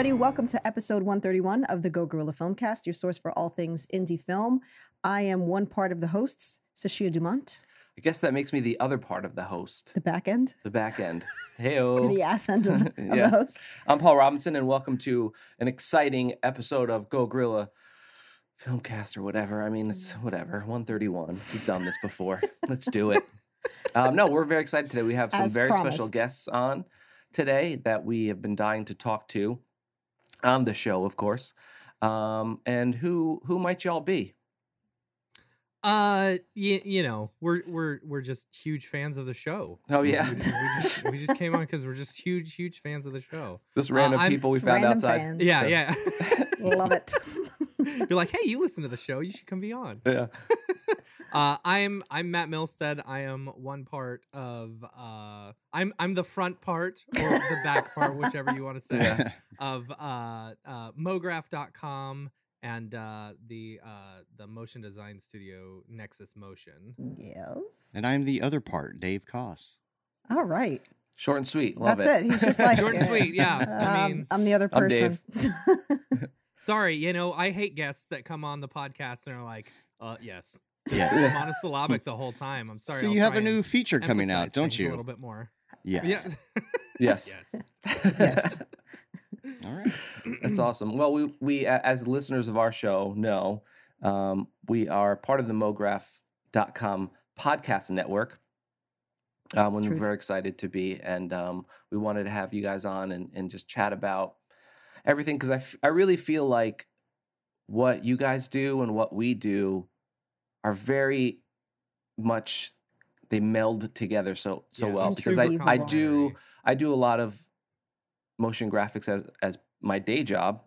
everybody. Welcome to episode 131 of the Go Gorilla Filmcast, your source for all things indie film. I am one part of the hosts, Sashia Dumont, I guess that makes me the other part of the host, the back end, the back end. Heyo. the ass end of, of Yeah. the hosts. I'm Paul Robinson, and welcome to an exciting episode of Go Gorilla Filmcast or whatever. I mean, it's whatever. 131. We've done this before. Let's do it. Um, no, we're very excited today. We have some As very special guests on today that we have been dying to talk to on the show, of course. Um, and who who might y'all be? Uh, you, you know, we're we're we're just huge fans of the show. Oh yeah, we, just, we just we just came on because we're just huge huge fans of the show. just random I'm- people we found outside. fans. Yeah, So- yeah. Love it. You're like, hey, you listen to the show, you should come be on. Yeah. Uh, I'm I'm Matt Milstead. I am one part of uh, I'm I'm the front part or the back part, whichever you want to say, Yeah. of uh, uh, Mograph.com and uh, the uh, the motion design studio Nexus Motion. yes. And I'm the other part, Dave Koss. All right. Short and sweet. Love That's it. He's just like Short and sweet, yeah. I um, mean- I'm the other I'm person. Sorry, you know, I hate guests that come on the podcast and are like, uh, yes. Yes. Monosyllabic the whole time. I'm sorry. so I'll you have a new feature coming out, don't you? A little bit more. Yes. Yeah. Yes. yes. Yes. All right. That's awesome. Well, we we as listeners of our show know, um, we are part of the MoGraph.com podcast network. Um, and we're very excited to be, and um, we wanted to have you guys on and, and just chat about everything because I, f- I really feel like what you guys do and what we do are very much they meld together so so Yeah, well because I, I do. I do a lot of motion graphics as as my day job.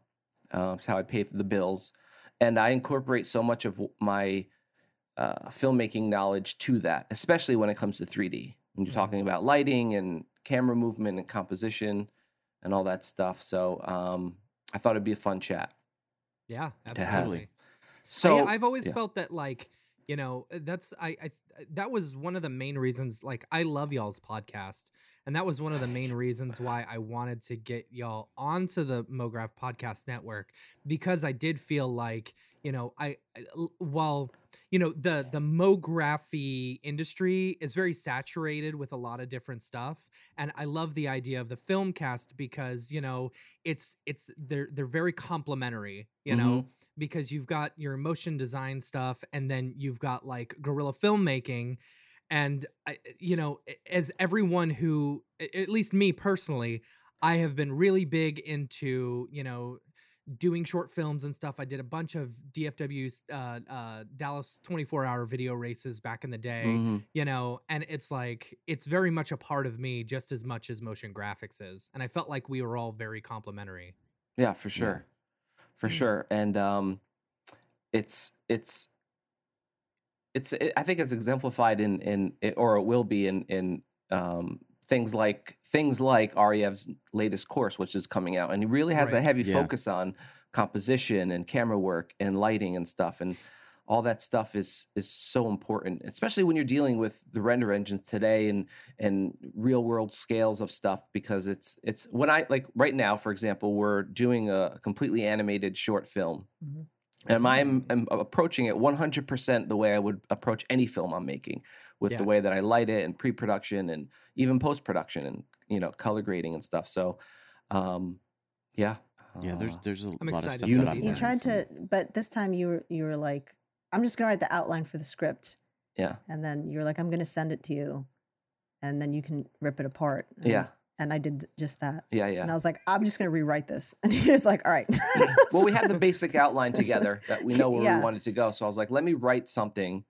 Uh, it's how I pay for the bills, and I incorporate so much of my uh, filmmaking knowledge to that, especially when it comes to 3D. When you're Mhm. talking about lighting and camera movement and composition and all that stuff. So um, I thought it'd be a fun chat. Yeah, absolutely. So I, I've always yeah. felt that like you know that's I, I Uh, that was one of the main reasons like I love y'all's podcast and that was one of the main reasons why I wanted to get y'all onto the MoGraph podcast network because I did feel like you know I while you know the the mography industry is very saturated with a lot of different stuff and I love the idea of the film cast because you know it's it's they're they're very complementary you know mm-hmm. because you've got your motion design stuff and then you've got like guerrilla filmmaking and I, you know as everyone who at least me personally i have been really big into you know doing short films and stuff i did a bunch of dfw's uh, uh, dallas 24 hour video races back in the day Mhm. you know and it's like it's very much a part of me just as much as motion graphics is and i felt like we were all very complementary Yeah, for sure. For Mm. sure. And um it's it's it's it, I think it's exemplified in in it, or it will be in in um things like things like Aryev's latest course which is coming out and he really has a heavy Yeah. focus on composition and camera work and lighting and stuff and all that stuff is is so important especially when you're dealing with the render engines today and and real world scales of stuff because it's it's when i like right now for example we're doing a completely animated short film Mhm. And i'm, I'm approaching it 100% the way i would approach any film i'm making with the way that i light it and pre-production and even post-production and you know color grading and stuff. So um yeah Yeah, there's uh, there's a I'm lot of stuff to that see I've that. you tried to, but this time you were you were like, I'm just gonna write the outline for the script, yeah. And then you're like, I'm gonna send it to you, and then you can rip it apart. And, yeah And I did just that, yeah yeah. and I was like, I'm just gonna rewrite this, and he was like, All right. well we had the basic outline together that we know where Yeah. we wanted to go so i was like let me write something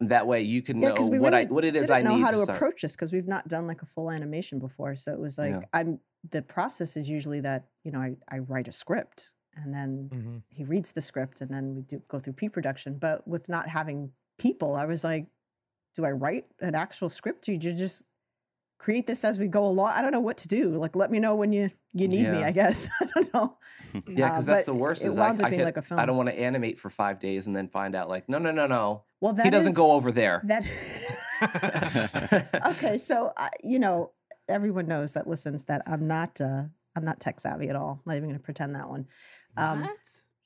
that way you can Yeah, know 'cause we what i what it is didn't i know need how to, start. approach this because we've not done like a full animation before. So it was like Yeah. I'm the process is usually that you know I, I write a script and then mm-hmm. he reads the script and then we do go through pre-production. But with not having people, I was like, do I write an actual script? Or do you just create this as we go along? I don't know what to do. Like, let me know when you you need me. I guess I don't know. Yeah, Uh, because that's the worst. it Is I, wound up I, being could- like a I don't want to animate for five days and then find out like, no, no, no, no, Well, that he doesn't is- go over there. That okay. So uh, you know, everyone knows that listens that I'm not. Uh, I'm not tech savvy at all. Not even going to pretend that one. Um, what?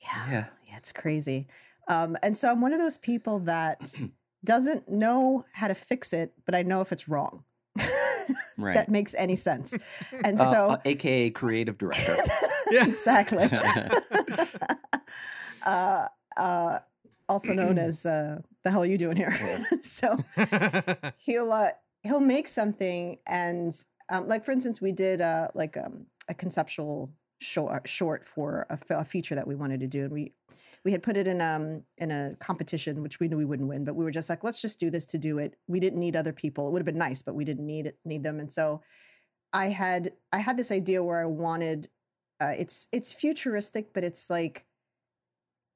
Yeah, Yeah. yeah, it's crazy. Um, and so I'm one of those people that doesn't know how to fix it, but I know if it's wrong. Right. that makes any sense. And Uh, so uh, AKA creative director. Exactly. uh, uh, also known as uh, the hell are you doing here? so he'll uh, he'll make something and um, like for instance, we did uh, like um, a conceptual short short for a, f- a feature that we wanted to do, and we we had put it in um in a competition which we knew we wouldn't win, but we were just like, let's just do this to do it. We didn't need other people. It would have been nice, but we didn't need it, need them, and so I had I had this idea where I wanted uh, it's it's futuristic, but it's like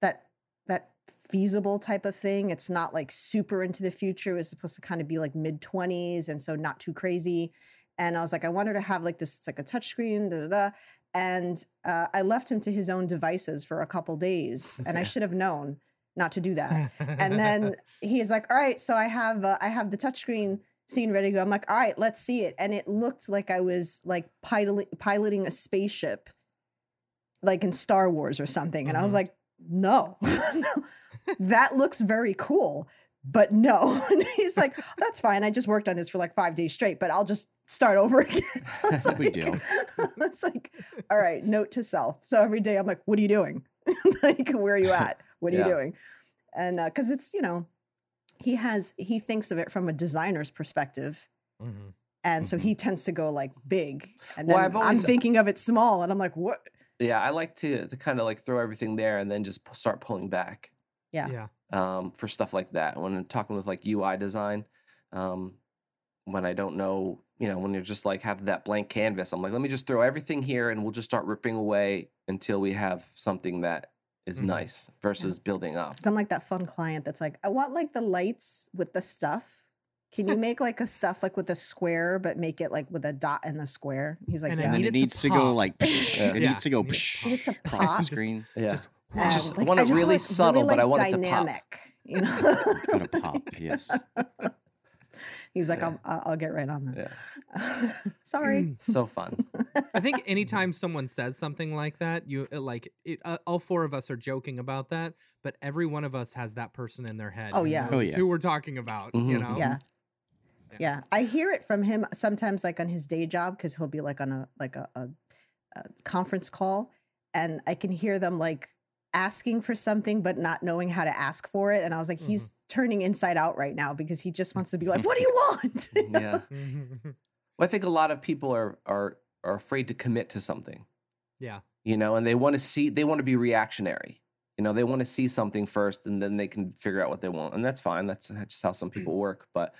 that that feasible type of thing. It's not like super into the future. It's supposed to kind of be like mid twenties, and so not too crazy. And I was like, I wanted to have like this. It's like a touchscreen, da da da. And uh, I left him to his own devices for a couple days, and I should have known not to do that. and then he's like, "All right, so I have uh, I have the touchscreen scene ready to go." I'm like, "All right, let's see it." And it looked like I was like piloting piloting a spaceship, like in Star Wars or something. And I was Mhm. like, "No, no, that looks very cool." But no, and he's like, "That's fine. I just worked on this for like five days straight, but I'll just start over again." I was No big like- deal. I was like, "All right, note to self." So every day I'm like, "What are you doing? like, where are you at? What are Yeah. you doing?" And because it's you know, he has he thinks of it from a designer's perspective, Mhm. and so Mhm. he tends to go like big, and Well, then I've I'm thinking of it small, and I'm like, "What?" yeah, I like to to kind of like throw everything there and then just p- start pulling back. Yeah. Yeah. Um, for stuff like that. When I'm talking with like UI design, um, when I don't know, you know, when you're just like have that blank canvas, I'm like, let me just throw everything here and we'll just start ripping away until we have something that is Mhm. nice versus building up. I'm like that fun client that's like, I want like the lights with the stuff. Can you make like a stuff like with a square, but make it like with a dot in the square? He's like, And yeah. and then it it needs to, go like it Yeah. needs to go Need- Need it to across pop. the screen. Yeah. Just And, just like, want I it really want subtle, but I want it to pop. dynamic. You know, It's gotta pop. Yes. he's like, Yeah. I'll, I'll I'll get right on Yeah. that. Sorry. So fun. I think anytime someone says something like that, you like it, uh, all four of us are joking about that, but every one of us has that person in their head. Oh, who yeah. Oh, yeah. Who we're talking about, you Mhm. know? Yeah. Yeah. Yeah. I hear it from him sometimes like on his day job because he'll be like on a like a, a, a conference call and I can hear them like asking for something but not knowing how to ask for it. And I was like, he's mm-hmm. turning inside out right now because he just wants to be like, What do you want? yeah. Mm-hmm. Well, I think a lot of people are are are afraid to commit to something. yeah. you know, and they want to see, they want to be reactionary. You know, they want to see something first and then they can figure out what they want. And that's fine. That's just how some people mm. work. But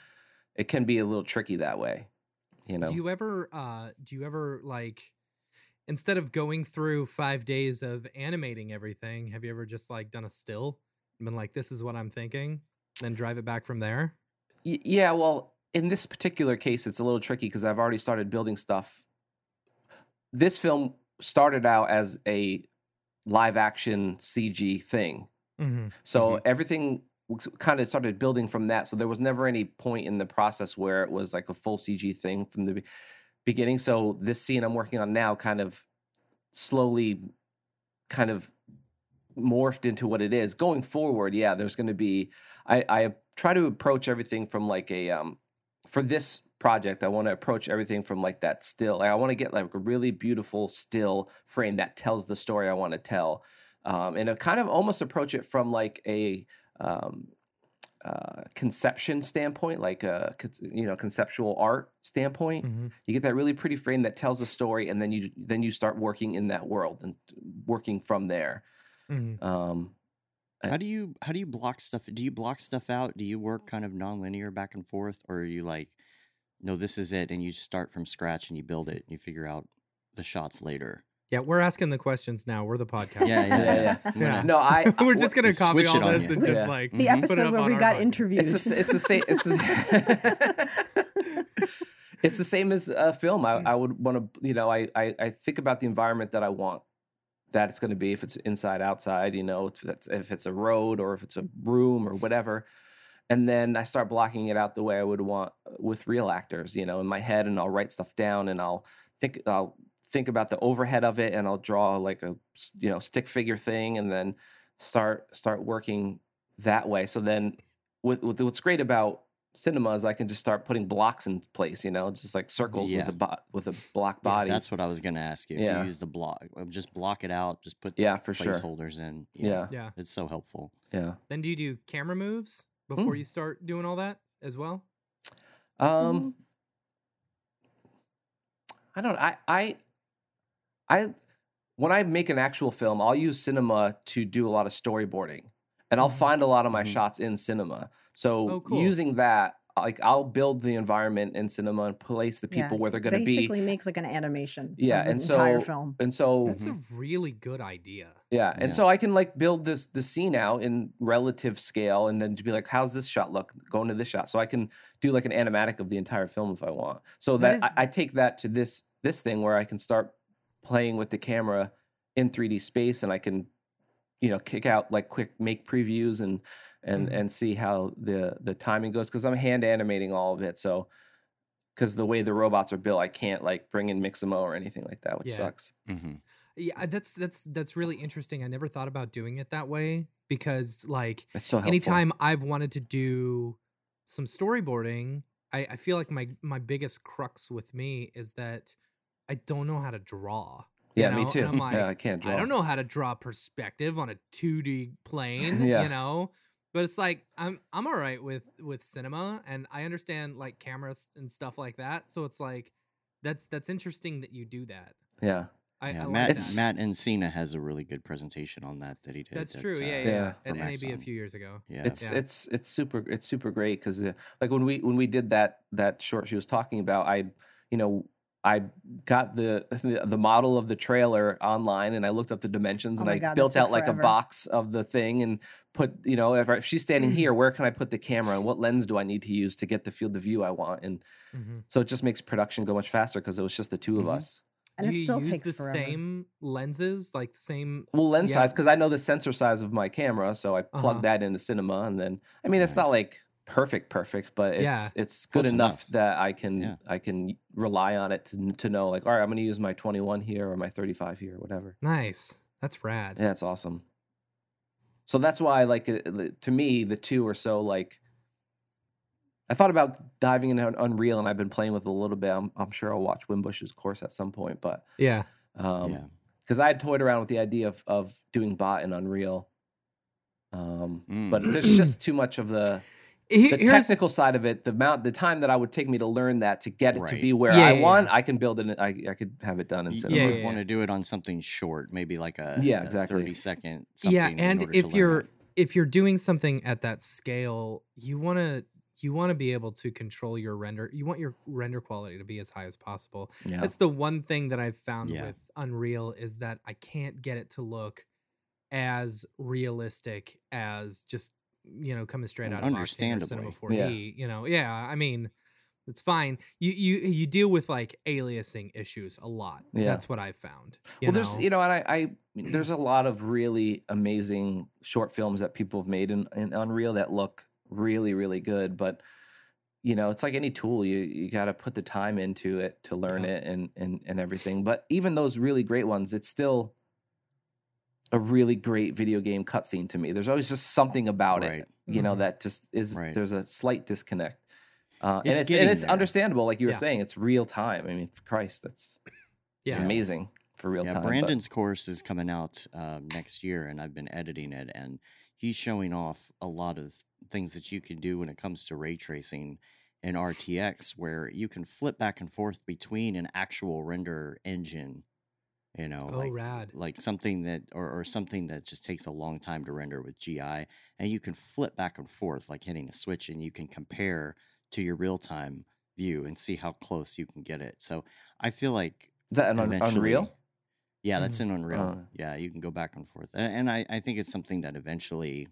it can be a little tricky that way, you know. Do you ever uh do you ever like instead of going through 5 days of animating everything, have you ever just like done a still and been like this is what I'm thinking, then drive it back from there? Y- yeah, well, in this particular case, it's a little tricky because I've already started building stuff. This film started out as a live action CG thing. Mm-hmm. So everything kind of started building from that. So there was never any point in the process where it was like a full CG thing from the be- beginning. So this scene I'm working on now kind of slowly kind of morphed into what it is. Going forward, yeah, there's going to be I I try to approach everything from like a um for this project, I want to approach everything from like that still. Like I want to get like a really beautiful still frame that tells the story I want to tell um, and I kind of almost approach it from like a um, uh, conception standpoint, like a you know conceptual art standpoint. Mm-hmm. You get that really pretty frame that tells a story, and then you then you start working in that world and working from there. Mm-hmm. Um, How do you how do you block stuff? Do you block stuff out? Do you work kind of nonlinear back and forth, or are you like, no, this is it, and you start from scratch and you build it and you figure out the shots later? Yeah, we're asking the questions now. We're the podcast. Yeah, yeah, Yeah, yeah. Yeah. No, I we're just gonna copy all this you. and just Yeah. like the put it episode up where we got podcast. interviewed. It's the, it's the same. It's the, it's the same as a film. I, I would want to, you know, I, I I think about the environment that I want that it's going to be. If it's inside, outside, you know, if it's if it's a road or if it's a room or whatever, and then I start blocking it out the way I would want uh, with real actors, you know, in my head, and I'll write stuff down and I'll think I'll think about the overhead of it and I'll draw like a you know stick figure thing and then start start working that way. So then with, with what's great about cinema is I can just start putting blocks in place, you know, just like circles Yeah. with a bo- with a block Yeah, body. That's what I was gonna ask you. If Yeah. you use the block, uh, just block it out. Just put yeah, for sure. placeholders in. Yeah. Yeah. it's so helpful. Yeah. Then do you do camera moves before Mm. you start doing all that as well? Um, I don't. I I I when I make an actual film, I'll use cinema to do a lot of storyboarding, and I'll Mhm. find a lot of my Mhm. shots in cinema. So Oh, cool. using that, like I'll build the environment in cinema and place the people where they're going to be. basically makes like an animation. Yeah, of the and entire so- film. And so That's a really good idea. Yeah, and Yeah. so I can like build this the scene out in relative scale, and then to be like, how's this shot look? Go into this shot, so I can do like an animatic of the entire film if I want. So That that, is- I, I take that to this this thing where I can start playing with the camera in 3D space, and I can, you know, kick out like quick make previews and and Mhm. and see how the the timing goes because I'm hand animating all of it. So because the way the robots are built, I can't like bring in Mixamo or anything like that, which Yeah. sucks. hmm Yeah, that's that's that's really interesting. I never thought about doing it that way because like so anytime I've wanted to do some storyboarding, I, I feel like my my biggest crux with me is that I don't know how to draw. you yeah, know? me too. I'm like, yeah, I can't draw. I don't know how to draw perspective on a 2D plane, Yeah. you know? But it's like I'm I'm all right with with cinema and I understand like cameras and stuff like that. So it's like that's that's interesting that you do that. Yeah. I, yeah, I Matt It's- that. Matt Encina has a really good presentation on that that he did. That's at, true. uh, Yeah, yeah. Yeah. yeah. for At NAB a few years ago. Yeah, It's Yeah. it's it's super it's super great because like when we when we did that that short she was talking about, I you know I got the the, the model of the trailer online and I looked up the dimensions Oh and my I God, built out like forever. a box of the thing and put you know if, I, if she's standing here, where can I put the camera and what lens do I need to use to get the field of view I want and Mhm. so it just makes production go much faster because it was just the 2 of Mhm. us. And Do it you still use takes the forever. same lenses, like the same. Well, lens Yeah. size because I know the sensor size of my camera, so I plug Uh-huh. that into cinema, and then I mean it's not like perfect, perfect, but it's Yeah. it's good enough, enough. that I can Yeah. I can rely on it to to know like all right, I'm going to use my 21 here or my 35 here, or whatever. Nice. That's rad. Yeah, it's awesome. So that's why like it- it- to me the two are so like. I thought about diving into Unreal, and I've been playing with it a little bit. I'm, I'm sure I'll watch Winbush's course at some point, but Yeah. um, yeah. because I had toyed around with the idea of of doing bot in Unreal. Um, but Mm. there's just too much of the Here- the here's- technical side of it. The amount, the time that I would take me to learn that to get it to be where Yeah, I yeah, want, yeah. I can build it. I I could have it done instead. You. Yeah, would yeah, want to do it on something short, maybe like a, Yeah, a exactly. 30 second something. yeah, and if you're it. if you're doing something at that scale, you want to you want to be able to control your render. You want your render quality to be as high as possible. Yeah. That's the one thing that I've found Yeah. with Unreal is that I can't get it to look as realistic as just you know coming straight out of or Cinema 4D. You know, yeah. I mean, it's fine. You you you deal with like aliasing issues a lot. Yeah. That's what I've found. You well, there's you know, and I, I there's a lot of really amazing short films that people have made in, in Unreal that look really really good, but you know, it's like any tool. You you got to put the time into it to learn Yeah. it and and and everything. But even those really great ones, it's still a really great video game cutscene to me. There's always just something about Right. it, you know, Mhm. that just is. Right. There's a slight disconnect. Uh, and It's it's and it's there. understandable, like you were Yeah. saying. It's real time. I mean, Christ, that's it's yeah. amazing for real yeah, time. but- Brandon's course is coming out um, next year, and I've been editing it, and he's showing off a lot of things that you can do when it comes to ray tracing in RTX, where you can flip back and forth between an actual render engine, you know, Oh, like rad. like something that or, or something that just takes a long time to render with GI, and you can flip back and forth like hitting a switch, and you can compare to your real time view and see how close you can get it. So I feel like Is that an Unreal? Yeah, that's in Unreal. Uh. yeah, you can go back and forth, and, and I, I think it's something that eventually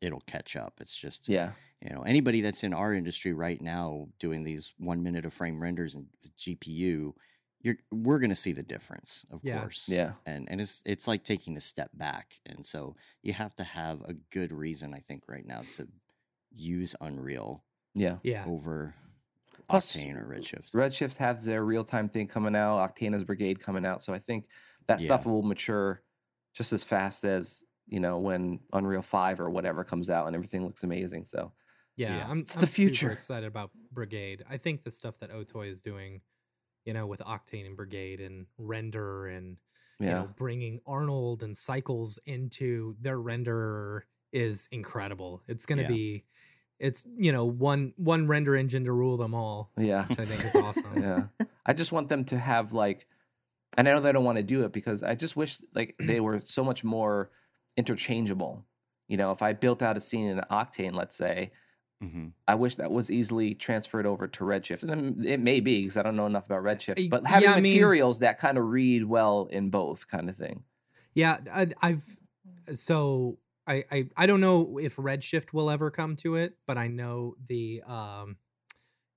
it'll catch up. It's just Yeah. you know anybody that's in our industry right now doing these one minute of frame renders and GPU, you're we're gonna see the difference, of Yeah. course. Yeah. and and it's it's like taking a step back, and so you have to have a good reason, I think, right now to use Unreal Yeah. Yeah. over Plus, Octane or Redshift. Redshift has their real time thing coming out. Octane has Brigade coming out. So I think that stuff will mature just as fast as you know when Unreal Five or whatever comes out and everything looks amazing. So Yeah, Yeah. I'm, It's I'm the super future. excited about Brigade. I think the stuff that Otoy is doing, you know, with Octane and Brigade and render and yeah, you know bringing Arnold and Cycles into their renderer is incredible. It's going to Yeah. be, it's you know one one render engine to rule them all, yeah. which I think is awesome. yeah i just want them to have like and i know they don't want to do it because i just wish like they were so much more interchangeable you know if i built out a scene in octane let's say hmm i wish that was easily transferred over to redshift and it may be because i don't know enough about redshift but yeah, having mean- materials that kind of read well in both kind of thing Yeah, I, I've so I, I I don't know if Redshift will ever come to it, but I know the um,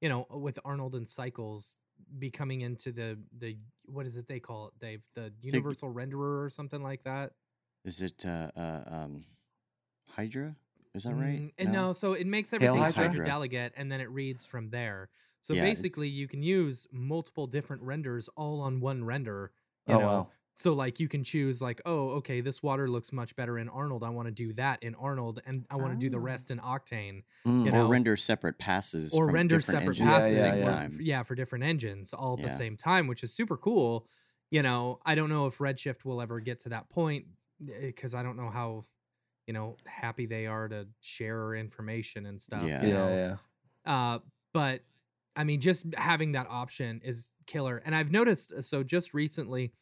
you know, with Arnold and Cycles becoming into the the what is it they call it, Dave? The Universal Renderer or something like that. Is it uh, uh, um, Hydra? Is that right? Mm, and no, so it makes everything Hydra? Hydra Delegate, and then it reads from there. So Yeah. basically, you can use multiple different renders all on one render. You Oh, know, wow. so like you can choose like, oh, okay, this water looks much better in Arnold. I want to do that in Arnold, and I want to do the Oh. rest in Octane, Mm. you or render separate passes or from render different separate passes. at Yeah, yeah. time. for- yeah, for different engines all at the same time, which is super cool. You know, I don't know if Redshift will ever get to that point because I don't know how, you know, happy they are to share information and stuff. Yeah. you yeah know? yeah Uh, but I mean, just having that option is killer. And I've noticed uh, so just recently.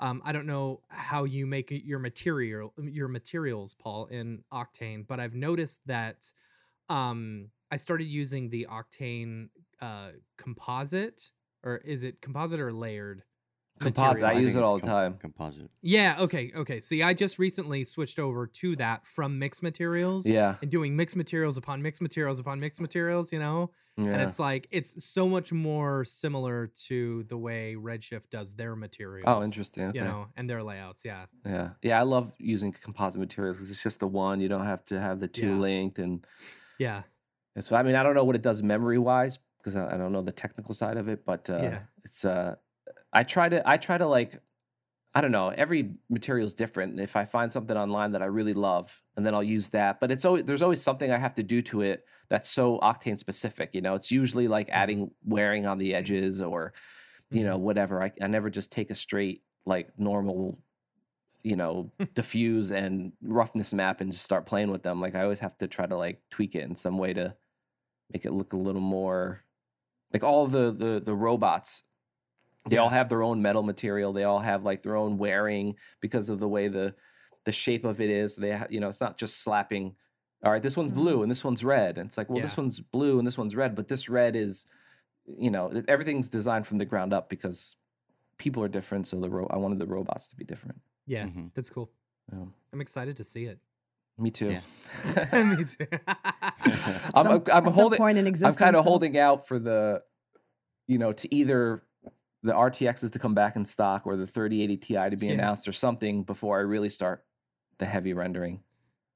Um, I don't know how you make your material your materials, Paul, in Octane, but I've noticed that um, I started using the Octane uh, composite, or is it composite or layered? Composite, I material? use it all the time. Composite. Yeah. Okay. Okay. See, I just recently switched over to that from mixed materials. yeah And doing mixed materials upon mixed materials upon mixed materials, you know, Yeah. and it's like it's so much more similar to the way Redshift does their materials. oh interesting okay. You know, and their layouts. Yeah. Yeah, yeah, I love using composite materials because it's just the one. You don't have to have the two Yeah. linked, and, Yeah. and so I mean, I don't know what it does memory wise because I, I don't know the technical side of it, but uh, Yeah. it's uh, I try to I try to like, I don't know, every material is different. If I find something online that I really love, and then I'll use that, but it's always there's always something I have to do to it that's so Octane specific. You know, it's usually like mm-hmm. adding wearing on the edges or, you know, mm-hmm. whatever. I I never just take a straight like normal you know, diffuse and roughness map and just start playing with them. Like I always have to try to like tweak it in some way to make it look a little more like all the the the robots. They all have their own metal material. They all have like their own wearing because of the way the the shape of it is. They ha- you know, it's not just slapping. All right, this one's blue and this one's red. And it's like, well, this one's blue and this one's red, but this red is, you know, everything's designed from the ground up because people are different. So the ro- I wanted the robots to be different. Yeah. Mhm. That's cool. Yeah. I'm excited to see it. Me too. Yeah. Me too. I'm, some- I'm, I'm holding. point in I'm kind of it'll- holding out for the, you know, to either the RTXs to come back in stock or the 3080 Ti to be Yeah. announced or something before I really start the heavy rendering.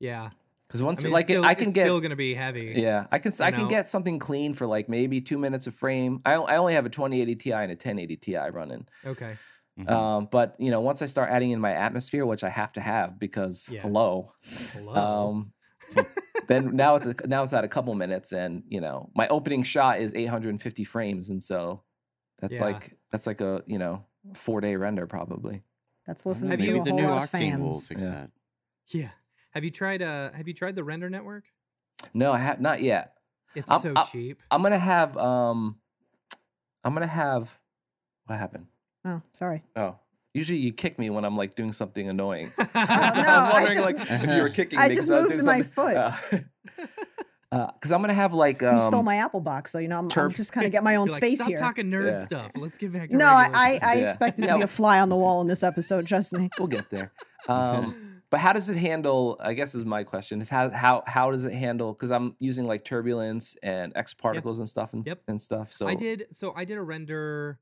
yeah. Because I once mean, like it's still, I can it's get still gonna be heavy. yeah I can s- you I can know? get something clean for like maybe two minutes of frame. I, I only have a 2080 Ti and a 1080 Ti running. Okay. Mhm. Um, but you know once I start adding in my atmosphere, which I have to have because Yeah. hello, Hello. um, then now it's a, now it's at a couple minutes, and you know my opening shot is 850 frames, and so that's Yeah. like that's like a you know four day render probably. That's I don't listening Have to maybe a the whole new lot of Octane will fans. fix Yeah. that. yeah. Have you tried uh have you tried the render network? No, I have not yet. It's I'm- so I'm- cheap. I'm gonna have um, I'm gonna have what happened? Oh, sorry. Oh, usually you kick me when I'm like doing something annoying. no, I was I wondering just- like if you were kicking I me. 'cause just was moved doing my something- Because I'm gonna have like um, you stole my Apple box, so you know I'm, I'm just kind of get my own You're like, space Stop here. talking nerd Yeah. stuff. Let's get back to no, I, regular I, stuff." I Yeah. expected to be a fly on the wall in this episode. Trust me. We'll get there. Um, but how does it handle? I guess is my question. Is how how how does it handle? Because I'm using like turbulence and X particles and stuff and, Yep. and stuff. So I did so I did a render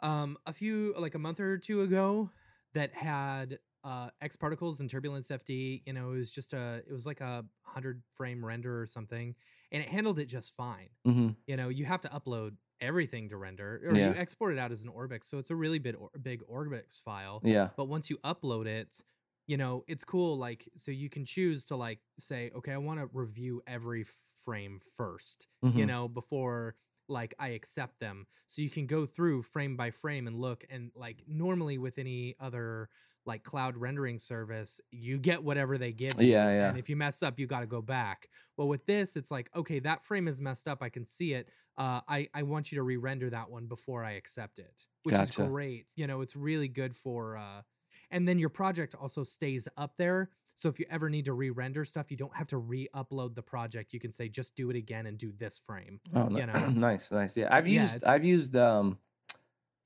um a few like a month or two ago that had uh, X particles and turbulence FD. You know, it was just a it was like a hundred frame render or something, and it handled it just fine. hmm You know, you have to upload everything to render, or Yeah. you export it out as an ORBX, so it's a really big or, big ORBX file. Yeah. But once you upload it, you know, it's cool. Like, so you can choose to like say, okay, I want to review every frame 1st you Mhm. know, before like I accept them. So you can go through frame by frame and look. And like normally with any other like cloud rendering service, you get whatever they give you. Yeah, yeah. And if you mess up, you got to go back. Well, with this, it's like, okay, that frame is messed up. I can see it. Uh, I, I want you to re-render that one before I accept it, which Gotcha. is great. You know, it's really good for uh, and then your project also stays up there so if you ever need to re-render stuff you don't have to re-upload the project you can say just do it again and do this frame Oh, You know. nice, nice. Yeah, I've Yeah, used I've used um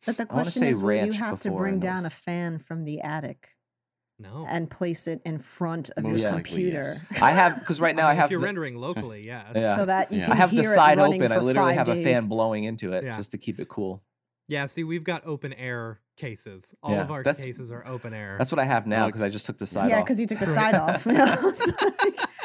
But the question is, will you have to bring down a fan from the attic no and place it in front of Most your computer? yes. I have because right now I, mean, have if you're the, rendering locally yeah Yeah. So that you Yeah. can I have the side open. I literally five have a fan blowing into it Yeah. just to keep it cool. yeah see we've got open air cases all Yeah, of our that's- cases are open air That's what I have now because I just took the side off. Yeah, because you took the side off.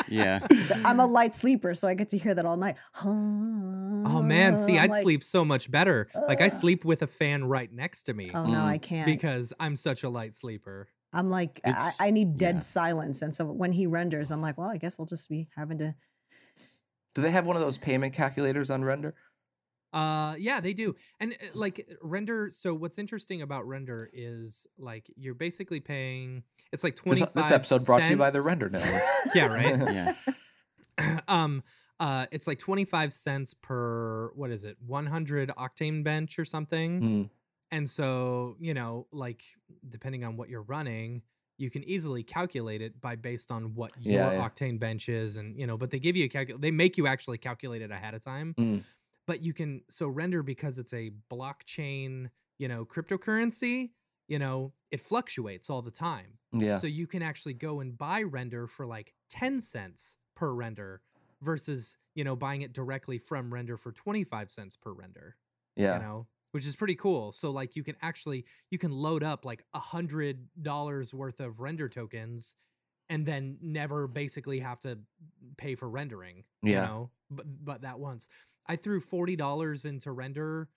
It's like- Yeah. so I'm a light sleeper, so I get to hear that all night. oh man see I'm i'd like, sleep so much better like i sleep with a fan right next to me Oh no. I can't. because i'm such a light sleeper I'm like, I, I need dead yeah. silence, and so when he renders, I'm like, well, I guess I'll just be having to. Do they have one of those payment calculators on render? Uh, yeah, they do. And uh, like render. So what's interesting about render is like you're basically paying. It's like twenty This, this episode brought to you by the Render Network. Yeah, right. Yeah. um, uh, it's like twenty five cents per what is it, one hundred octane bench or something. Mm, And so you know, like depending on what you're running. You can easily calculate it by based on what your Yeah, yeah. octane bench is, and you know, but they give you a calcul. They make you actually calculate it ahead of time mm. But you can so render because it's a blockchain you know cryptocurrency you know it fluctuates all the time Yeah. so you can actually go and buy render for like 10 cents per render versus you know buying it directly from render for 25 cents per render yeah. you know which is pretty cool so like you can actually you can load up like a hundred dollars worth of render tokens and then never basically have to pay for rendering you Yeah. know but but that once i threw $40 into render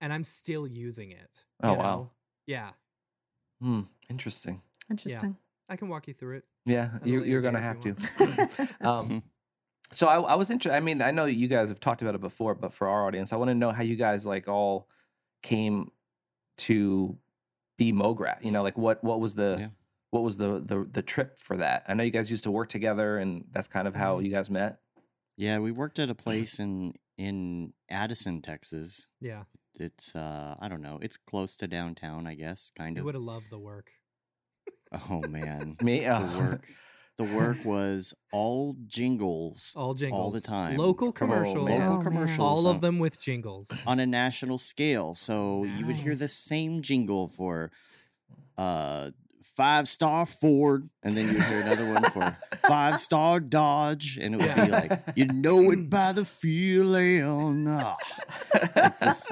and i'm still using it Oh, you wow. know? yeah Hmm, interesting. Interesting. i can walk you through it Yeah, you, you're gonna have to. um, so I, I was interested. I mean, I know you guys have talked about it before, but for our audience, I want to know how you guys like all came to be MoGraph. You know, like what what was the Yeah. what was the, the the trip for that? I know you guys used to work together, and that's kind of how Mhm. you guys met. Yeah, we worked at a place in in Addison, Texas. yeah It's uh I don't know. It's close to downtown, I guess, kind of. you would have loved the work Oh man. Me, the uh, work the work was all jingles all jingles all the time. local commercials man. Local Oh, commercials. all of them with jingles on a national scale. So you would hear the same jingle for uh five star Ford, and then you'd hear another one for five star Dodge, and it would be like, you know it by the feeling. ah." Like this,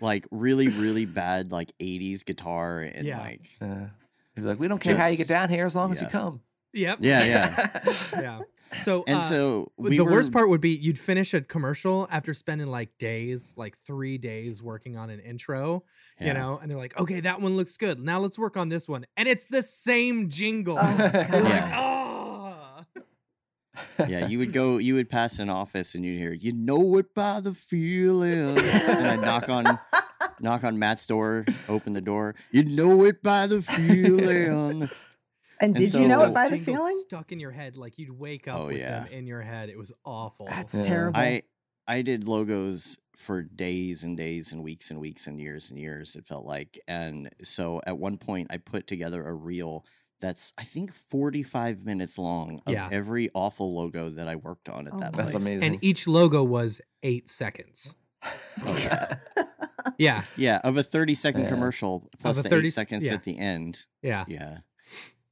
like really, really bad, like 80s guitar and Yeah. like Uh, be like, we don't care how you get down here as long as you come. yep yeah, yeah. yeah so And uh, so we the were, worst part would be you'd finish a commercial after spending like days, like three days working on an intro, yeah. you know, and they're like, okay, that one looks good. Now let's work on this one. And it's the same jingle. Oh, You're like, Yeah. oh. yeah, you would go, you would pass an office and you'd hear, you know it by the feeling. and I'd knock on, knock on Matt's door, open the door. You know it by the feeling. And did so- you know it by the feeling? Stuck in your head, like you'd wake up Oh, with yeah. them in your head. It was awful. That's Yeah. terrible. I I did logos for days and days and weeks and weeks and years and years. It felt like, and so at one point I put together a reel that's I think forty five minutes long of Yeah. every awful logo that I worked on at Oh that That's place. amazing. and each logo was eight seconds. Oh, yeah. Yeah, Yeah, of a thirty second Yeah. commercial plus a the 30 eight seconds yeah. at the end. yeah, Yeah.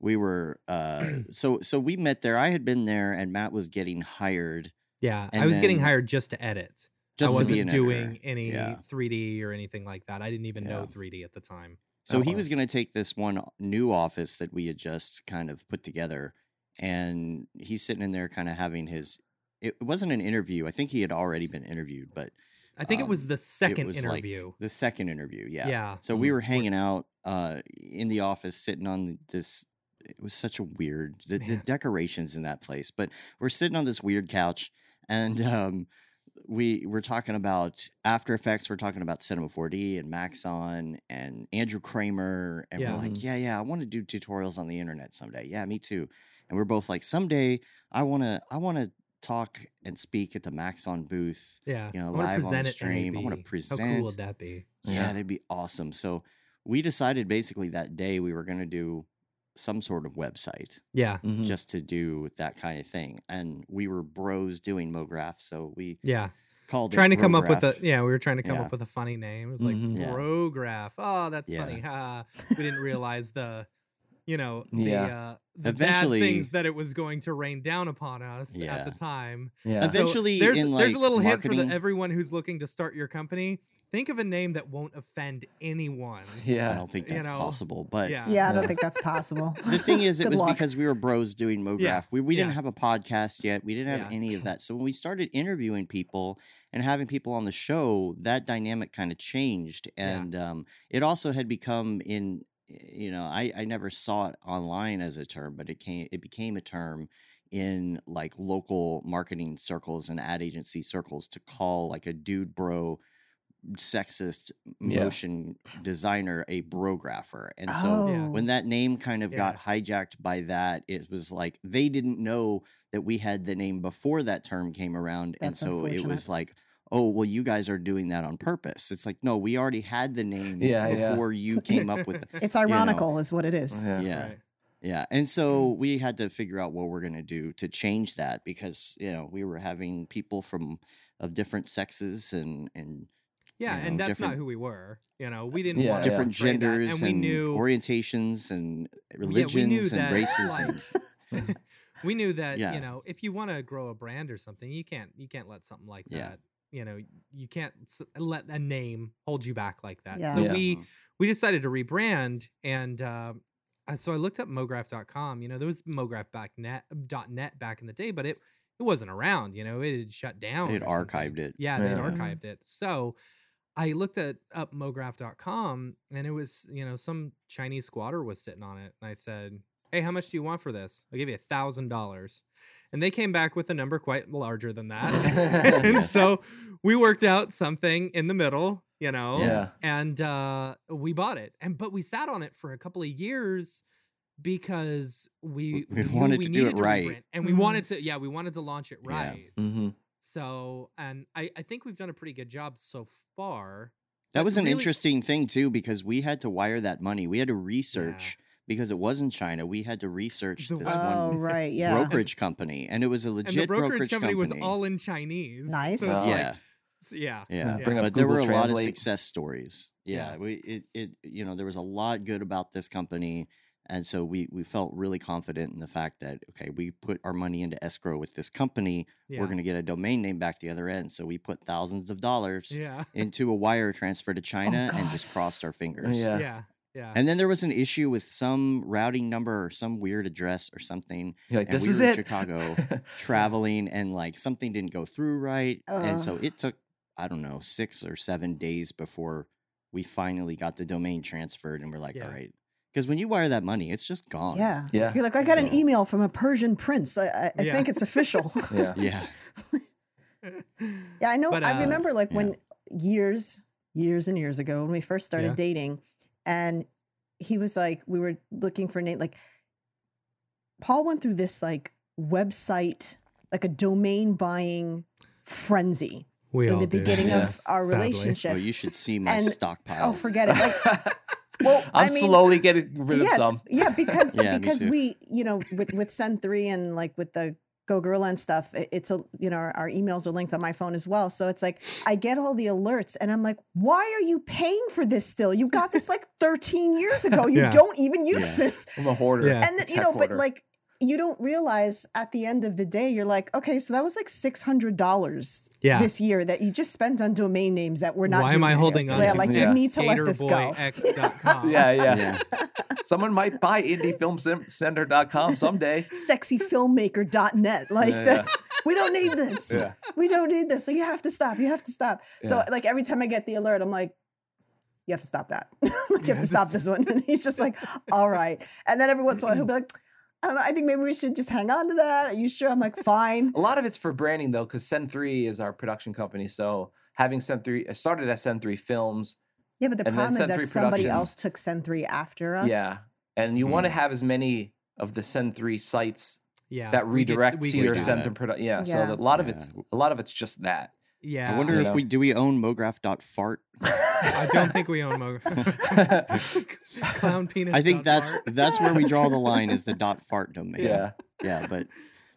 We were uh so so we met there. I had been there and Matt was getting hired yeah. I was getting hired just to edit. just I wasn't doing editor. any Yeah. 3D or anything like that. I didn't even know 3D at the time. So he was going to take this one new office that we had just kind of put together, and he's sitting in there, kind of having his. It wasn't an interview. I think he had already been interviewed, but I think it um, was the second was like interview. the second interview, yeah. yeah. So we were hanging out uh, in the office, sitting on this. It was such a weird the, the decorations in that place, but we're sitting on this weird couch, and um, we we're talking about After Effects. We're talking about Cinema 4D and Maxon and Andrew Kramer, and Yeah. we're like, Mhm. yeah, yeah, I want to do tutorials on the internet someday. Yeah, me too. And we're both like, someday I want to I want to talk and speak at the Maxon booth. Yeah. you know, live on stream. I wanna NAB. How present. cool would that be? Yeah, Yeah. that'd be awesome. So we decided basically that day we were going to do some sort of website Yeah. Mhm. just to do that kind of thing. And we were bros doing MoGraph, so we Yeah. called Trying it to come up with a yeah, we were trying to come Yeah. up with a funny name. It was like Mhm. Yeah. Brograph. Oh, that's Yeah. funny. Ha. We didn't realize the you know, the Yeah. uh the Eventually- bad things that it was going to rain down upon us at the time. yeah. So Eventually, there's in, there's a like, little hint for the, everyone who's looking to start your company. Think of a name that won't offend anyone. Yeah, I don't think you that's know, possible, but Yeah. Yeah, I don't think that's possible. the thing is, it was luck. because we were bros doing MoGraph. Yeah, We we didn't yeah. have a podcast yet. We didn't have Yeah. any of that. So when we started interviewing people and having people on the show, that dynamic kind of changed, Yeah. and um, it also had become in you know I I never saw it online as a term, but it came it became a term in like local marketing circles and ad agency circles to call like a dude bro sexist Yeah. motion designer a brographer and so oh, Yeah. when that name kind of Yeah. got hijacked by that it was like they didn't know that we had the name before that term came around and so it was like oh well you guys are doing that on purpose it's like no we already had the name Yeah, yeah. before you came up with it it's ironical, is what it is. yeah. yeah Right. yeah and so mm. we had to figure out what we're going to do to change that because you know we were having people from of different sexes and and Yeah, you and that's not who we were. You know, we didn't Yeah, want different portray that, genders and we knew orientations and Yeah, we knew religions that, and races like, and we knew that Yeah. you know if you want to grow a brand or something you can't you can't let something like Yeah. that you know you can't let a name hold you back like that Yeah. so Yeah. we we decided to rebrand and uh, so i looked up mograph.com you know there was mograph back net dot net back in the day but it it wasn't around you know it had shut down They had archived it. yeah they had Yeah. archived it so I looked at up mograph.com and it was, you know, some Chinese squatter was sitting on it. And I said, Hey, how much do you want for this? I'll give you a thousand dollars. And they came back with a number quite larger than that. and Yes. so we worked out something in the middle, you know, Yeah. and uh we bought it. And but we sat on it for a couple of years because we, We knew wanted to do needed it right. rebrand, and we Mhm. wanted to yeah we wanted to launch it Yeah. right hmm so and I, I think we've done a pretty good job so far That was an really- interesting thing too because we had to wire that money. We had to research because it was in China. We had to research The this website. Oh, one right. Yeah. brokerage company, and it was a and legit the brokerage, company, was all in chinese Nice. so it's Wow. like- yeah, so yeah yeah. Bring up But there were Google a lot of success stories. Yeah, Yeah. we it, it you know there was a lot good about this company, and so we we felt really confident in the fact that okay, we put our money into escrow with this company. yeah We're going to get a domain name back the other end. So we put thousands of dollars yeah into a wire transfer to oh, China and just crossed our fingers. Yeah. yeah yeah And then there was an issue with some routing number or some weird address or something You're like, And this we is were in it. Chicago. traveling and like something didn't go through right. Uh. And so it took, I don't know, six or seven days before we finally got the domain transferred and we're like, Yeah. all right. Because when you wire that money, it's just gone. Yeah. yeah. You're like, I got an email from a Persian prince. I, I, I Yeah. think it's official. Yeah. Yeah. Yeah, I know. But, I uh, remember like yeah. when years, years and years ago when we first started Yeah. dating, and he was like, we were looking for name. Like, Paul went through this like website, like a domain buying frenzy we in all the do. beginning of our sadly. relationship. Oh, you should see my And- oh, stockpile. oh, forget it. Like, well, I I'm mean, slowly getting rid yes, of some. yeah, because Yeah, because we, you know, with with Send Three and like with the Go Gorilla and stuff, it's a you know our, our emails are linked on my phone as well. So it's like I get all the alerts, and I'm like, why are you paying for this still? You got this like 13 years ago. You Yeah. don't even use Yeah. this, I'm a hoarder. Yeah. and then you Tech know, but like you don't realize at the end of the day, you're like, okay, so that was like six hundred dollars Yeah. this year that you just spent on domain names that we're not. Why am doing I holding on Yeah, to like Yeah. you need to let this go. Yeah, yeah, Yeah. Someone might buy indiefilmcenter.com someday. Sexyfilmmaker.net. Like Yeah, yeah. that's we don't need this. Yeah. We don't need this. So you have to stop. You have to stop. So like every time I get the alert, I'm like, you have to stop that. like you have to stop this one. And he's just like, all right. And then every once in a while he'll be like, I don't know. I think maybe we should just hang on to that. Are you sure? I'm like, fine. A lot of it's for branding though, because Send Three is our production company. So having Send Three, I started as Send Three Films. Yeah, but the problem is that somebody else took Send three after us. Yeah, and you want to Mm. have as many of the Send Three sites Yeah. that we get- redirect we to your Send Three production. Yeah, so Yeah. that- a lot of it's a lot of it's just that. Yeah. I wonder you if know. we do we own mograph.fart. I don't think we own Mo. Clown penis. I think that's fart. that's where we draw the line is the dot fart domain. Yeah, Yeah, but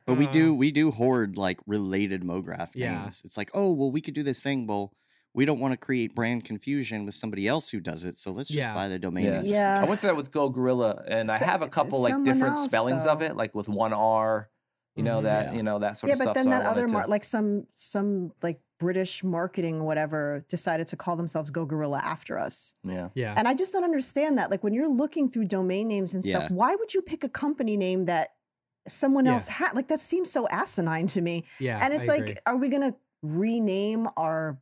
but we Uh, do we do hoard like related MoGraph Yeah. names. It's like, oh well, we could do this thing. Well, we don't want to create brand confusion with somebody else who does it, so let's just Yeah. buy the domain. yeah. name just in Yeah. I went through that with Go Gorilla, and I have a couple like different else, spellings of it, like with one R. You know Mhm. that Yeah. you know that sort yeah, of stuff. Yeah, but then so that other wanted mar- to- like some some like British marketing whatever decided to call themselves Go Gorilla after us. yeah. Yeah. And I just don't understand that. Like when you're looking through domain names and stuff, Yeah. why would you pick a company name that someone Yeah. else had? Like that seems so asinine to me. Yeah. and it's I like, agree. are we gonna rename our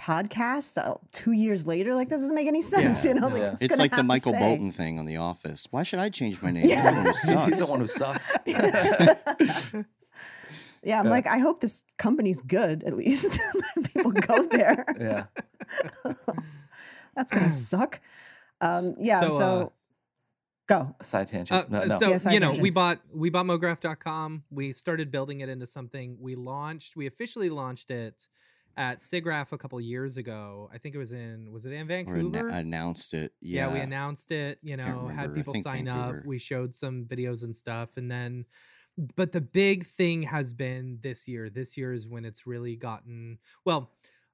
podcast uh, two years later? Like this doesn't make any sense. Yeah, you know, no. like, it's, It's like the Michael stay. Bolton thing on The Office. Why should I change my name? Yeah. He's the one who sucks. He's the one who sucks. Yeah, I'm Yeah. like, I hope this company's good at least. People go there. yeah. That's gonna suck. Um, yeah. So, So, uh, go. Side tangent. Uh, no, no. So Yes, I you know, can. we bought we bought mograph.com. We started building it into something. We launched. We officially launched it at SIGGRAPH a couple years ago. I think it was in was it in Vancouver? anna- announced it. yeah. Yeah, we announced it. You know, had people sign up. We showed some videos and stuff, and then. But the big thing has been this year. This year is when it's really gotten well.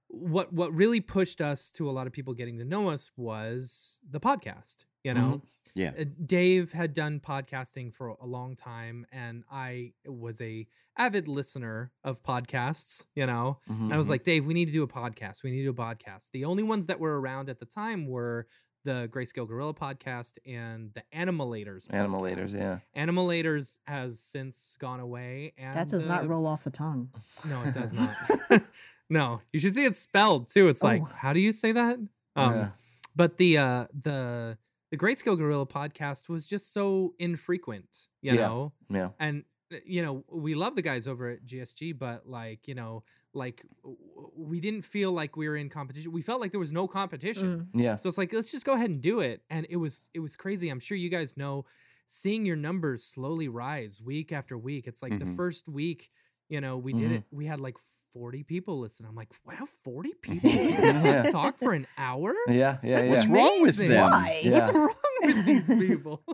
What what really pushed us to a lot of people getting to know us was the podcast. You know, Yeah. uh, Dave had done podcasting for a long time, and I was a avid listener of podcasts. You know, Mhm. and I was Mhm. like, Dave, we need to do a podcast. We need to do a podcast. The only ones that were around at the time were the Grayscale Gorilla podcast and the Animalators. Animalators, podcast. yeah. Animalators has since gone away, and That does not roll off the tongue. No, it does not. no, you should see it spelled too. It's like, Oh. how do you say that? Um, Yeah. but the uh the the Grayscale Gorilla podcast was just so infrequent, you Yeah. know. Yeah. And uh, you know, we love the guys over at GSG, but like, you know, like w- w- we didn't feel like we were in competition. We felt like there was no competition. Mm. Yeah. So it's like, let's just go ahead and do it. And it was it was crazy. I'm sure you guys know seeing your numbers slowly rise week after week. It's like the Mhm. first week, you know, we did Mhm. it. We had like 40 people listen. I'm like, wow, 40 people yeah. Talk for an hour? Yeah. Yeah. That's yeah. What's wrong with them? Why? Yeah. What's wrong with these people?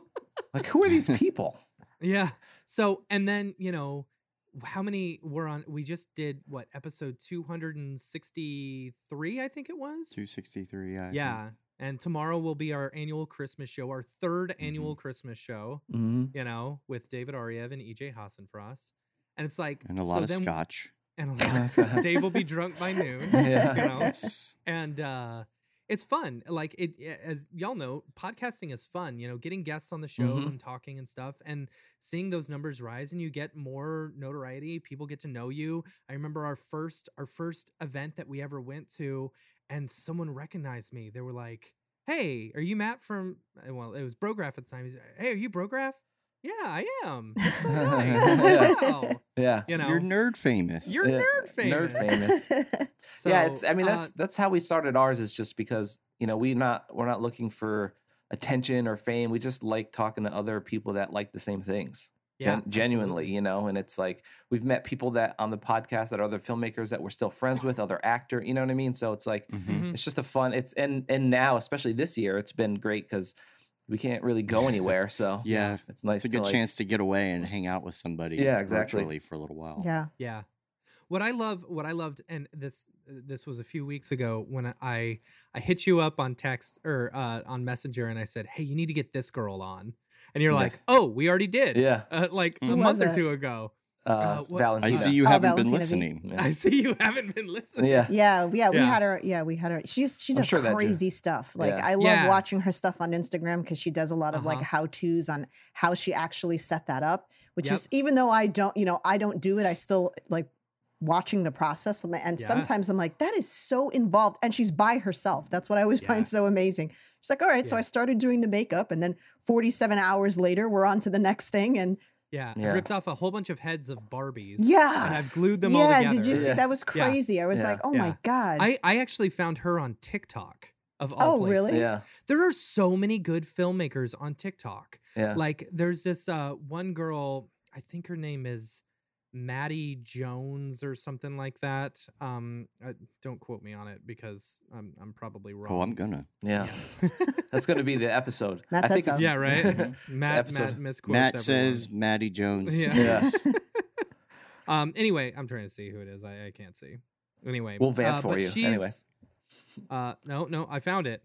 Like, who are these people? yeah. So, and then, you know, how many were on? We just did what episode 263, I think it was. 263. Yeah. I think. And tomorrow will be our annual Christmas show, our third Mm-hmm. annual Christmas show, hmm you know, with David Ariew and EJ Hassenfratz. And it's like, And a so lot of then- scotch. And. Dave will be drunk by noon. Yeah. You know? And uh it's fun like it as y'all know podcasting is fun you know getting guests on the show Mhm. and talking and stuff and seeing those numbers rise and you get more notoriety people get to know you i remember our first our first event that we ever went to and someone recognized me they were like hey are you matt from well it was brograph at the time He's like, hey are you brograph yeah i am That's so nice. Yeah. wow Yeah. you know You're nerd famous. you're Yeah, nerd famous nerd famous. so, yeah, it's. I mean, uh, that's that's how we started ours. Is just because you know we not we're not looking for attention or fame. We just like talking to other people that like the same things. yeah gen- genuinely, absolutely. you know. And it's like we've met people that on the podcast that are other filmmakers that we're still friends with, other actor. You know what I mean? So it's like Mhm. Mhm. it's just a fun. It's and and now especially this year, it's been great because we can't really go anywhere. So Yeah. it's nice. It's a to, good like- chance to get away and hang out with somebody. Yeah, exactly. virtually for a little while. yeah. Yeah. What I love, what I loved, and this this was a few weeks ago when I I hit you up on text or uh, on Messenger, and I said, "Hey, you need to get this girl on," and you're Yeah. like, "Oh, we already did." Yeah. Uh, like Who a was month or two ago. Uh, Uh, what- I see you Oh, haven't been listening. Yeah. I see you haven't been listening. Yeah. Yeah, yeah, we Yeah. had her. Yeah, we had her. She's she does sure crazy stuff. Like Yeah. I love Yeah. watching her stuff on Instagram because she does a lot of like Uh-huh. how tos on how she actually set that up. Which Yep. is even though I don't, you know, I don't do it, I still like watching the process. And and Yeah. sometimes I'm like, that is so involved, and she's by herself. That's what I always Yeah. find so amazing. She's like, all right, so I started doing the makeup, and then 47 hours later, we're on to the next thing, and Yeah, I ripped off a whole bunch of heads of Barbies. Yeah. and I've glued them all yeah, together. did you see Yeah. that was Yeah. crazy? I was Yeah. like, oh Yeah. my god. I I actually found her on TikTok of all Oh, places. really? Yeah. There are so many good filmmakers on TikTok. Yeah. Like there's this uh one girl, I think her name is Maddie Jones or something like that. Um uh, don't quote me on it because I'm I'm probably wrong. Oh, I'm gonna. yeah. That's going to be the episode. Matt I said think so. yeah, right. Matt Matt misquotes Matt everyone. says Maddie Jones. Yeah. Yes. Um. Anyway, I'm trying to see who it is. I, I can't see. Anyway, We'll vamp uh, for you. Anyway. Uh. No. No. I found it.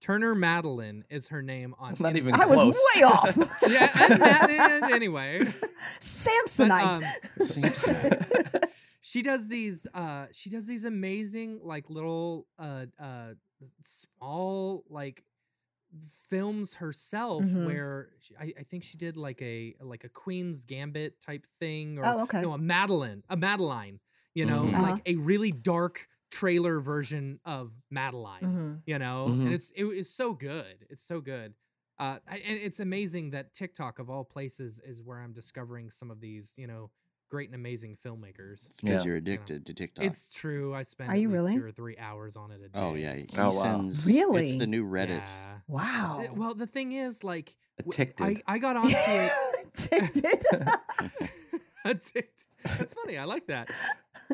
Turner Madeline is her name on. Not even Instagram. I was way off. yeah. And that, and anyway. But, Samsonite. um, Samsonite. she does these. Uh. She does these amazing like little. Uh. Uh. Small like films herself Mhm. where she, I, I think she did like a like a queen's gambit type thing or Oh, okay. no a madeline a madeline you know Mhm. Uh-huh. like a really dark trailer version of madeline Mhm. you know Mhm. and it's it is so good it's so good uh and it's amazing that tiktok of all places is where i'm discovering some of these you know great and amazing filmmakers because Yeah. you're addicted to TikTok. it's true i spend Are you really? two or three hours on it a day oh yeah. He Oh, wow. sends, It's the new Reddit. Yeah. Wow. Well the thing is like w- Addicted. I, I got onto it Addicted. Addicted. That's funny. I like that.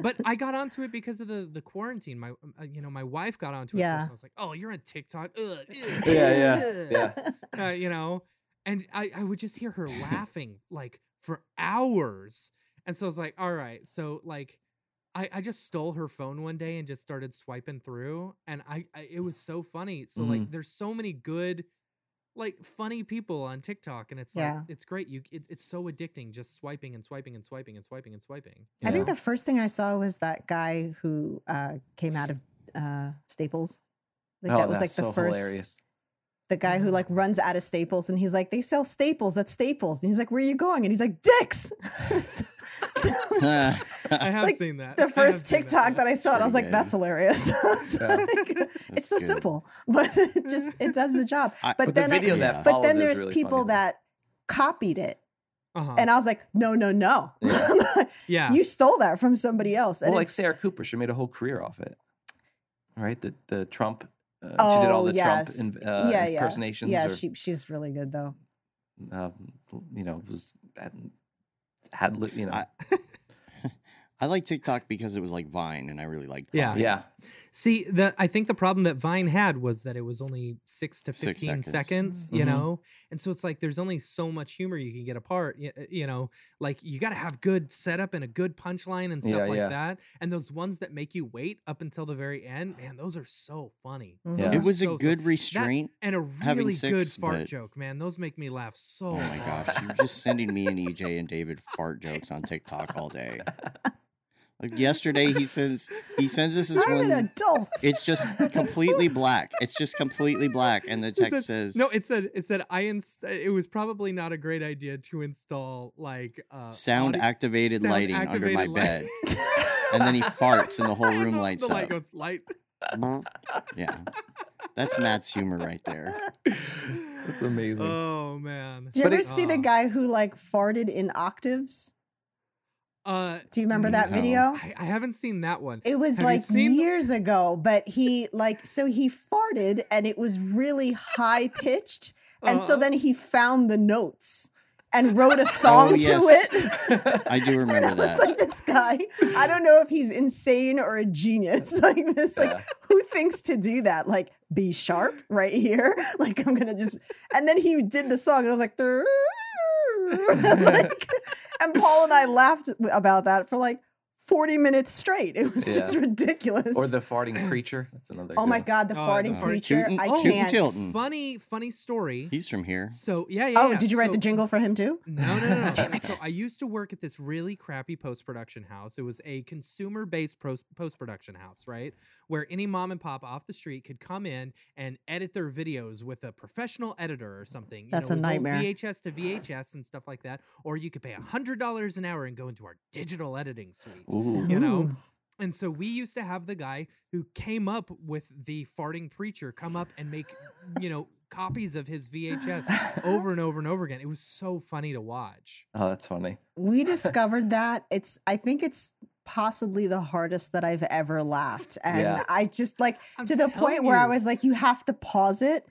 But I got onto it because of the the quarantine. My uh, you know my wife got onto it Yeah. first. I was like, oh, you're on TikTok. Ugh, ugh, Yeah, ugh." yeah. Uh, you know, and I I would just hear her laughing like for hours, and so I was like, all right, so like. I, I just stole her phone one day and just started swiping through and I, I it was so funny so like there's so many good like funny people on TikTok and it's Yeah. like it's great you it, it's so addicting just swiping and swiping and swiping and swiping and swiping I think the first thing I saw was that guy who uh, came out of uh, Staples. Like oh, that was like the so first. hilarious. The guy who like runs out of Staples and he's like, they sell Staples at Staples. And he's like, where are you going? And he's like, Dicks. I have Like, seen that the first TikTok that I saw, and I was like, good. "That's hilarious." It's Yeah. like, it's so good. simple, but it just it does the job. I- But, But then, the I- video Yeah. that but then there's really people funny. that copied it, uh-huh. and I was like, "No, no, no! Yeah. yeah you stole that from somebody else." And well, like Sarah Cooper, she made a whole career off it. Right? The the Trump. Uh, she did Oh, all the yes. Trump in, uh, yeah, yeah, impersonations. yeah. or, She she's really good though. um, you know, was had, had you know, I- I like TikTok because it was like Vine, and I really liked. Yeah. Yeah, see the i think the problem that vine had was that it was only six to Six 15 seconds. seconds, you Mhm. know and so it's like there's only so much humor you can get apart you, you know like you got to have good setup and a good punchline and stuff Yeah, like yeah. that and those ones that make you wait up until the very end man those are so funny Mhm. Yeah. It was so, a so- good that- restraint. and a having really good fart but- joke man those make me laugh so Oh my hard. gosh, you're just sending me and EJ and David fart jokes on TikTok all day. Like yesterday, he sends he sends us this I'm an adult. It's just completely black. It's just completely black, and the text said- says no it said it said i inst- it was probably not a great idea to install like uh sound audio- activated sound lighting under my light- bed, and then he farts and the whole room the- lights the light up. goes light Yeah, that's Matt's humor right there. that's amazing. Oh man. Did you But ever it- see the Oh. guy who like farted in octaves? Uh, Do you remember that No. video? I, I haven't seen that one. It was Have like seen the- years ago, but he like so he farted and it was really high pitched, and so Uh-huh. then he found the notes and wrote a song to yes. it. I do and remember I was that. like, this guy, I don't know if he's insane or a genius. Like this, like Yeah. who thinks to do that? Like be sharp right here. Like I'm gonna just, and then he did the song, and I was like, like, and Paul and I laughed about that for like 40 minutes straight. It was just ridiculous. Or the farting preacher. That's another. oh good my one. God, the Oh, farting the farting- preacher. Tootin'- I oh, Tootin' can't. Tilton. Funny, funny story. He's from here. So yeah, yeah. Oh, yeah. did you write the jingle for him too? No, no, no. no. Damn it. So I used to work at this really crappy post production house. It was a consumer based post production house, right? Where any mom and pop off the street could come in and edit their videos with a professional editor or something. You That's know, a it was nightmare. VHS to VHS and stuff like that. Or you could pay $100 an hour and go into our digital editing suite. Ooh. You know, Ooh. And so we used to have the guy who came up with the farting preacher come up and make, you know, copies of his VHS over and over and over again. It was so funny to watch. Oh, that's funny. we discovered that it's i think it's possibly the hardest that i've ever laughed and Yeah. i just like I'm to the telling point where i was like you have to pause it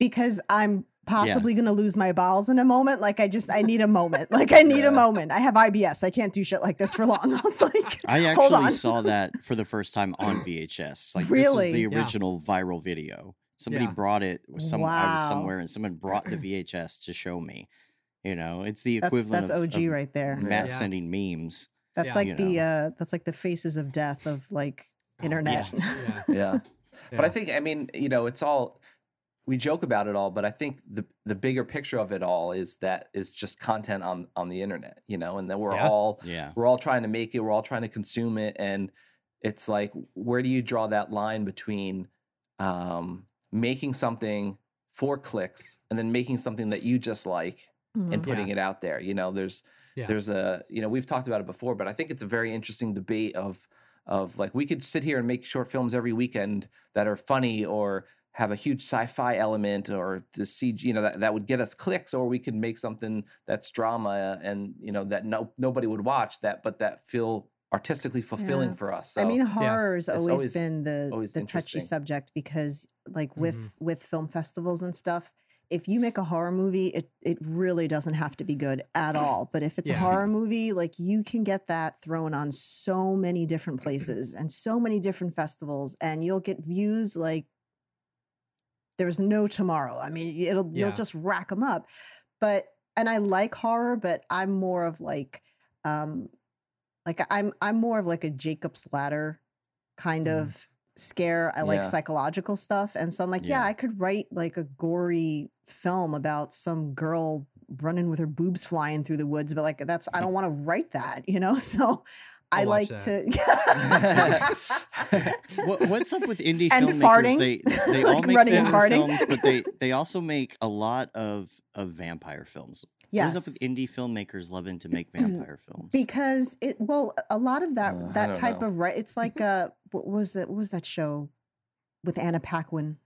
because i'm possibly going to lose my bowels in a moment like i just i need a moment like i need Yeah. a moment i have ibs i can't do shit like this for long i was like I hold actually on saw that for the first time on VHS. Like Really? this was the Yeah. original viral video. Somebody Yeah. brought it. Some I was somewhere and someone brought the VHS to show me. You know, it's the equivalent that's of, og of right there Matt Yeah. sending memes. that's Yeah. like You the know. uh that's like the faces of death of like internet Yeah. Yeah. But I think, I mean, you know, it's all we joke about it all, but I think the the bigger picture of it all is that it's just content on on the internet, you know, and then we're Yeah. all Yeah. we're all trying to make it, we're all trying to consume it, and it's like, where do you draw that line between um, making something for clicks and then making something that you just like and Mhm. putting it out there? You know, there's Yeah. there's a you know we've talked about it before, but I think it's a very interesting debate of of like we could sit here and make short films every weekend that are funny or have a huge sci-fi element or the CG, you know, that, that would get us clicks, or we could make something that's drama and you know that no nobody would watch that, but that feel artistically fulfilling Yeah. for us. I So, mean, horror's it's always, always- been the always the touchy subject because, like with Mhm. with film festivals and stuff, if you make a horror movie, it it really doesn't have to be good at all. But if it's a horror movie, like you can get that thrown on so many different places and so many different festivals, and you'll get views like there's no tomorrow. I mean, it'll Yeah. you'll just rack them up. But and I like horror, but I'm more of like um like I'm I'm more of like a Jacob's ladder kind Mhm. of scare. I like Yeah. psychological stuff. And so I'm like, yeah. Yeah. I could write like a gory film about some girl running with her boobs flying through the woods, but like that's I don't want to write that, you know? So I'll watch like that. to What, what's up with indie And filmmakers? farting. They they all Like make running and horror farting. films, but they they also make a lot of of vampire films. yes. What is up with indie filmmakers loving to make vampire films? because it well a lot of that Uh, that type know. of right it's like uh what was that what was that show with Anna Paquin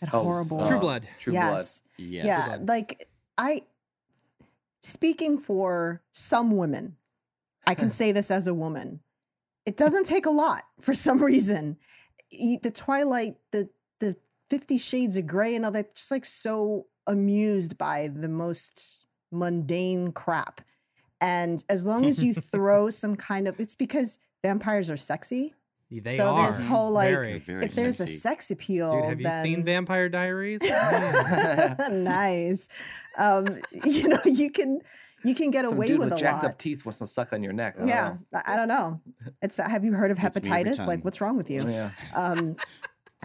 that Oh, horrible True uh, Blood. True Blood. yes yes. yeah Blood. like I speaking for some women I can say this as a woman it doesn't take a lot for some reason the Twilight the the 50 shades of gray and all that just like so amused by the most mundane crap and as long as you throw some kind of it's because vampires are sexy They so are. this whole like Very. Very if there's sexy. a sex appeal Dude, have you then seen Vampire Diaries? Mm. nice um you know you can you can get Some away dude with, with a jacked lot up teeth wants to suck on your neck. I don't yeah I, I don't know it's have you heard of Gets me every hepatitis like what's wrong with you. Yeah. um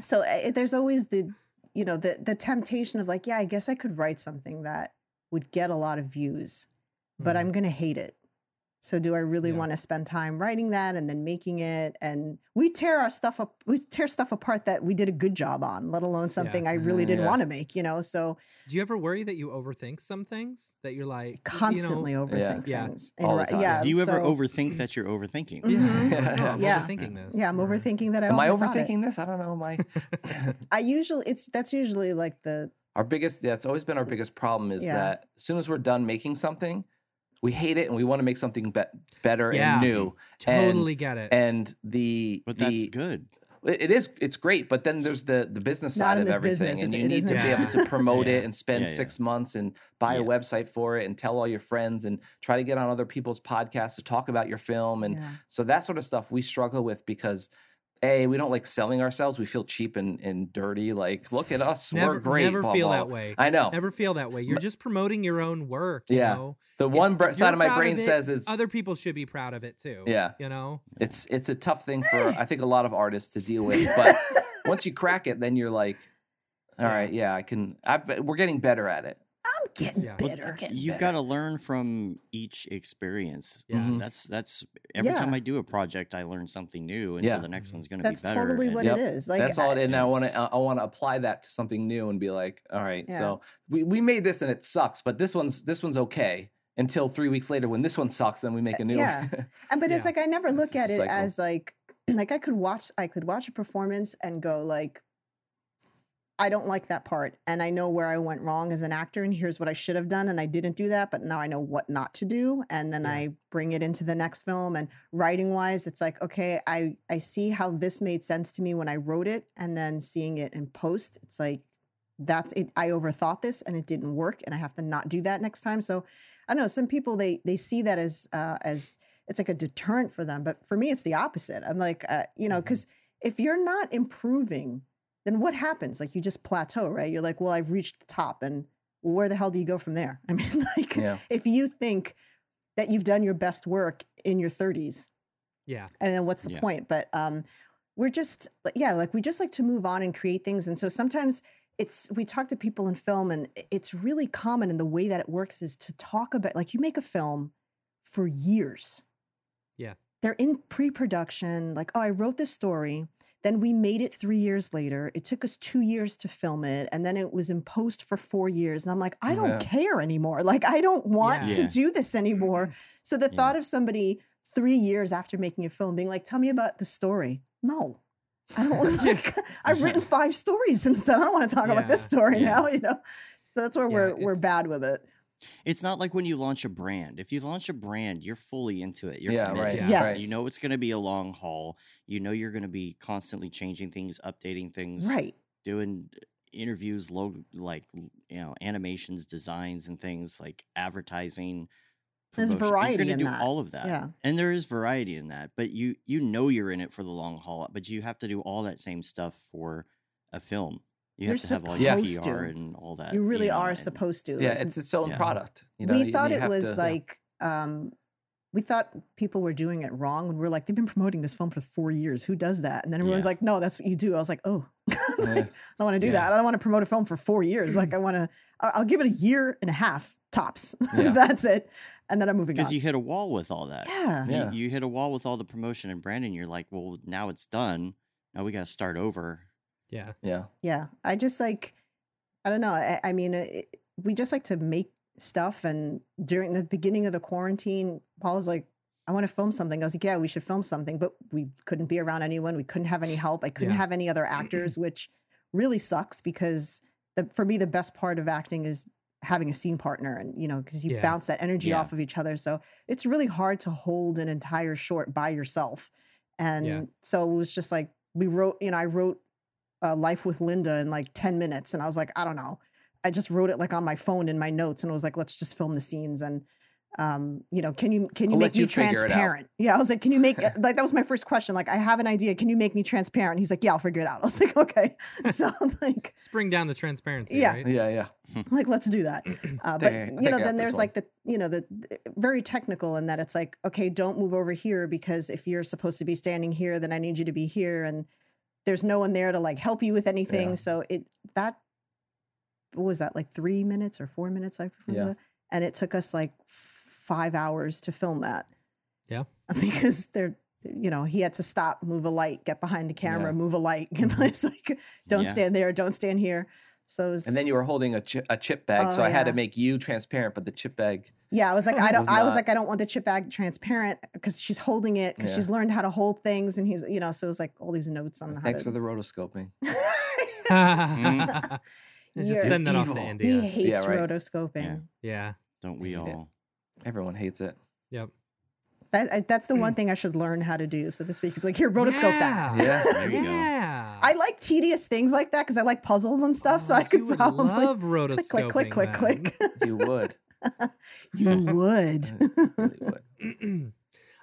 so uh, there's always the you know the the temptation of like yeah i guess i could write something that would get a lot of views but Mhm. i'm gonna hate it so do i really Yeah. want to spend time writing that and then making it and we tear our stuff up we tear stuff apart that we did a good job on let alone something i really didn't yeah. want to make you know so Do you ever worry that you overthink some things that you're like constantly You know, overthink Yeah. things All the time. yeah Do you ever so- overthink that you're overthinking? Mhm. yeah, Yeah. I'm Yeah. overthinking this. yeah i'm overthinking that i Am I overthought it. overthinking this? I don't know. Am I? i usually it's that's usually like the our biggest yeah it's always been our biggest problem is Yeah. that as soon as we're done making something we hate it and we want to make something be- better Yeah. and new and- Totally get it. and the But the, that's good. it it is it's great but then there's the the business Not side of everything business, and you it need to isn't. be able to promote Yeah. it and spend Yeah, yeah. six months and buy a website for it and tell all your friends and try to get on other people's podcasts to talk about your film and yeah. so that sort of stuff we struggle with because a we don't like selling ourselves. We feel cheap and, and dirty. Like, look at us, never, we're great. never blah, feel blah. that way. I know. Never feel that way. You're just promoting your own work. You Yeah. Know? the one br- side of my brain it, says is other people should be proud of it too. Yeah. You know. it's it's a tough thing for I think a lot of artists to deal with. But once you crack it, then you're like, all right, yeah, I can. I've, we're getting better at it. I'm getting Yeah. Well, better. You've got to learn from each experience. Yeah. Mhm. That's that's every time I do a project, I learn something new, and Yeah. so the next mm-hmm. one's going to be better. That's totally and- what Yep. it is. Like That's all. I- it And I want to uh, I want to apply that to something new and be like, all right, Yeah. so we, we made this and it sucks, but this one's this one's okay. Until three weeks later, when this one sucks, then we make uh, a new yeah. one. And but it's like I never look just at it cycle. as like like I could watch I could watch a performance and go like I don't like that part and I know where I went wrong as an actor and here's what I should have done and I didn't do that but now I know what not to do and then Yeah. I bring it into the next film and writing wise it's like okay I I see how this made sense to me when I wrote it and then seeing it in post it's like that's it I overthought this and it didn't work and I have to not do that next time so I don't know some people they they see that as uh as it's like a deterrent for them but for me it's the opposite i'm like uh, you know because if you're not improving then what happens like you just plateau right you're like well i've reached the top and where the hell do you go from there i mean like yeah, if you think that you've done your best work in your 30s Yeah. and then what's the Yeah. point but um we're just yeah like we just like to move on and create things and so sometimes it's we talk to people in film and it's really common in the way that it works is to talk about like you make a film for years Yeah. they're in pre-production like oh i wrote this story then we made it three years later it took us two years to film it and then it was in post for four years and i'm like i don't Yeah. care anymore like i don't want Yeah. to Yeah. do this anymore mm-hmm. so the Yeah. thought of somebody three years after making a film being like, tell me about the story. No. I don't want like I've written five stories since then. I don't want to talk about this story Yeah. now, you know. So that's where Yeah, we're we're bad with it. It's not like when you launch a brand. If you launch a brand, you're fully into it. You're Yeah, committed. right, Yeah. Yes. You know it's going to be a long haul. You know you're going to be constantly changing things, updating things, Right. doing uh, interviews, log like you know animations, designs, and things like advertising. There's variety You're gonna in do that. all of that. Yeah. and there is variety in that. But you you know you're in it for the long haul. But you have to do all that same stuff for a film. You You're have to have all your supposed PR to. and all that. You really are and- supposed to. yeah, Like, it's its own Yeah. product. You know, we you- thought you it was to- like um we thought people were doing it wrong when we are like, they've been promoting this film for four years. Who does that? And then everyone's Yeah. like, no, that's what you do. I was like, oh, Like, Yeah. I don't want to do Yeah. that. I don't want to promote a film for four years. Like I want to, I'll give it a year and a half tops. Yeah. that's it. And then I'm moving on. because you hit a wall with all that. yeah. You- Yeah. You, hit a wall with all the promotion and branding. You're like, well, now it's done. Now we got to start over. Yeah. yeah, Yeah. I just like, I don't know. I, I mean, uh, it, we just like to make stuff. And during the beginning of the quarantine, Paul was like, I want to film something. I was like, yeah, we should film something. But we couldn't be around anyone. We couldn't have any help. I couldn't Yeah. have any other actors, which really sucks because the, for me, the best part of acting is having a scene partner and, you know, because you Yeah. bounce that energy Yeah. off of each other. So it's really hard to hold an entire short by yourself. And so it was just like, we wrote, you know, I wrote uh, Life with Linda in like 10 minutes. And I was like, I don't know. I just wrote it like on my phone in my notes and it was like, let's just film the scenes. And, um, you know, can you, can you I'll make let me you figure it out. transparent? Yeah. I was like, can you make, like, that was my first question. Like, I have an idea. Can you make me transparent? He's like, yeah, I'll figure it out. I was like, okay. So like, Just bring down the transparency. Yeah. Right? yeah, yeah. Like, let's do that. Uh, but think I- I you know, then there's like the, you know, the the- very technical in that it's like, okay, don't move over here because if you're supposed to be standing here, then I need you to be here, and there's no one there to like help you with anything. Yeah. So it that what was that like three minutes or four minutes? I Yeah. forget. And it took us like five hours to film that. Yeah. because they're. You know, he had to stop, move a light, get behind the camera, Yeah. move a light. And Mhm. it's like, don't Yeah. stand there, don't stand here. So, it was, And then you were holding a chip, a chip bag, so Oh, I had to make you transparent, but the chip bag. Yeah, I was like, I don't. I was like, I don't want the chip bag transparent because she's holding it because Yeah. she's learned how to hold things, and he's, you know, so it was like all these notes on how Thanks to. for the rotoscoping. Mm-hmm. Just send that off to evil. he India. hates right. rotoscoping. Yeah. Don't we Yeah. all? Everyone hates it. Yep. That, I, that's the one thing I should learn how to do. So this week, you'd be like, here, rotoscope that. Yeah. There you go. Yeah. I like tedious things like that because I like puzzles and stuff. so Oh, I could you would probably love click, rotoscoping. click, click, click, then. click. You would. you would. You really would.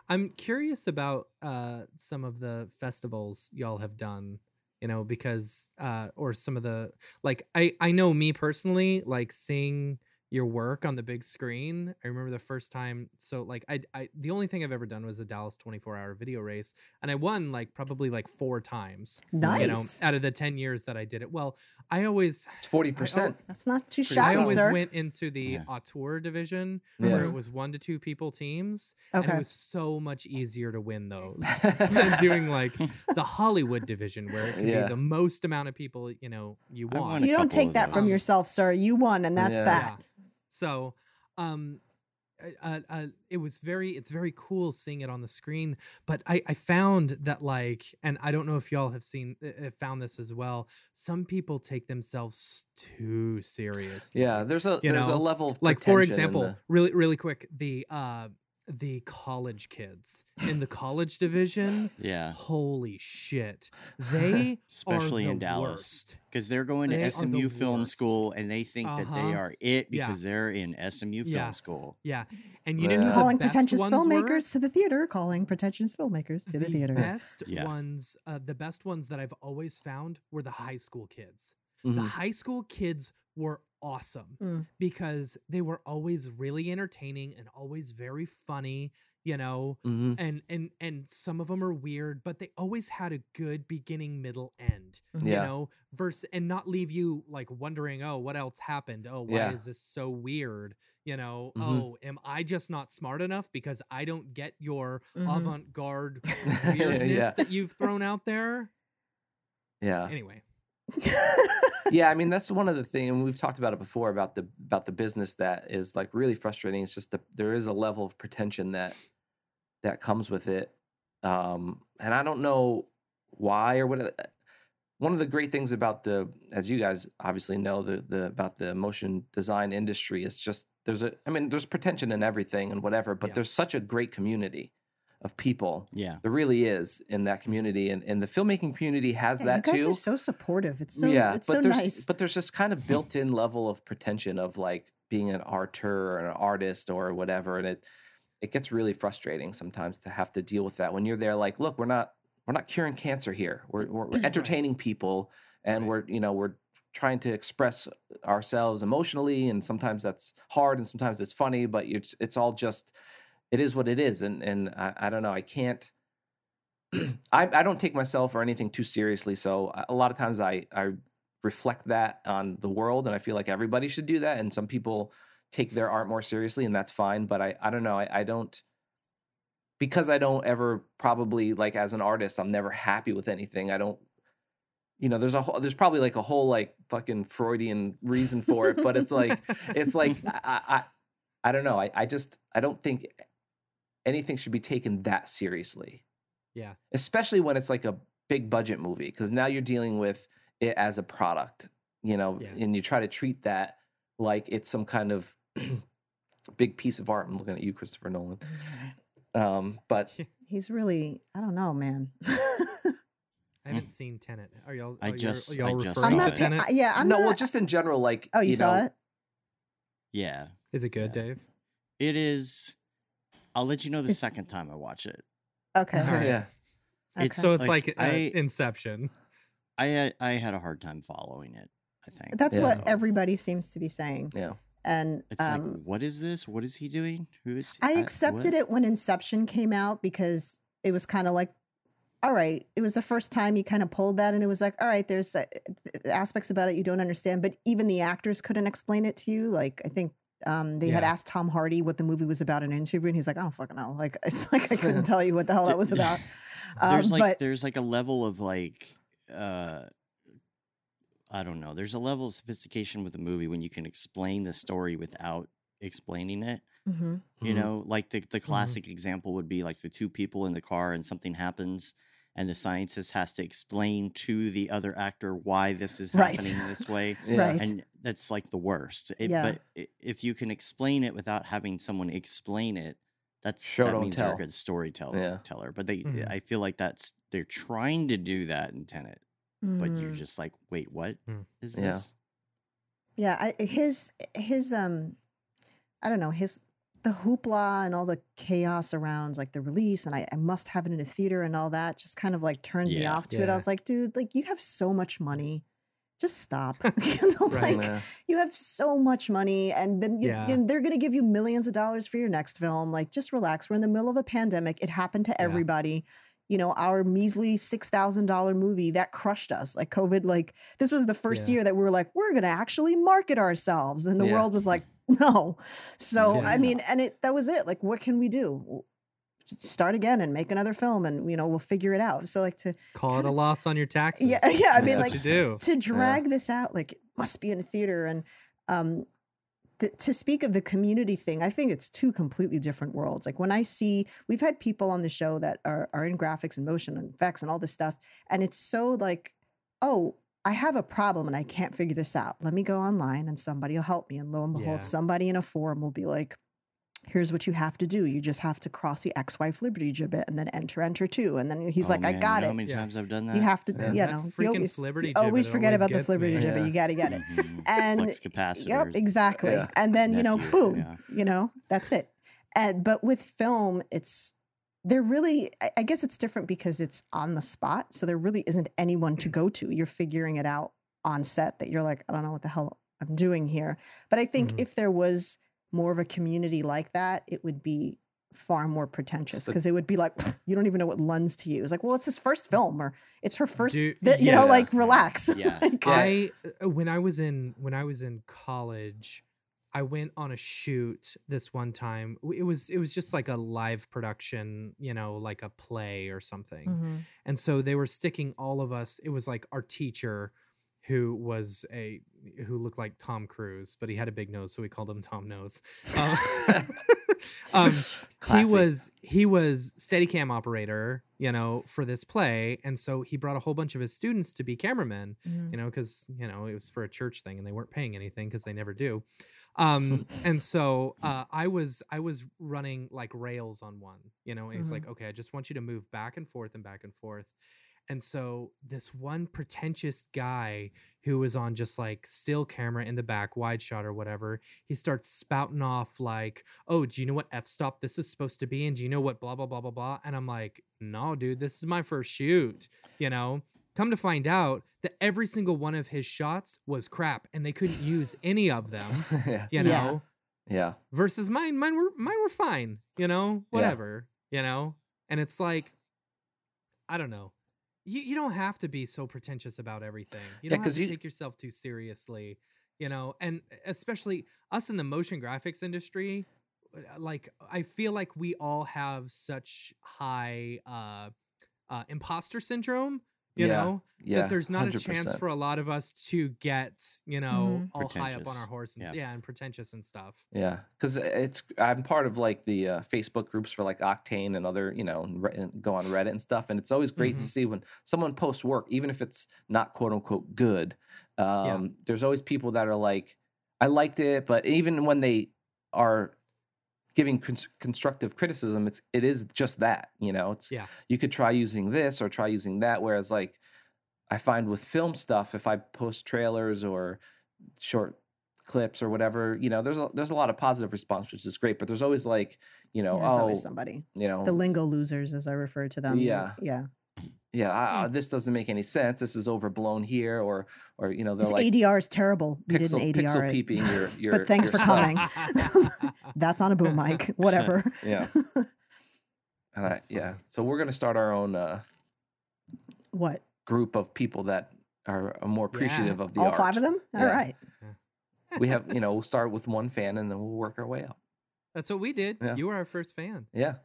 I'm curious about uh some of the festivals y'all have done, you know, because uh or some of the like I I know me personally like seeing your work on the big screen. I remember the first time so like I I the only thing I've ever done was a Dallas 24-hour video race and I won like probably like 4 times, Nice. you know, out of the 10 years that I did it. Well, I always It's forty percent. That's not too Pretty I always sir. went into the Yeah. auteur division Yeah. where it was one to two people teams, and it was so much easier to win those than doing like the Hollywood division where it can Yeah. be the most amount of people you know you want. You don't take that from yourself, sir. You won, and that's Yeah. that. So, um, uh, uh, uh, it was very, it's very cool seeing it on the screen. But I, I found that like, and I don't know if y'all have seen, uh, uh, found this as well. Some people take themselves too seriously. Yeah, there's a there's know, a level of like for example the- really really quick the uh the college kids in the college division Yeah, holy shit they especially are in Dallas, because they're going to are the SMU Film worst. School and they think that they Uh-huh. are it Yeah. because they're in SMU Yeah. Film School. yeah and you know who Yeah. the Calling best pretentious ones filmmakers were? to the theater. Calling pretentious filmmakers to the, theater. The best Yeah. ones uh, the best ones that i've always found were the high school kids the Mhm. high school kids were awesome Mm. because they were always really entertaining and always very funny you know Mhm. and and and some of them are weird but they always had a good beginning middle end Mhm. you Yeah. know verse and not leave you like wondering oh what else happened oh why Yeah. is this so weird you know Mhm. oh am i just not smart enough because i don't get your Mhm. avant-garde weirdness Yeah. that you've thrown out there Yeah. anyway yeah, I mean that's one of the things, and we've talked about it before about the about the business that is like really frustrating. It's just the, there is a level of pretension that that comes with it, um, and I don't know why or what. One of the great things about the, as you guys obviously know, the the about the motion design industry is just there's a, I mean, there's pretension in everything and whatever, but Yeah. there's such a great community of people. Yeah, There really is in that community, and, and the filmmaking community has Yeah, that you guys too are so supportive. It's so yeah, it's but so there's nice. but there's this kind of built-in level of pretension of like being an auteur or an artist or whatever, and it it gets really frustrating sometimes to have to deal with that when you're there. Like, look, we're not we're not curing cancer here. We're we're we're mm-hmm. entertaining people, and Right. we're you know we're trying to express ourselves emotionally, and sometimes that's hard, and sometimes it's funny, but it's it's all just it is what it is, and and I, I don't know, I can't. I, I don't take myself or anything too seriously. So a- lot of times I, I reflect that on the world and I feel like everybody should do that. And some people take their art more seriously and that's fine. But I, I don't know. I, I don't, because I don't ever probably like as an artist, I'm never happy with anything. I don't, you know, there's a whole, there's probably like a whole like fucking Freudian reason for it, but it's like, it's like, I, I, I- I don't know. I, I just, I don't think anything should be taken that seriously yeah especially when it's like a big budget movie because now you're dealing with it as a product you know Yeah. and you try to treat that like it's some kind of big piece of art i'm looking at you christopher nolan um but He's really I don't know, man. i haven't seen tenet are y'all I are y'all- just- y'all I just referring I'm saw to not. it. tenet I- yeah, I'm no not. well just in general like oh, you, saw know, it? yeah, is it good Yeah. dave it is. I'll let you know the It's- second time I watch it. Okay. All right. yeah okay. It's so it's Like, like, uh, I- inception I had- I had a hard time following it. I think That's Yeah. what So, everybody seems to be saying. yeah And It's um, like, what is this? What is he doing? Who is? I accepted it when Inception came out because it was kind of like, all right, it was the first time he kind of pulled that, and it was like, all right, there's uh, aspects about it you don't understand, but even the actors couldn't explain it to you. Like, I think um, they had asked Tom Hardy what the movie was about in an interview, and he's like, I don't fucking know. Like, it's like I couldn't tell you what the hell that was about. Um, There's like but there's like a level of like uh I don't know. There's a level of sophistication with the movie when you can explain the story without explaining it. Mhm. You Mhm. know, like the the classic example would be like the two people in the car and something happens and the scientist has to explain to the other actor why this is Right. happening this way. yeah Right. And that's like the worst. It, Yeah. But if you can explain it without having someone explain it, that's Show, that don't means you're a good storyteller. Yeah. Teller. But they, Mhm. I feel like that's they're trying to do that in Tenet, but you're Mm. just like, wait, what is Mm. Yeah. this? Yeah, I, his his um, I don't know his the hoopla and all the chaos around like the release and I, I must have it in a theater and all that just kind of like turned me off to it. I was like, dude, like you have so much money. Just stop. you know, Right. like Yeah. you have so much money and then you, Yeah. and they're going to give you millions of dollars for your next film. Like just relax. We're in the middle of a pandemic. It happened to Yeah. everybody. You know, our measly $6,000 movie that crushed us. Like COVID, like this was the first Yeah. year that we were like, we're going to actually market ourselves. And the Yeah. world was like, no. So, I Yeah. mean, and it, that was it. Like, what can we do? Start again and make another film and, you know, we'll figure it out. So, like, to, Call it a loss on your taxes. yeah, yeah. I That's mean, like, do. to drag this out like it must be in a theater and um th- to speak of the community thing i think it's two completely different worlds like when i see we've had people on the show that are, are in graphics and motion and effects and all this stuff and it's so like oh i have a problem and i can't figure this out let me go online and somebody will help me and lo and behold Yeah. somebody in a forum will be like here's what you have to do you just have to cross the ex-wife liberty gibbet and then enter enter two and then he's Oh, like i got you know it how many Yeah. times I've done that? you have to, Yeah. you That know, you always, Flibberty you always forget always about the gets me. Gibbet. Yeah. You got to get it. Mhm. And Flux capacitors. yep, exactly. Yeah. And then you know, boom, yeah. you know, that's it. And but with film, it's there really. I- I guess it's different because it's on the spot, so there really isn't anyone to go to. You're figuring it out on set that you're like, I don't know what the hell I'm doing here. But I think Mhm. if there was more of a community like that, it would be far more pretentious So- because it would be like you don't even know what lens to use like well it's his first film or it's her first Dude, th- you know like relax Yeah. Like, I uh, when I was in when I was in college, I went on a shoot this one time. It was it was just like a live production, you know, like a play or something. Mhm. And so they were sticking all of us. It was like our teacher who was a who looked like Tom Cruise, but he had a big nose, so we called him Tom Nose. Um, um, he was he was steadicam operator you know for this play and so he brought a whole bunch of his students to be cameramen Mhm. you know because you know it was for a church thing and they weren't paying anything because they never do um and so uh i was i was running like rails on one you know and he's like okay i just want you to move back and forth and back and forth. And so this one pretentious guy who was on just like still camera in the back wide shot or whatever he starts spouting off like oh do you know what f-stop this is supposed to be and do you know what blah blah blah blah blah? And i'm like no dude this is my first shoot you know come to find out that every single one of his shots was crap and they couldn't use any of them yeah. you know? Yeah. versus mine mine were mine were fine you know? Whatever you know? And it's like i don't know. You, you don't have to be so pretentious about everything. You don't have to you- take yourself too seriously you know? And especially us in the motion graphics industry uh, like i feel like we all have such high uh uh imposter syndrome you Yeah, know Yeah. that there's not a chance for a lot of us to get you know Mhm. all high up on our Pretentious, horse and yeah. yeah and pretentious and stuff Yeah, because it's I'm part of like the uh, Facebook groups for like Octane and other you know and re- and go on Reddit and stuff, and it's always great to Mhm. see when someone posts work, even if it's not quote unquote good. Um, There's always people that are like, I liked it, but even when they are giving cons- constructive criticism, it's it is just that you know it's Yeah. you could try using this or try using that. Whereas like I find with film stuff, if I post trailers or short clips or whatever, you know, there's a, there's a lot of positive response, which is great. But there's always like, you know, There's oh, always somebody. you know, The lingo losers, as I refer to them. Yeah. Yeah. Yeah, ah, this doesn't make any sense. This is overblown here, or or you know, they're This like ADR is terrible. We pixel didn't ADR pixel it. peeping your your. But thanks your for stuff. coming. That's on a boom mic. Whatever. Yeah. And I, yeah, so we're gonna start our own uh, what? group of people that are more Yeah. appreciative of the All art. five of them? All Yeah. right. we have, you know, we'll start with one fan and then we'll work our way up. That's what we did. Yeah. You were our first fan. Yeah.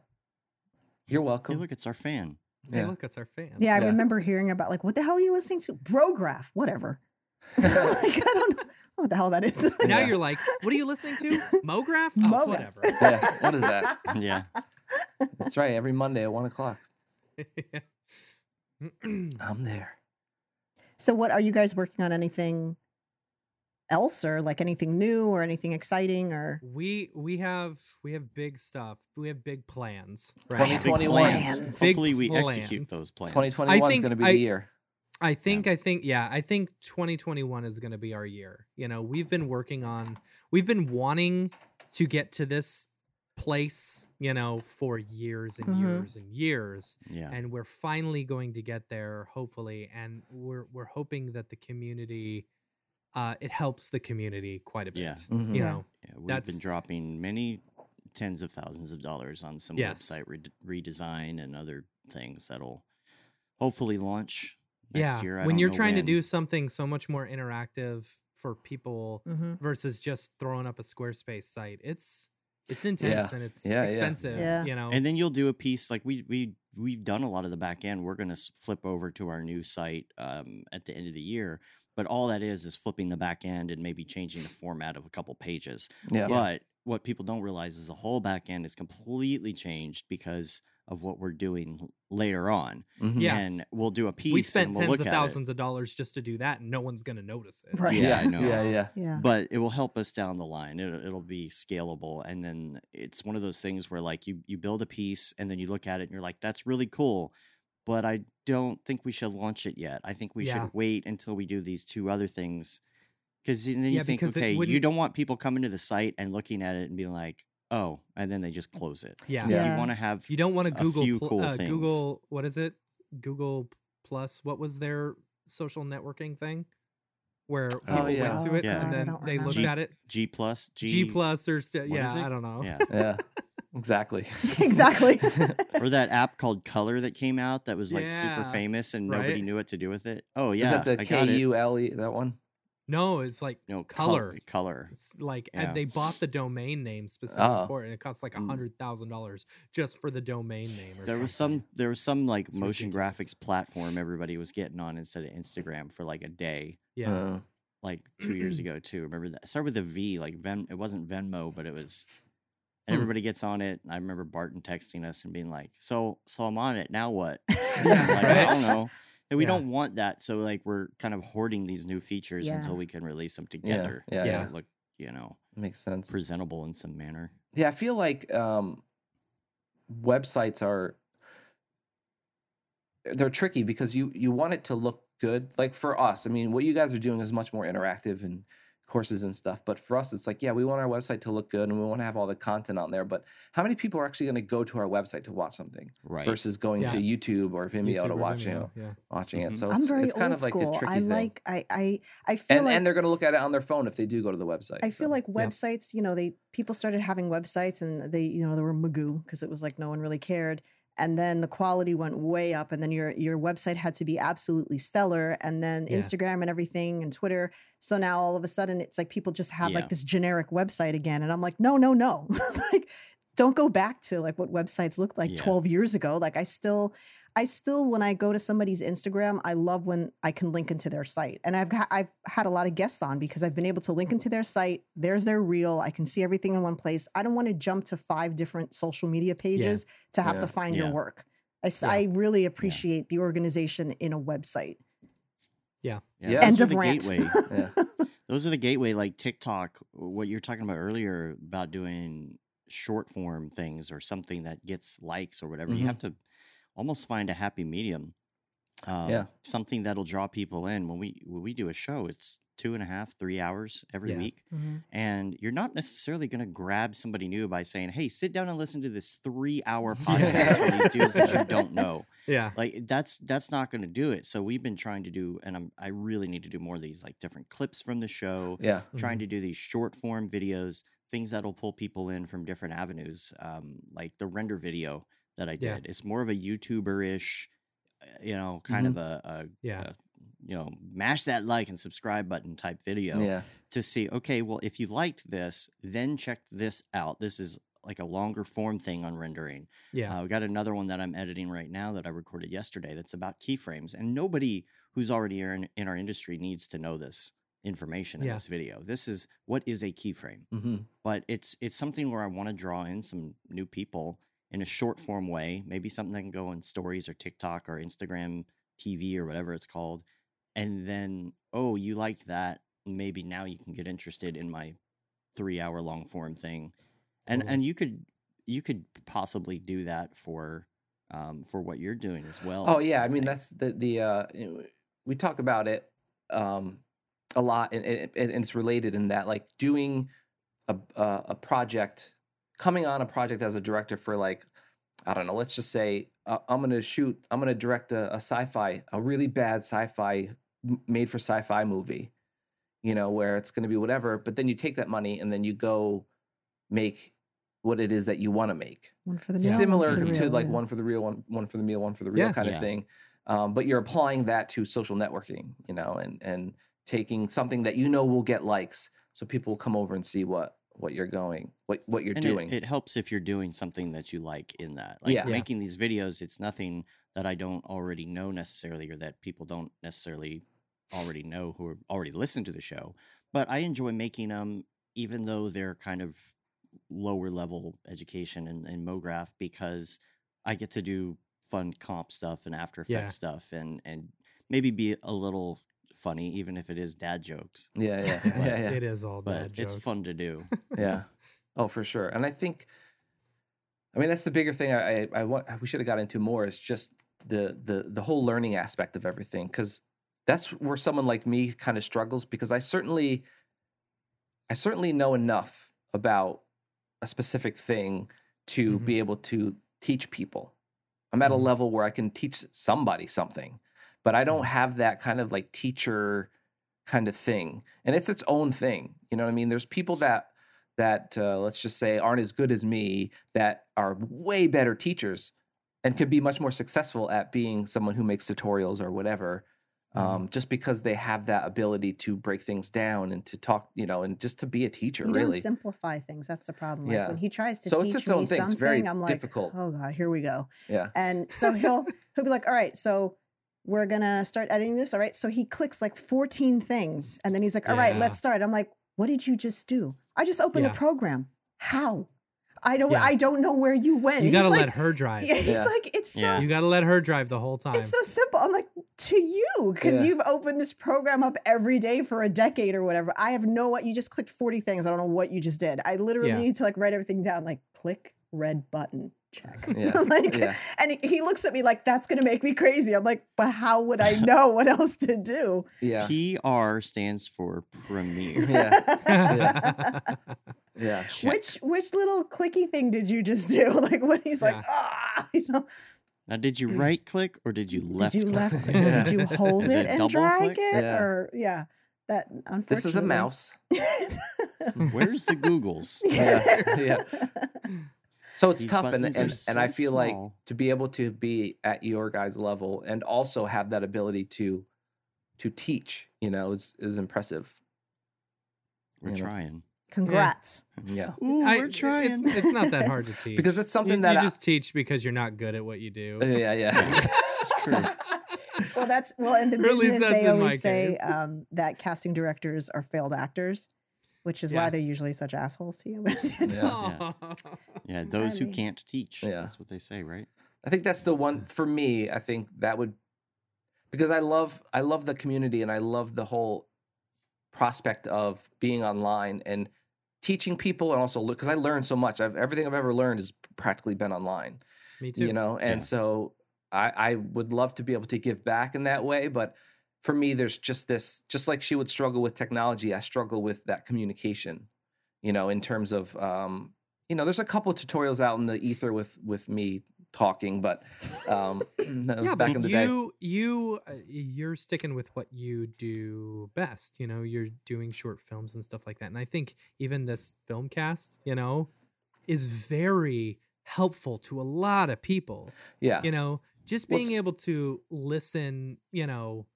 You're Hey, welcome. look, it's our fan. Hey, Yeah. look, it's our fan. Yeah, I Yeah. remember hearing about like, what the hell are you listening to? Brograph, whatever. like, I don't know what the hell that is. Now Yeah. you're like, what are you listening to? Mograph? Oh, Mograph. whatever. Yeah, what is that? Yeah. That's right. Every Monday at one o'clock. I'm there. So, what are you guys working on? Anything else, or like anything new, or anything exciting, or we we have we have big stuff. We have big plans. Twenty Right. Big plans. one. Big Hopefully, we execute those plans. 2021 is going to be I- the year. I think I think yeah, I think 2021 is going to be our year. You know, we've been working on we've been wanting to get to this place, you know, for years and Mhm. years and years. Yeah. And we're finally going to get there, hopefully. And we're we're hoping that the community uh it helps the community quite a bit. Yeah. Mhm. You know, Yeah, we've That's- been dropping many tens of thousands of dollars on some Yes. website re- redesign and other things that'll hopefully launch next yeah. year. I When you're know trying to do something so much more interactive for people hmm versus just throwing up a Squarespace site, it's it's intense and it's Yeah, yeah. expensive. Yeah. You know, and then you'll do a piece like we we we've done a lot of the back end. We're going to flip over to our new site um, at the end of the year, but all that is is flipping the back end and maybe changing the format of a couple pages. Yeah. But what people don't realize is the whole back end is completely changed because of what we're doing later on. Mhm. Yeah. And we'll do a piece. we spent and we'll tens look of at it. thousands of dollars just to do that, and no one's gonna notice it. Right. Yeah, I know. Yeah, yeah. Yeah. but it will help us down the line it'll, it'll be scalable and then it's one of those things where like you you build a piece and then you look at it and you're like that's really cool but i don't think we should launch it yet i think we Yeah. should wait until we do these two other things because then you Yeah, think okay you don't want people coming to the site and looking at it and being like oh and then they just close it Yeah. Yeah. you want to have You don't want to Google pl- cool uh. Google what is it? Google Plus. What was their social networking thing? Where people Oh, yeah. went to it Yeah. and then don't they looked remember. at it. g plus g, G, plus or st- yeah. I don't know. yeah Yeah. Exactly. exactly. or that app called color that came out that was like super famous and nobody right? knew what to do with it oh yeah Is that the I got K it. U L E that one? No, it's like no Color. col- color it's like Yeah. and they bought the domain name specifically Oh. for it, and it costs like a Mm. hundred thousand dollars just for the domain name. Or there was some there was some like It's motion ridiculous. graphics platform everybody was getting on instead of Instagram for like a day yeah. Uh, like two years ago too. Remember that? It started with a V, like Ven. It wasn't Venmo, but it was. And Hmm. everybody gets on it. And I remember Barton texting us and being like, "So, so I'm on it now. What? Yeah, like, I don't know. And we Yeah. don't want that. So like we're kind of hoarding these new features Yeah. until we can release them together. yeah, yeah. Look, you know, makes sense. presentable in some manner. Yeah, I feel like um, websites are they're tricky because you you want it to look good. Like for us, I mean, what you guys are doing is much more interactive and courses and stuff. But for us, it's like, yeah, we want our website to look good and we want to have all the content on there. But how many people are actually going to go to our website to watch something Right. versus going Yeah. to YouTube or Vimeo YouTube to or watch you Vimeo, know, yeah. watching it? Mhm. So I'm it's, very it's kind old of like school. a tricky I thing. like I I I feel and like and they're going to look at it on their phone if they do go to the website. I feel like websites, you know, they people started having websites and they, you know, they were magoo because it was like no one really cared. And then the quality went way up, and then your your website had to be absolutely stellar. And then Yeah. Instagram and everything and Twitter. So now all of a sudden it's like people just have Yeah. like this generic website again. And I'm like, no, no, no. like, don't go back to like what websites looked like Yeah. 12 years ago. Like I still I still, when I go to somebody's Instagram, I love when I can link into their site. And I've, ha- I've had a lot of guests on because I've been able to link into their site. There's their reel. I can see everything in one place. I don't want to jump to five different social media pages to have Yeah. to find Yeah. your work. I, s- Yeah. I really appreciate the organization in a website. Yeah. those End are of rant. gateway. Yeah. those are the gateway like tiktok what you're talking about earlier about doing short form things or something that gets likes or whatever you Mhm. have to almost find a happy medium um, Yeah. something that'll draw people in when we when we do a show it's two and a half three hours every Yeah. week and you're not necessarily going to grab somebody new by saying hey sit down and listen to this three hour podcast from these dudes that you don't know Yeah. like that's that's not going to do it so we've been trying to do and i'm i really need to do more of these like different clips from the show Yeah. trying to do these short form videos things that'll pull people in from different avenues um, like the render video that i did Yeah. it's more of a youtuber-ish uh, you know kind of a, a, Yeah. a you know mash that like and subscribe button type video Yeah. to see okay well if you liked this then check this out this is like a longer form thing on rendering Yeah. uh, we got another one that I'm editing right now that I recorded yesterday that's about keyframes. And nobody who's already in, in our industry needs to know this information in Yeah. this video. This is what is a keyframe. hmm But it's it's something where I want to draw in some new people in a short form way, maybe something that can go on stories or TikTok or Instagram TV or whatever it's called. And then, oh, you liked that. Maybe now you can get interested in my three hour long form thing. And Totally. and you could you could possibly do that for um for what you're doing as well. Oh yeah, I mean that's the the uh, we talk about it um, a lot, and, and, and it's related in that like doing a a, a project coming on a project as a director for like I don't know, let's just say uh, I'm going to shoot, I'm going to direct a, a sci-fi, a really bad sci-fi m- made for sci-fi movie, you know, where it's going to be whatever, but then you take that money and then you go make what it is that you want to make. One for the meal, one Similar for the to real, like yeah. one for the real, one one for the meal, one for the real Yeah. kind Yeah. of thing. Um, but you're applying that to social networking, you know, and and taking something that you know will get likes, so people will come over and see what what you're going, what what you're And doing. It, it helps if you're doing something that you like in that. Like Yeah. Yeah. making these videos, it's nothing that I don't already know necessarily or that people don't necessarily already know who are already listen to the show. But I enjoy making them even though they're kind of lower level education in, in MoGraph because I get to do fun comp stuff and After Effects Yeah. stuff and and maybe be a little funny even if it is dad jokes. yeah, yeah, Yeah, yeah, yeah. It is all But bad it's fun to do. yeah oh for sure and i think i mean that's the bigger thing i i, I want we should have got into more is just the the the whole learning aspect of everything because that's where someone like me kind of struggles because i certainly i certainly know enough about a specific thing to Mhm. be able to teach people i'm at a Mhm. level where i can teach somebody something but i don't Mhm. have that kind of like teacher kind of thing and it's its own thing you know what i mean there's people that that uh, let's just say aren't as good as me that are way better teachers and could be much more successful at being someone who makes tutorials or whatever Mhm. um, just because they have that ability to break things down and to talk you know and just to be a teacher You really simplify things. That's the problem. Like Yeah. when he tries to So teach me something, very I'm like, difficult. oh god, here we go. yeah And so he'll he'll be like, all right, so we're gonna start editing this. All right. So he clicks like 14 things, and then he's like, all right, Yeah. let's start. I'm like, what did you just do? I just opened Yeah. the program. How? I don't Yeah. I don't know where you went. You He's gotta like, let her drive. Yeah, he's Yeah. like, it's so Yeah. You gotta let her drive the whole time. it's so simple. I'm like, to you, because Yeah. you've opened this program up every day for a decade or whatever. I have no what you just clicked 40 things. I don't know what you just did. I literally Yeah. need to like write everything down, like click red button, check. Yeah. like Yeah. and he- he looks at me like that's gonna make me crazy. I'm like, but how would I know what else to do? yeah PR stands for premiere. Yeah. yeah Check. Which which little clicky thing did you just do? Like when he's like, ah, you know, Now, did you right click or did you left? did you click? left click? Yeah. Did you hold Is it it and drag click? it? Yeah. Or yeah. That unfortunately this is a mouse Where's the Googles? Yeah, yeah. So it's These tough, and buttons are and, and I so feel like to be able to be at your guys' level and also have that ability to to teach, you know, is is impressive. We're You know. trying. Congrats. Yeah, Ooh, I- we're trying. It's, it's not that hard to teach because it's something you, that you I- just teach because you're not good at what you do. yeah, yeah, true. well, that's well in the Or at least business they always say um, that casting directors are failed actors, which is Yeah. why they're usually such assholes to you. Yeah. Yeah, those who mean- can't teach. Yeah. That's what they say, right? I think that's the one for me. I think that would because I love I love the community and I love the whole prospect of being online and teaching people and also because I learned so much. I've everything I've ever learned has practically been online. Me too. you know and Yeah. so I, I would love to be able to give back in that way but for me there's just this just like she would struggle with technology i struggle with that communication you know in terms of um you know there's a couple of tutorials out in the ether with with me talking but um that was yeah, back but in the day you you uh, you're sticking with what you do best. You know, you're doing short films and stuff like that. And I think even this film cast, you know, is very helpful to a lot of people. yeah You know, just being it's- able to listen, you know,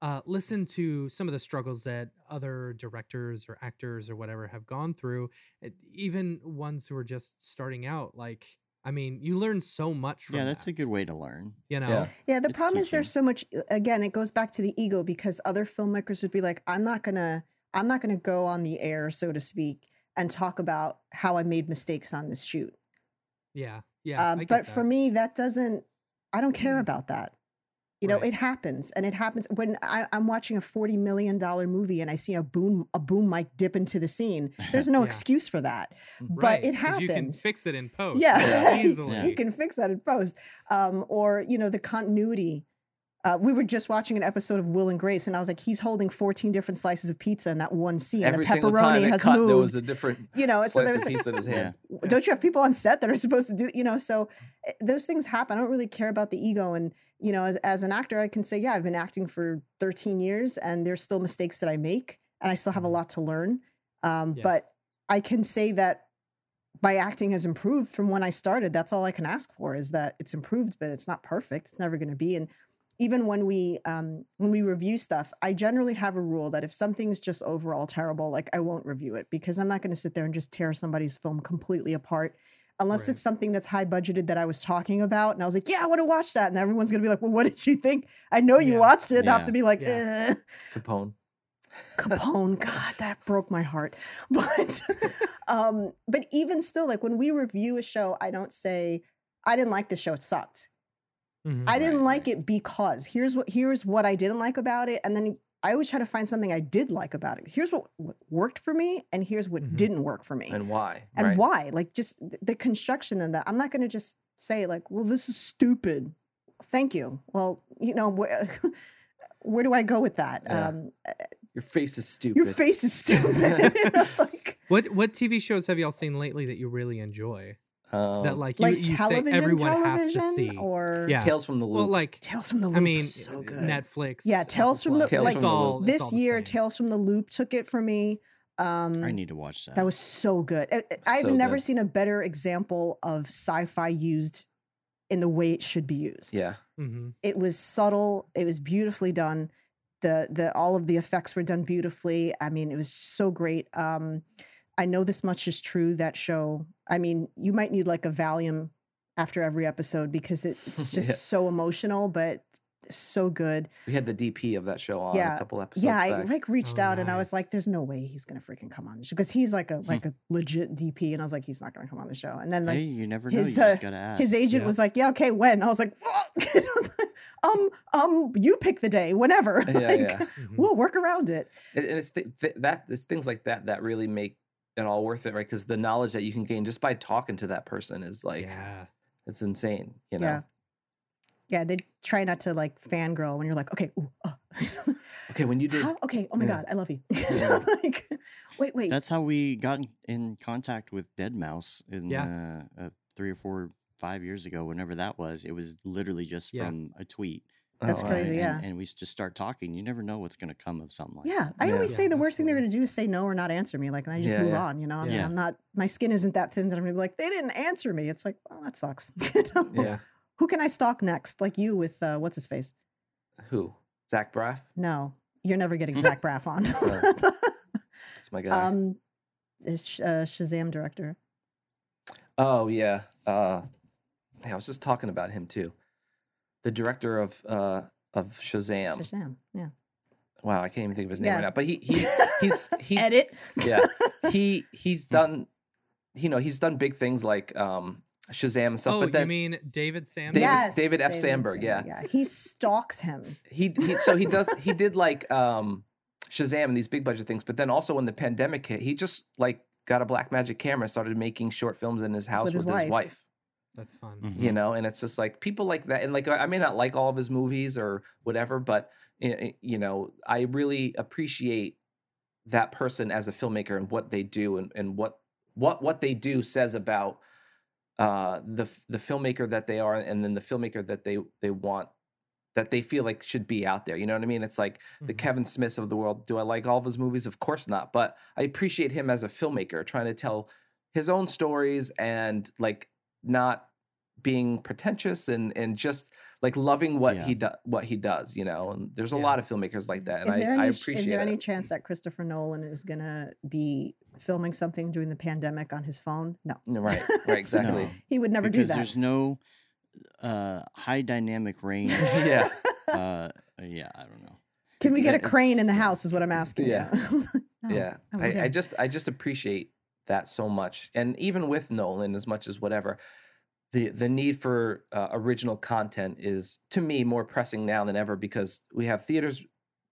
uh, listen to some of the struggles that other directors or actors or whatever have gone through, uh, even ones who are just starting out. Like, I mean, you learn so much from Yeah, that's a good way to learn. You know, Yeah. Yeah, the It's problem is there's so much again, it goes back to the ego because other filmmakers would be like, I'm not gonna I'm not gonna go on the air, so to speak, and talk about how I made mistakes on this shoot. yeah, yeah. um, I get but for me, that doesn't I don't care Mm. about that. You know, Right. it happens and it happens when I, I'm watching a $40 million movie and I see a boom a boom mic dip into the scene. There's no Yeah. excuse for that. But Right, happens. You can fix it in post. Yeah. Yeah. easily. you can fix that in post um, or you know the continuity Uh, we were just watching an episode of Will and Grace, and I was like, he's holding 14 different slices of pizza in that one scene. Every and the single time pepperoni has cut, moved. there was a different you know, so slice there's of pizza in his hand. don't you have people on set that are supposed to do you know so eh, those things happen i don't really care about the ego and you know as, as an actor i can say yeah i've been acting for 13 years and there's still mistakes that i make and i still have a Mhm. lot to learn um, Yeah. but i can say that my acting has improved from when i started that's all i can ask for is that it's improved but it's not perfect it's never going to be and even when we um, when we review stuff i generally have a rule that if something's just overall terrible like i won't review it because i'm not going to sit there and just tear somebody's film completely apart unless Right. it's something that's high budgeted that I was talking about. And I was like, yeah, I want to watch that. And everyone's going to be like, well, what did you think? I know you Yeah. watched it. And I have to be like, Yeah. Capone. Capone. God, that broke my heart. But, um, but even still, like when we review a show, I don't say, I didn't like the show. It sucked. Mhm. I didn't Right, like it because here's what here's what I didn't like about it, and then I always try to find something I did like about it. Here's what, what worked for me, and here's what Mhm. didn't work for me, And why? and right? why. Like just the construction and that. I'm not going to just say like, "Well, this is stupid." Thank you. Well, you know where where do I go with that? Yeah. Um, Your face is stupid. your face is stupid. like, What what TV shows have y'all seen lately that you really enjoy? Um, that like you, like you say everyone has to see. or Yeah. Tales from the Loop. Well, like Tales from the Loop. I mean, so good. Netflix. Yeah, Apple Tales from the- Plus, Tales like, from the all- Loop. it's this all year, same. Tales from the Loop took it for me. Um, I need to watch that. That was so good. I- I- I've So never good. seen a better example of sci-fi used in the way it should be used. yeah. Mhm. It was subtle. It was beautifully done. The the all of the effects were done beautifully. I mean, it was so great. Um, I know this much is true. That show. I mean, you might need like a Valium after every episode because it's just Yeah. so emotional, but so good. We had the DP of that show on Yeah. a couple episodes Yeah, I like reached Oh, out and I was like, "There's no way he's gonna freaking come on the show," because he's like a like a legit DP, and I was like, "He's not gonna come on the show." And then like hey, you never know. his, You uh, just gotta ask. his agent Yeah. was like, "Yeah, okay, when?" I was like, "Um, um, you pick the day, whenever. Yeah, like, yeah. We'll work around it." and and it's th- th- that it's things like that that really make it all worth it, right? Because the knowledge that you can gain just by talking to that person is like yeah. it's insane. You know. Yeah. Yeah, they try not to like fangirl when you're like, "Okay, ooh, uh. Okay, when you did, How? okay, oh my Yeah. god, I love you." Yeah. like, wait, wait, That's how we got in, in contact with Deadmau5 in Yeah. uh, uh, three or four, five years ago. Whenever that was, it was literally just Yeah. from a tweet. That's Oh, crazy. and, yeah. and we just start talking. You never know what's going to come of something like Yeah, that. I Yeah. always Yeah, say the worst thing they're going to do is say no or not answer me. Like, and I just Yeah, move yeah. on. You know, I mean, Yeah. I'm not. My skin isn't that thin that I'm going to be like, they didn't answer me. It's like, well, that sucks. You know? Yeah. Who can I stalk next? Like you with uh, what's his face? Who? Zach Braff? No, you're never getting Zach Braff on. That's my guy. um, is Sh- uh, Shazam director. oh yeah. Uh, yeah. I was just talking about him too. The director of uh of Shazam. Shazam. Yeah. Wow, I can't even think of his name Yeah. right now. But he he he's he Edit. yeah he he's done you know he's done big things like um Shazam and stuff. Oh, but then you mean David Sam? David- yes, David F. Sandberg, yeah. Yeah. He stalks him. he, he so he does he did like um Shazam and these big budget things, but then also when the pandemic hit, he just like got a Blackmagic camera, started making short films in his house With with, his his, wife. Wife. That's fun. Mhm. You know, and it's just like people like that, and like I I may not like all of his movies or whatever, but y- y- you know, I really appreciate that person as a filmmaker and what they do and, and what what what they do says about uh the the filmmaker that they are and then the filmmaker that they they want that they feel like should be out there you know what i mean it's like the Mhm. kevin smiths of the world do i like all of his movies of course not but i appreciate him as a filmmaker trying to tell his own stories and like not being pretentious and and just like loving what Yeah. he does what he does you know and there's a Yeah. lot of filmmakers like that and Is there, I, I any, sh- appreciate is there any it. chance that Christopher Nolan is going to be filming something during the pandemic on his phone? No. No, right right exactly No, He would never because do that. there's no uh, high dynamic range. yeah uh, yeah, I don't know. Can we get a crane in the house? Is what I'm asking. Yeah. you. No. yeah Oh, I. I just i just appreciate that so much and even with nolan as much as whatever the the need for uh, original content is to me more pressing now than ever because we have theaters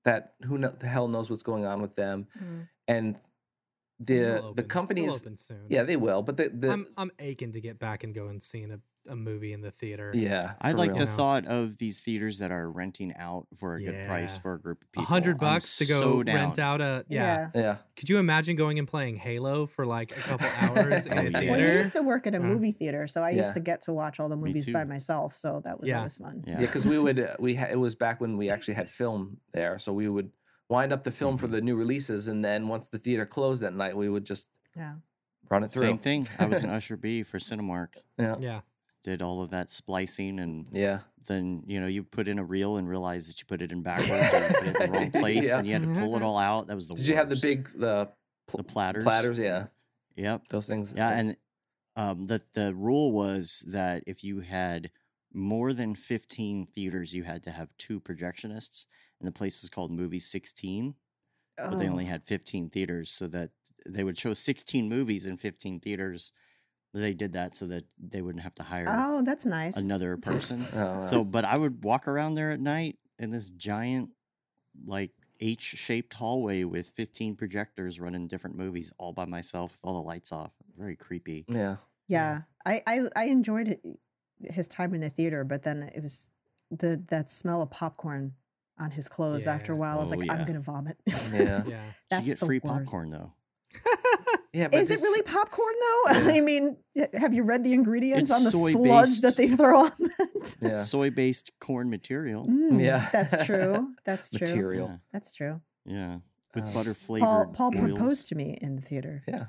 that who kno- the hell knows what's going on with them Mm. and the open. the companies open soon. yeah they will but the, the I'm I'm aching to get back and go and seeing a a movie in the theater. Yeah, I like real. the thought of these theaters that are renting out for a good price for a group of A people. hundred I'm bucks to go so rent out a yeah. Yeah. Yeah, Could you imagine going and playing Halo for like a couple hours in a yeah. Well, I used to work at a Uh, movie theater, so I Yeah. used to get to watch all the movies by myself. So that was Yeah. always fun. Yeah. yeah, because we would uh, we ha- it was back when we actually had film there, so we would wind up the film for Mhm. the new releases, and then once the theater closed that night, we would just Yeah. run it through. Same thing. I was an usher B for Cinemark. Yeah, yeah. Did all of that splicing and yeah, then you know you put in a reel and realized that you put it in backwards or you put it in the wrong place Yeah. and you had to pull it all out. That was the Did you have the big the pl- the platters? platters? Yeah, Yep. those things. Yeah, and um, the the rule was that if you had more than fifteen theaters, you had to have two projectionists, and the place was called Movie Sixteen, but they Oh. only had fifteen theaters, so that they would show sixteen movies in fifteen theaters. They did that so that they wouldn't have to hire Oh, that's nice. another oh, person. Oh, wow. So, but I would walk around there at night in this giant, like H-shaped hallway with 15 projectors running different movies all by myself with all the lights off. Very creepy. yeah, Yeah, I, I I enjoyed it, eh, his time in the theater, but then it was the that smell of popcorn on his clothes. After a Yeah. while, I was Oh, like, yeah. I'm gonna vomit. yeah, Yeah. That's you get the free worst. popcorn though. yeah. But Is it really popcorn though? Yeah. I mean, have you read the ingredients It's on the sludge soy-based. that they throw on that? Yeah. Soy-based corn material. Mm, Yeah. that's true. That's true. material? Yeah, That's true. yeah. With Uh, butter flavored. Paul Paul proposed to me in the theater. Yeah,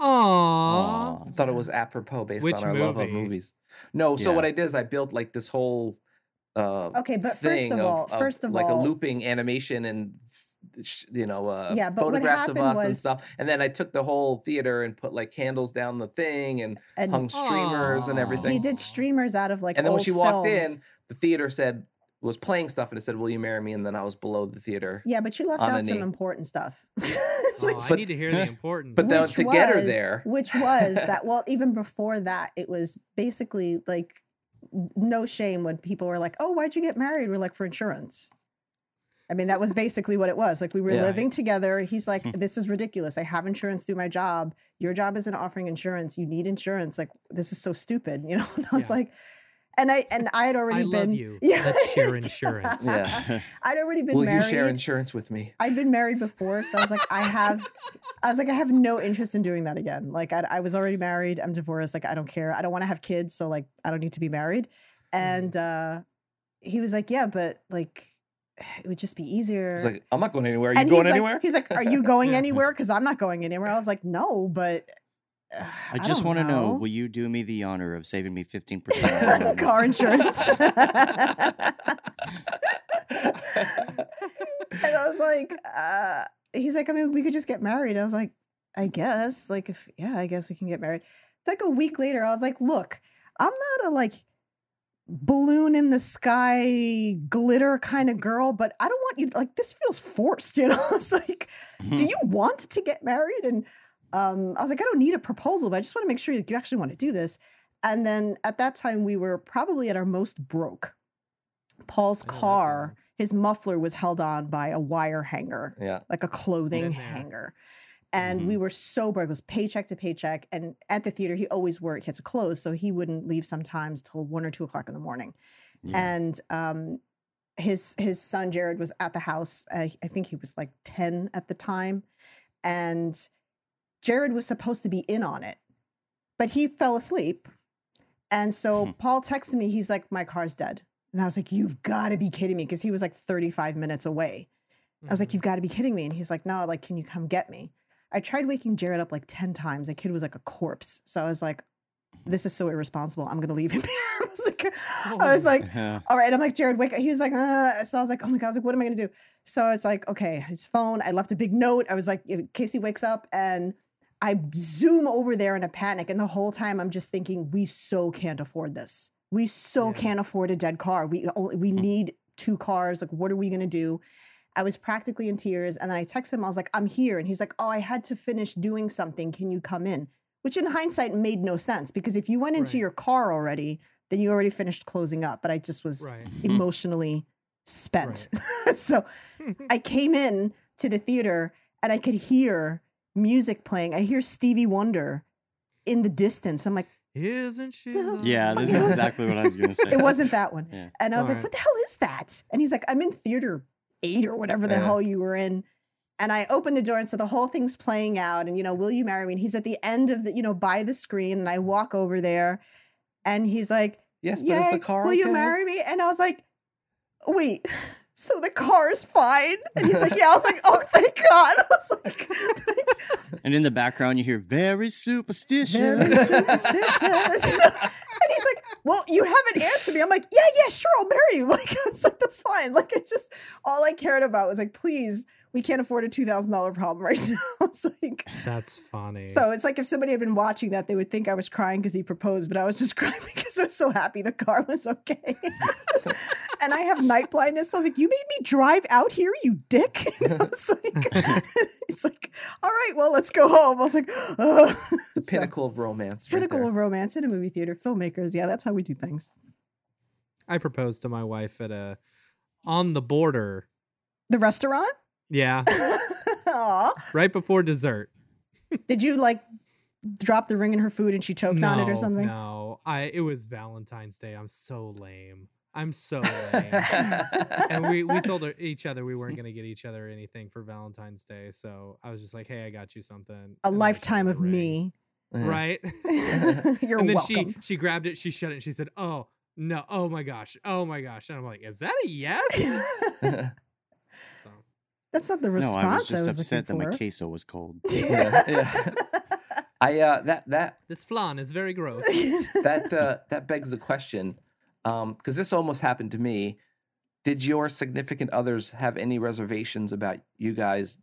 Aww. Aw. I thought it was apropos based Which on our love of movies. No, so Yeah. what I did is I built like this whole. Uh, Okay, but first thing of all, first of like all- a looping animation and f- sh- you know uh, Yeah, but what photographs of us happened and was- stuff and then i took the whole theater and put like candles down the thing and And hung streamers and Aw. everything he did streamers out of like and then when old she walked films. in the theater said was playing stuff and it said will you marry me and then i was below the theater Yeah, but you left out some knee. important stuff. Oh, I But- need to hear the important. but then which to get her there- which was that well even before that it was basically like no shame when people were like oh why'd you get married we're like for insurance i mean that was basically what it was like we were Yeah. living together he's like this is ridiculous i have insurance through my job your job isn't offering insurance you need insurance like this is so stupid you know and i was Yeah. like and i and i had already I been love you. yeah Let's share insurance. Yeah. i'd already been will married you share insurance with me I'd been married before, so I was like, I have, I was like, I have no interest in doing that again. Like, I, I was already married. I'm divorced. Like, I don't care. I don't want to have kids, so like, I don't need to be married. And uh, he was like, Yeah, but like, it would just be easier. He's like i'm not going anywhere are you and going he's anywhere Like, he's like, Are you going Yeah. anywhere? Because I'm not going anywhere. I was like, No, but uh, I just want to know, will you do me the honor of saving me 15% car insurance. and I was like, uh, he's like, I mean, we could just get married. I was like, I guess. Like, if, yeah, I guess we can get married. It's Like a week later, I was like, look, I'm not a like balloon in the sky glitter kind of girl, but I don't want you like this feels forced, you know? It's like, do you want to get married? And um, I was like, I don't need a proposal, but I just want to make sure that you actually want to do this. And then at that time, we were probably at our most broke. Paul's Oh, car, his muffler was held on by a wire hanger, yeah like a clothing hanger. And we were so broke, it was paycheck to paycheck. And at the theater, he always worked, he had to close. So he wouldn't leave sometimes till one or two o'clock in the morning Yeah. and um, his his son Jared was at the house. Uh, I think he was like ten at the time, and Jared was supposed to be in on it, but he fell asleep. And so Hmm. Paul texted me. He's like, "My car's dead," and I was like, "You've got to be kidding me!" Because he was like thirty five minutes away. I was like, Mhm. "You've got to be kidding me!" And he's like, "No, like, can you come get me?" I tried waking Jared up like ten times. The kid was like a corpse. So I was like, "This is so irresponsible. I'm gonna leave him here." I was like, I was like, Yeah. all right. I'm like, Jared, wake up. He was like, uh, so I was like, oh my God, I was like, what am I going to do? So it's like, okay, his phone, I left a big note. I was like, in case he wakes up and I zoom over there in a panic. And the whole time I'm just thinking, we so can't afford this. We so Yeah. can't afford a dead car. We only, we Hmm. need two cars. Like, what are we going to do? I was practically in tears. And then I texted him, I was like, I'm here. And he's like, oh, I had to finish doing something. Can you come in? Which in hindsight made no sense because if you went into Right. your car already, then you already finished closing up. But I just was Right. emotionally spent. so I came in to the theater and I could hear music playing. I hear Stevie Wonder in the distance. I'm like, Isn't she? Yeah, lovely?" This is exactly what I was gonna say. it wasn't that one. Yeah. And I was like, Alright. what the hell is that? And he's like, I'm in theater eight or whatever the Yeah. hell you were in. And I opened the door, and so the whole thing's playing out. And, you know, will you marry me? And he's at the end of the, you know, by the screen. And I walk over there, and he's like, Yes, but is the car will you marry me? And I was like, wait, so the car is fine? And he's like, yeah. I was like, oh, thank God. I was like, And in the background, you hear very superstitious. very superstitious. and he's like, well, you haven't answered me. I'm like, yeah, yeah, sure, I'll marry you. Like, I was like, that's fine. Like, it's just all I cared about was like, please, we can't afford a two thousand dollar problem right now. it's like, That's funny. so it's like if somebody had been watching that, they would think I was crying because he proposed, but I was just crying because I was so happy the car was okay. And I have night blindness. So I was like, you made me drive out here, you dick. And I was like, it's like, all right, well, let's go home. I was like, oh. The pinnacle of romance. right pinnacle there. of romance in a movie theater. Filmmakers, yeah, that's how we do things. I proposed to my wife at a on the border. The restaurant? Yeah, right before dessert. Did you like drop the ring in her food and she choked on it or something? No, I. It was Valentine's Day. I'm so lame. I'm so lame. and we we told her, each other we weren't gonna get each other anything for Valentine's Day. So I was just like, "Hey, I got you something." A and lifetime of me. Yeah. right? You're and then welcome. she she grabbed it, she shut it, and she said, "Oh no, oh my gosh, oh my gosh!" And I'm like, "Is that a yes?" So, That's not the response. No, I was just was upset that looking my queso was cold. Yeah, yeah. I uh that that this flan is very gross. that uh, that begs the question, because this almost happened to me. Did your significant others have any reservations about you guys?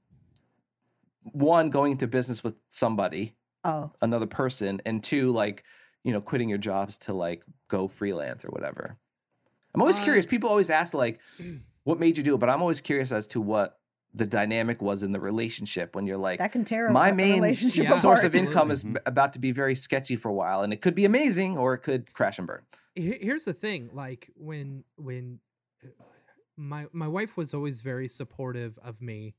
One, going into business with somebody, oh, another person, and two, like you know, quitting your jobs to like go freelance or whatever. I'm always Uh, curious. People always ask like, "What made you do it?" But I'm always curious as to what the dynamic was in the relationship when you're like, that can tear my a a main relationship Yeah. source of income is Absolutely. b- about to be very sketchy for a while, and it could be amazing or it could crash and burn. Here's the thing: like when when uh, my my wife was always very supportive of me.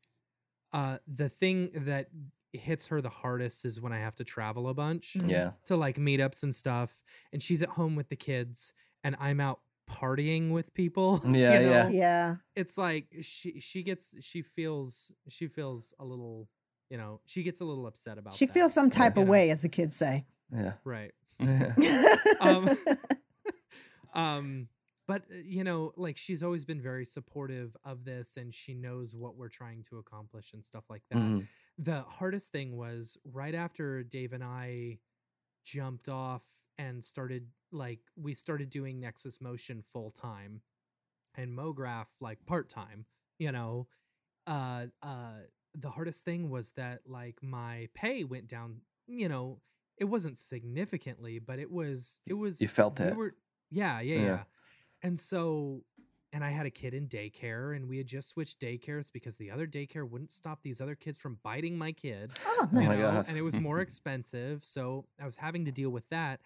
Uh, the thing that hits her the hardest is when I have to travel a bunch. Mhm. Yeah, to like meetups and stuff and she's at home with the kids and i'm out partying with people Yeah, yeah. know? yeah. it's like she she gets she feels she feels a little you know she gets a little upset about She that, feels some type you of know? way, as the kids say. yeah. right yeah. Um, um but uh, you know like she's always been very supportive of this and she knows what we're trying to accomplish and stuff like that Mhm. the hardest thing was right after Dave and I jumped off and started like we started doing Nexus Motion full time and MoGraph like part time, you know. Uh uh the hardest thing was that like my pay went down, you know, it wasn't significantly, but it was it was You felt we it. were yeah, yeah, Yeah. yeah. And so and I had a kid in daycare and we had just switched daycares because the other daycare wouldn't stop these other kids from biting my kid. oh, you my nice. God. And it was more expensive. So I was having to deal with that.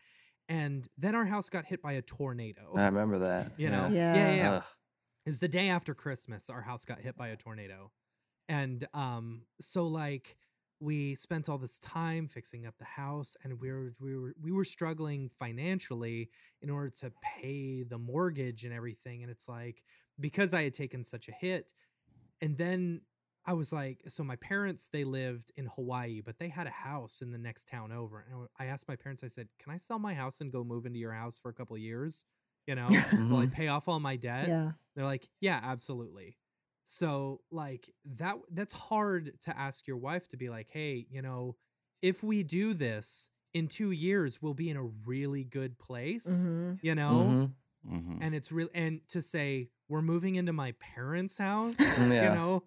And then our house got hit by a tornado. I remember that. you know? Yeah. yeah, yeah. Ugh. It's the day after Christmas, our house got hit by a tornado. And um, so like we spent all this time fixing up the house and we were we were we were struggling financially in order to pay the mortgage and everything. And it's like because I had taken such a hit, and then I was like, so my parents they lived in Hawaii, but they had a house in the next town over. And I asked my parents, I said, "Can I sell my house and go move into your house for a couple of years? You know, while I Mhm. pay off all my debt." Yeah. They're like, "Yeah, absolutely." So like that that's hard to ask your wife to be like, "Hey, you know, if we do this in 2 years, we'll be in a really good place." Mhm. You know? Mhm. Mhm. And it's real and to say we're moving into my parents' house, Yeah. you know,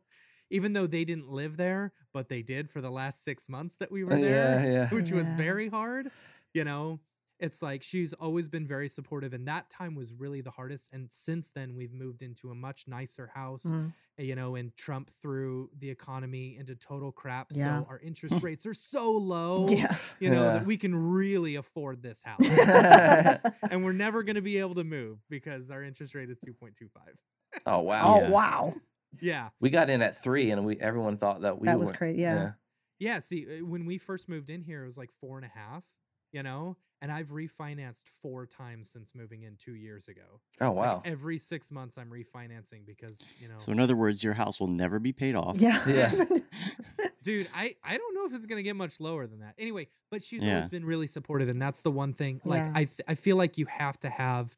even though they didn't live there, but they did for the last 6 months that we were there, yeah. which was very hard, you know. It's like she's always been very supportive and that time was really the hardest and since then we've moved into a much nicer house, Mhm. you know, and Trump threw the economy into total crap, Yeah. so our interest rates are so low, Yeah. you know, Yeah. that we can really afford this house. and we're never going to be able to move because our interest rate is 2.25. Oh wow. Oh Yeah. wow, Yeah. We got in at three, and we everyone thought that we that was were- crazy. Yeah. Yeah. See, uh, when we first moved in here, it was like four and a half, you know? and I've refinanced four times since moving in two years ago. Oh Like, wow. every six months, I'm refinancing because you know, So in other words, your house will never be paid off. Yeah. Yeah. dude, I I don't know if it's gonna get much lower than that. Anyway, but she's Yeah. always been really supportive, and that's the one thing. Like Yeah. I th- I feel like you have to have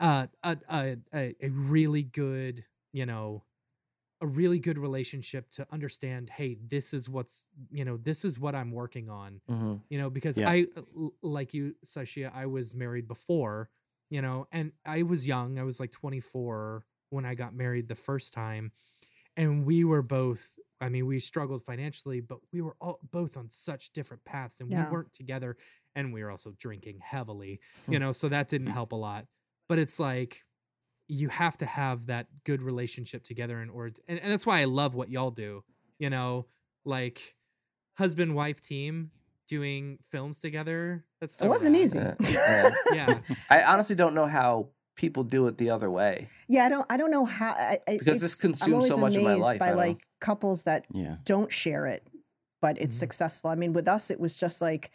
uh, a a a a really good you know a really good relationship to understand. Hey, this is what's you know this is what I'm working on hmm you know because Yeah. i l- like you sashia i was married before you know and i was young i was like 24 when i got married the first time and we were both i mean we struggled financially but we were all both on such different paths and Yeah. we weren't together and we were also drinking heavily Hmm. you know so that didn't help a lot but it's like you have to have that good relationship together in order to, and, and that's why i love what y'all do you know like husband wife team doing films together that's so it wasn't rad. easy. Yeah. Yeah. yeah I honestly don't know how people do it the other way. Yeah, I don't. I don't know how. I, I- Because this it's- I'm consumes so always much of my amazed life, By don't- like couples that Yeah. don't share it, but it's Mhm. successful. I mean, with us, it was just like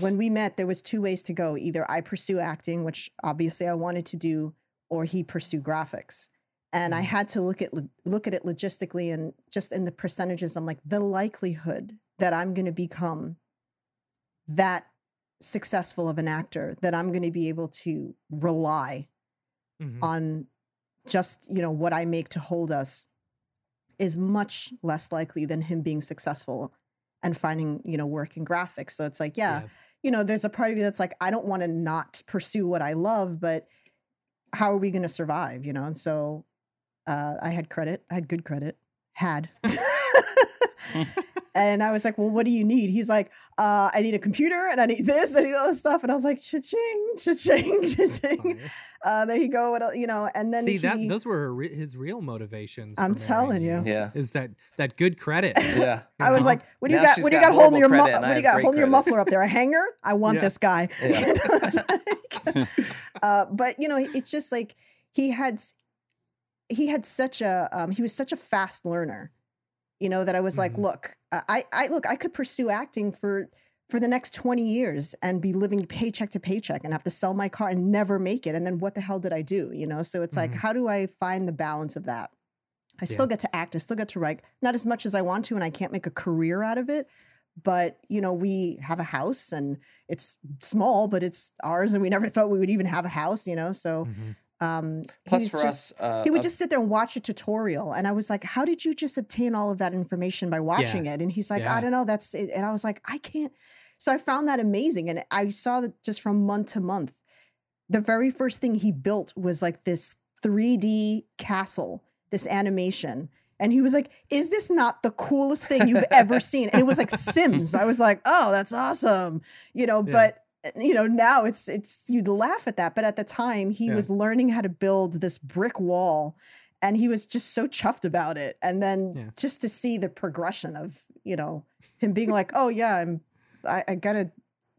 when we met, there was two ways to go. Either I pursue acting, which obviously I wanted to do, or he pursue graphics. And I Mhm. had to look at look at it logistically and just in the percentages. I'm like, the likelihood that I'm going to become that successful of an actor, that I'm going to be able to rely Mhm. on just you know what I make to hold us is much less likely than him being successful and finding you know work in graphics. So it's like, yeah, you know, there's a part of you that's like, I don't want to not pursue what I love, but how are we going to survive? You know, and so uh, I had credit, I had good credit, had. And I was like, well, what do you need? He's like, uh, I need a computer and I need this and all this stuff. And I was like, cha-ching, cha-ching, cha-ching. Fire. Uh, there you go. And, uh, you know, and then see he, that those were re- his real motivations I'm telling you. Yeah. is that that good credit Yeah. I was know? like, what do you Now got? What do you got got holding your mu- what do you got great holding your muffler up there? A hanger? I want Yeah. this guy. Yeah. You know, it's like- uh, but you know, it's just like he had he had such a um, he was such a fast learner. You know that I was like, Mhm. look, I I look, I could pursue acting for for the next 20 years and be living paycheck to paycheck and have to sell my car and never make it and then what the hell did I do you know so it's like Mhm. how do I find the balance of that I still get to act I still get to write not as much as I want to and I can't make a career out of it but you know we have a house and it's small but it's ours and we never thought we would even have a house you know so Mhm. um Plus for just, us, uh, he would uh, just sit there and watch a tutorial and i was like how did you just obtain all of that information by watching it and he's like Yeah. i don't know that's it. and i was like i can't so i found that amazing and i saw that just from month to month the very first thing he built was like this 3d castle this animation and he was like is this not the coolest thing you've ever seen and it was like sims i was like oh that's awesome you know Yeah. but you know now it's it's you'd laugh at that but at the time he Yeah. was learning how to build this brick wall and he was just so chuffed about it and then Yeah. just to see the progression of you know him being like oh yeah i'm i, I got a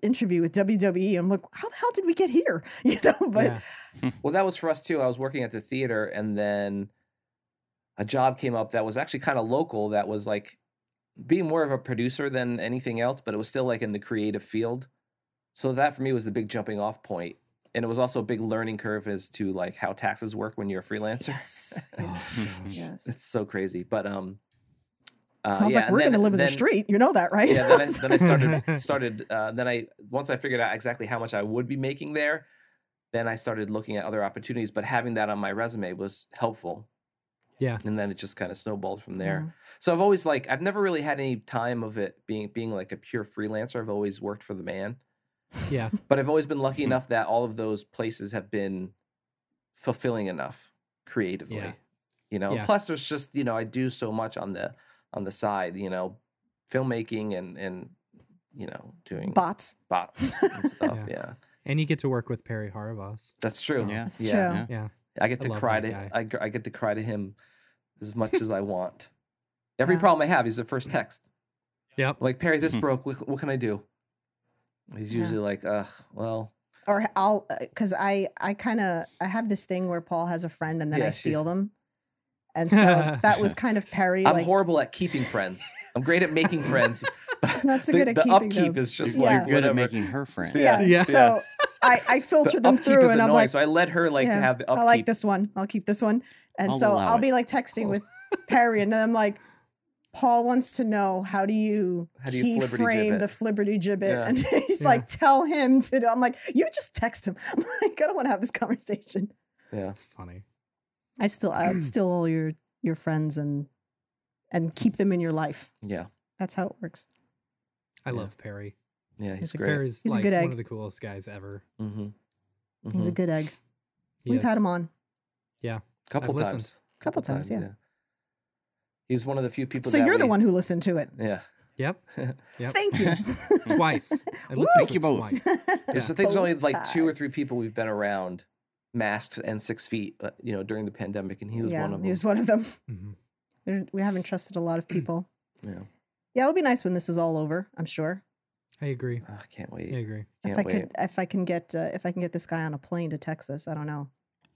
interview with wwe i'm like how the hell did we get here you know but Yeah. Well, that was for us too. I was working at the theater, and then a job came up that was actually kind of local. That was like being more of a producer than anything else, but it was still like in the creative field. So that for me was the big jumping off point, and it was also a big learning curve as to like how taxes work when you're a freelancer. yes yes yes It's so crazy, but um, uh, i was yeah, like we're gonna live in the street you know that right yeah then I, then I started started uh, then i once i figured out exactly how much i would be making there then i started looking at other opportunities but having that on my resume was helpful Yeah. and then it just kind of snowballed from there Yeah. so i've always like i've never really had any time of it being being like a pure freelancer i've always worked for the man Yeah. but i've always been lucky enough that all of those places have been fulfilling enough creatively Yeah. you know Yeah. plus there's just you know i do so much on the on the side you know filmmaking and and you know doing bots bots and stuff Yeah. yeah. And you get to work with Perry Harovas. that's true Yeah. That's yeah true. Yeah. Yeah. i get I to love cry to. I, I get to cry to him as much as i want every Yeah. problem i have is the first text Yep. I'm like perry this Mhm. broke what, what can i do he's Yeah. usually like ugh well or I'll because I I kind of I have this thing where Paul has a friend and then Yeah, I steal them, And so that was kind of Perry. I'm like, horrible at keeping friends. I'm great at making friends. But not so the, good at the keeping upkeep them. is just Yeah. like You're good at making her friends. yeah. Yeah. So I, I filter the them through is and I'm like, so I let her like yeah, have the upkeep. I like this one. I'll keep this one. And I'll so I'll it. be like texting Cool. with Perry, and then I'm like, Paul wants to know how do you How do you flibberty keyframe the flibberty gibbet, Yeah. and he's Yeah. like, tell him to. do-" I'm like, you just text him. I'm like, I don't want to have this conversation. Yeah. That's funny. I still, I still all your your friends and and keep them in your life. Yeah. That's how it works. I Yeah. love Perry. Yeah. He's He's a great. Perry's He's a good egg. one of the coolest guys ever. Mm-hmm. He's a good egg. He We've is. had him on. couple I've listened. times. Couple times, yeah. He was one of the few people. So that you're the one who listened to it. Yeah. Yep. Yep. Thank you. Twice. I Woo! listened Thank you it both. twice. There's, Yeah. I think there's only Both like two or three people we've been around, masked and six feet, uh, you know, during the pandemic, and he was yeah, one of them. he was one of them. Mhm. We haven't trusted a lot of people. Yeah. Yeah, it'll be nice when this is all over. I'm sure. I agree. Oh, I can't wait. I agree. Can't I wait. could, if I can get, uh, if I can get this guy on a plane to Texas, I don't know.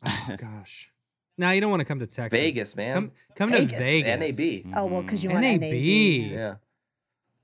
Oh gosh. Now you don't want to come to Texas. Vegas, man. Come, come Vegas. to Vegas. NAB. Oh well, because you Mhm. want NAB. NAB. Yeah.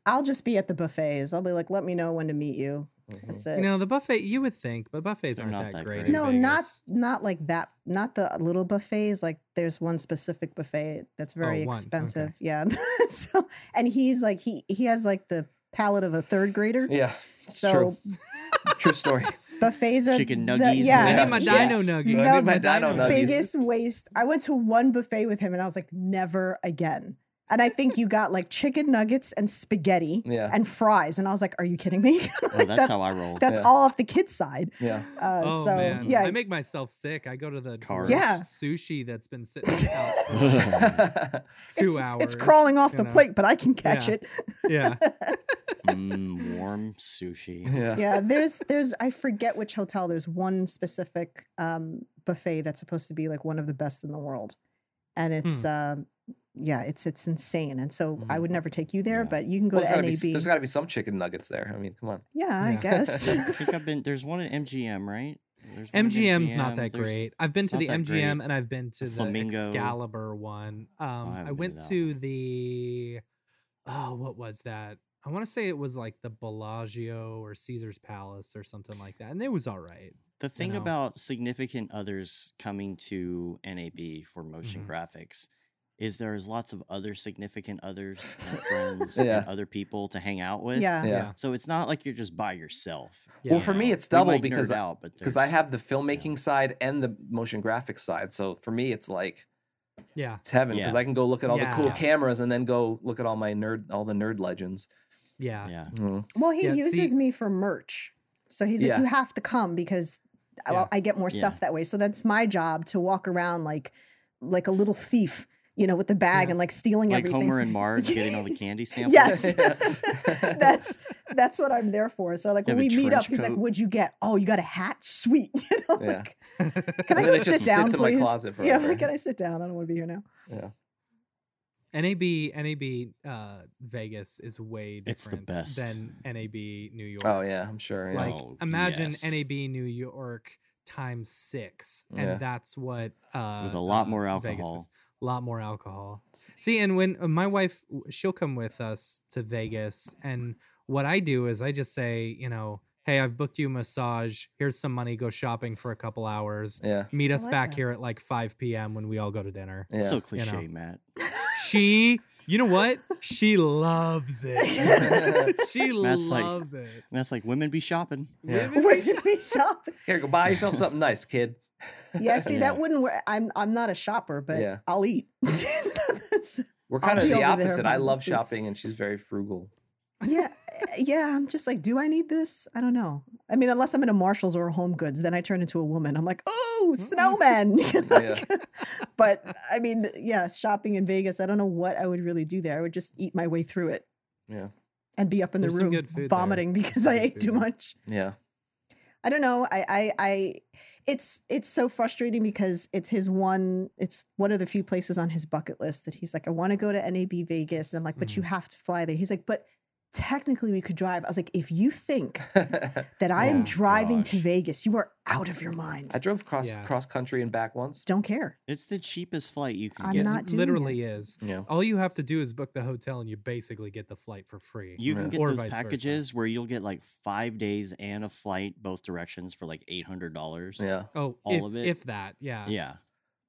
I'll just be at the buffets. I'll be like, let me know when to meet you. Mhm. That's it. You know the buffet. You would think, but buffets They're aren't not that, that great. great. no, not Vegas. not like that. Not the little buffets. Like there's one specific buffet that's very Oh, one. Okay. expensive. Yeah. so and he's like he he has like the palate of a third grader. Yeah. So true. True story. buffets are Chicken the- nuggies yeah, I need my Yes. dino I nuggies. need No, my the dino nuggies. biggest waste. I went to one buffet with him and I was like, never again. And I think you got like chicken nuggets and spaghetti Yeah. and fries. And I was like, are you kidding me? Oh, Like, that's, how I roll. That's Yeah. all off the kid's side. Yeah. Uh, Oh so man, yeah, I make myself sick. I go to the Carbs. Yeah. sushi that's been sitting out for two it's, hours. it's crawling off the know. plate, but I can catch Yeah. it. Yeah, mm, warm sushi. yeah. yeah, there's there's I forget which hotel. There's one specific um, buffet that's supposed to be like one of the best in the world, and Hmm. it's um, yeah, it's it's insane. And so I Mhm. would never take you there, Yeah. but you can go Well, to gotta, be, NAB. there's got to be some chicken nuggets there. I mean, come on. yeah, I guess. I think I've been. There's one at MGM, right? There's one at MGM's not that there's- great. I've been to the MGM great. and I've been to The the, Flamingo. Excalibur one. Um, I, haven't been to went to one. the oh, what was that? I want to say it was like the Bellagio or Caesar's Palace or something like that, and it was all right. The thing know. about significant others coming to NAB for motion Mhm. graphics is there's lots of other significant others and friends Yeah. and other people to hang out with. yeah. Yeah. So it's not like you're just by yourself. Well, for me, it's double because I- out, but Because I have the filmmaking side and the motion graphics side. So for me, it's like Yeah, it's heaven because Yeah. I can go look at all the cool Yeah. cameras and then go look at all my nerd, all the nerd legends. yeah, yeah. Mhm. Well, he Yeah, uses see- me for merch, so he's Yeah. like, you have to come because I- I get more Yeah. stuff that way. So that's my job to walk around like like a little thief, you know, with the bag Yeah. and like stealing Like everything. Like Homer and Marge getting all the candy samples. Yes. That's that's what I'm there for. So like You when we meet up, trench he's like, "What'd you get? Oh, you got a hat? Sweet." You know, Yeah. like, can I go sit down, sits in my please? closet yeah, like, can I sit down? I don't want to be here now. Yeah. NAB NAB uh, Vegas is way different It's the best. than NAB New York. Oh yeah, I'm sure. Yeah. Like Oh, imagine yes. NAB New York times six, Yeah. and that's what uh, With a lot uh, more Vegas alcohol. Is. A lot more alcohol. See, and when uh, my wife, she'll come with us to Vegas, and what I do is I just say, you know, hey, I've booked you a massage. Here's some money. Go shopping for a couple hours. yeah. Meet us like back that. here at like 5 p.m. when we all go to dinner. Yeah. So know. cliche, Matt. She, you know what? She loves it. she Matt's like- loves it. That's like women be shopping. Yeah. Where did we shop? Here, go buy yourself something nice, kid. Yeah, see, Yeah. that wouldn't work. I'm I'm not a shopper, but Yeah. I'll eat. We're I'll kind of the over there opposite. I love shopping, and she's very frugal. Yeah, eh, yeah. I'm just like, do I need this? I don't know. I mean, unless I'm in a Marshalls or a Home Goods, then I turn into a woman. I'm like, oh, snowman. Like, but I mean, yeah, shopping in Vegas. I don't know what I would really do there. I would just eat my way through it Yeah. and be up in the There's some room good food there. vomiting because Some I ate too there. much. Yeah. I don't know. I, I, I, it's, it's so frustrating because it's his one, it's one of the few places on his bucket list that he's like, I want to go to NAB Vegas. And I'm like, but you mm-hmm. have to fly there. He's like, but technically we could drive. I was like, if you think that I am Oh, driving to. Vegas, you are out of your mind. I drove cross Yeah. cross country and back once. Don't care. It's the cheapest flight you can I'm get. not It doing literally is. Yeah. All you have to do is book the hotel and you basically get the flight for free. You can Yeah. get Or those vice versa. packages where you'll get like five days and a flight both directions for like eight hundred dollars. Yeah. oh, all if, of it. if that, yeah. Yeah.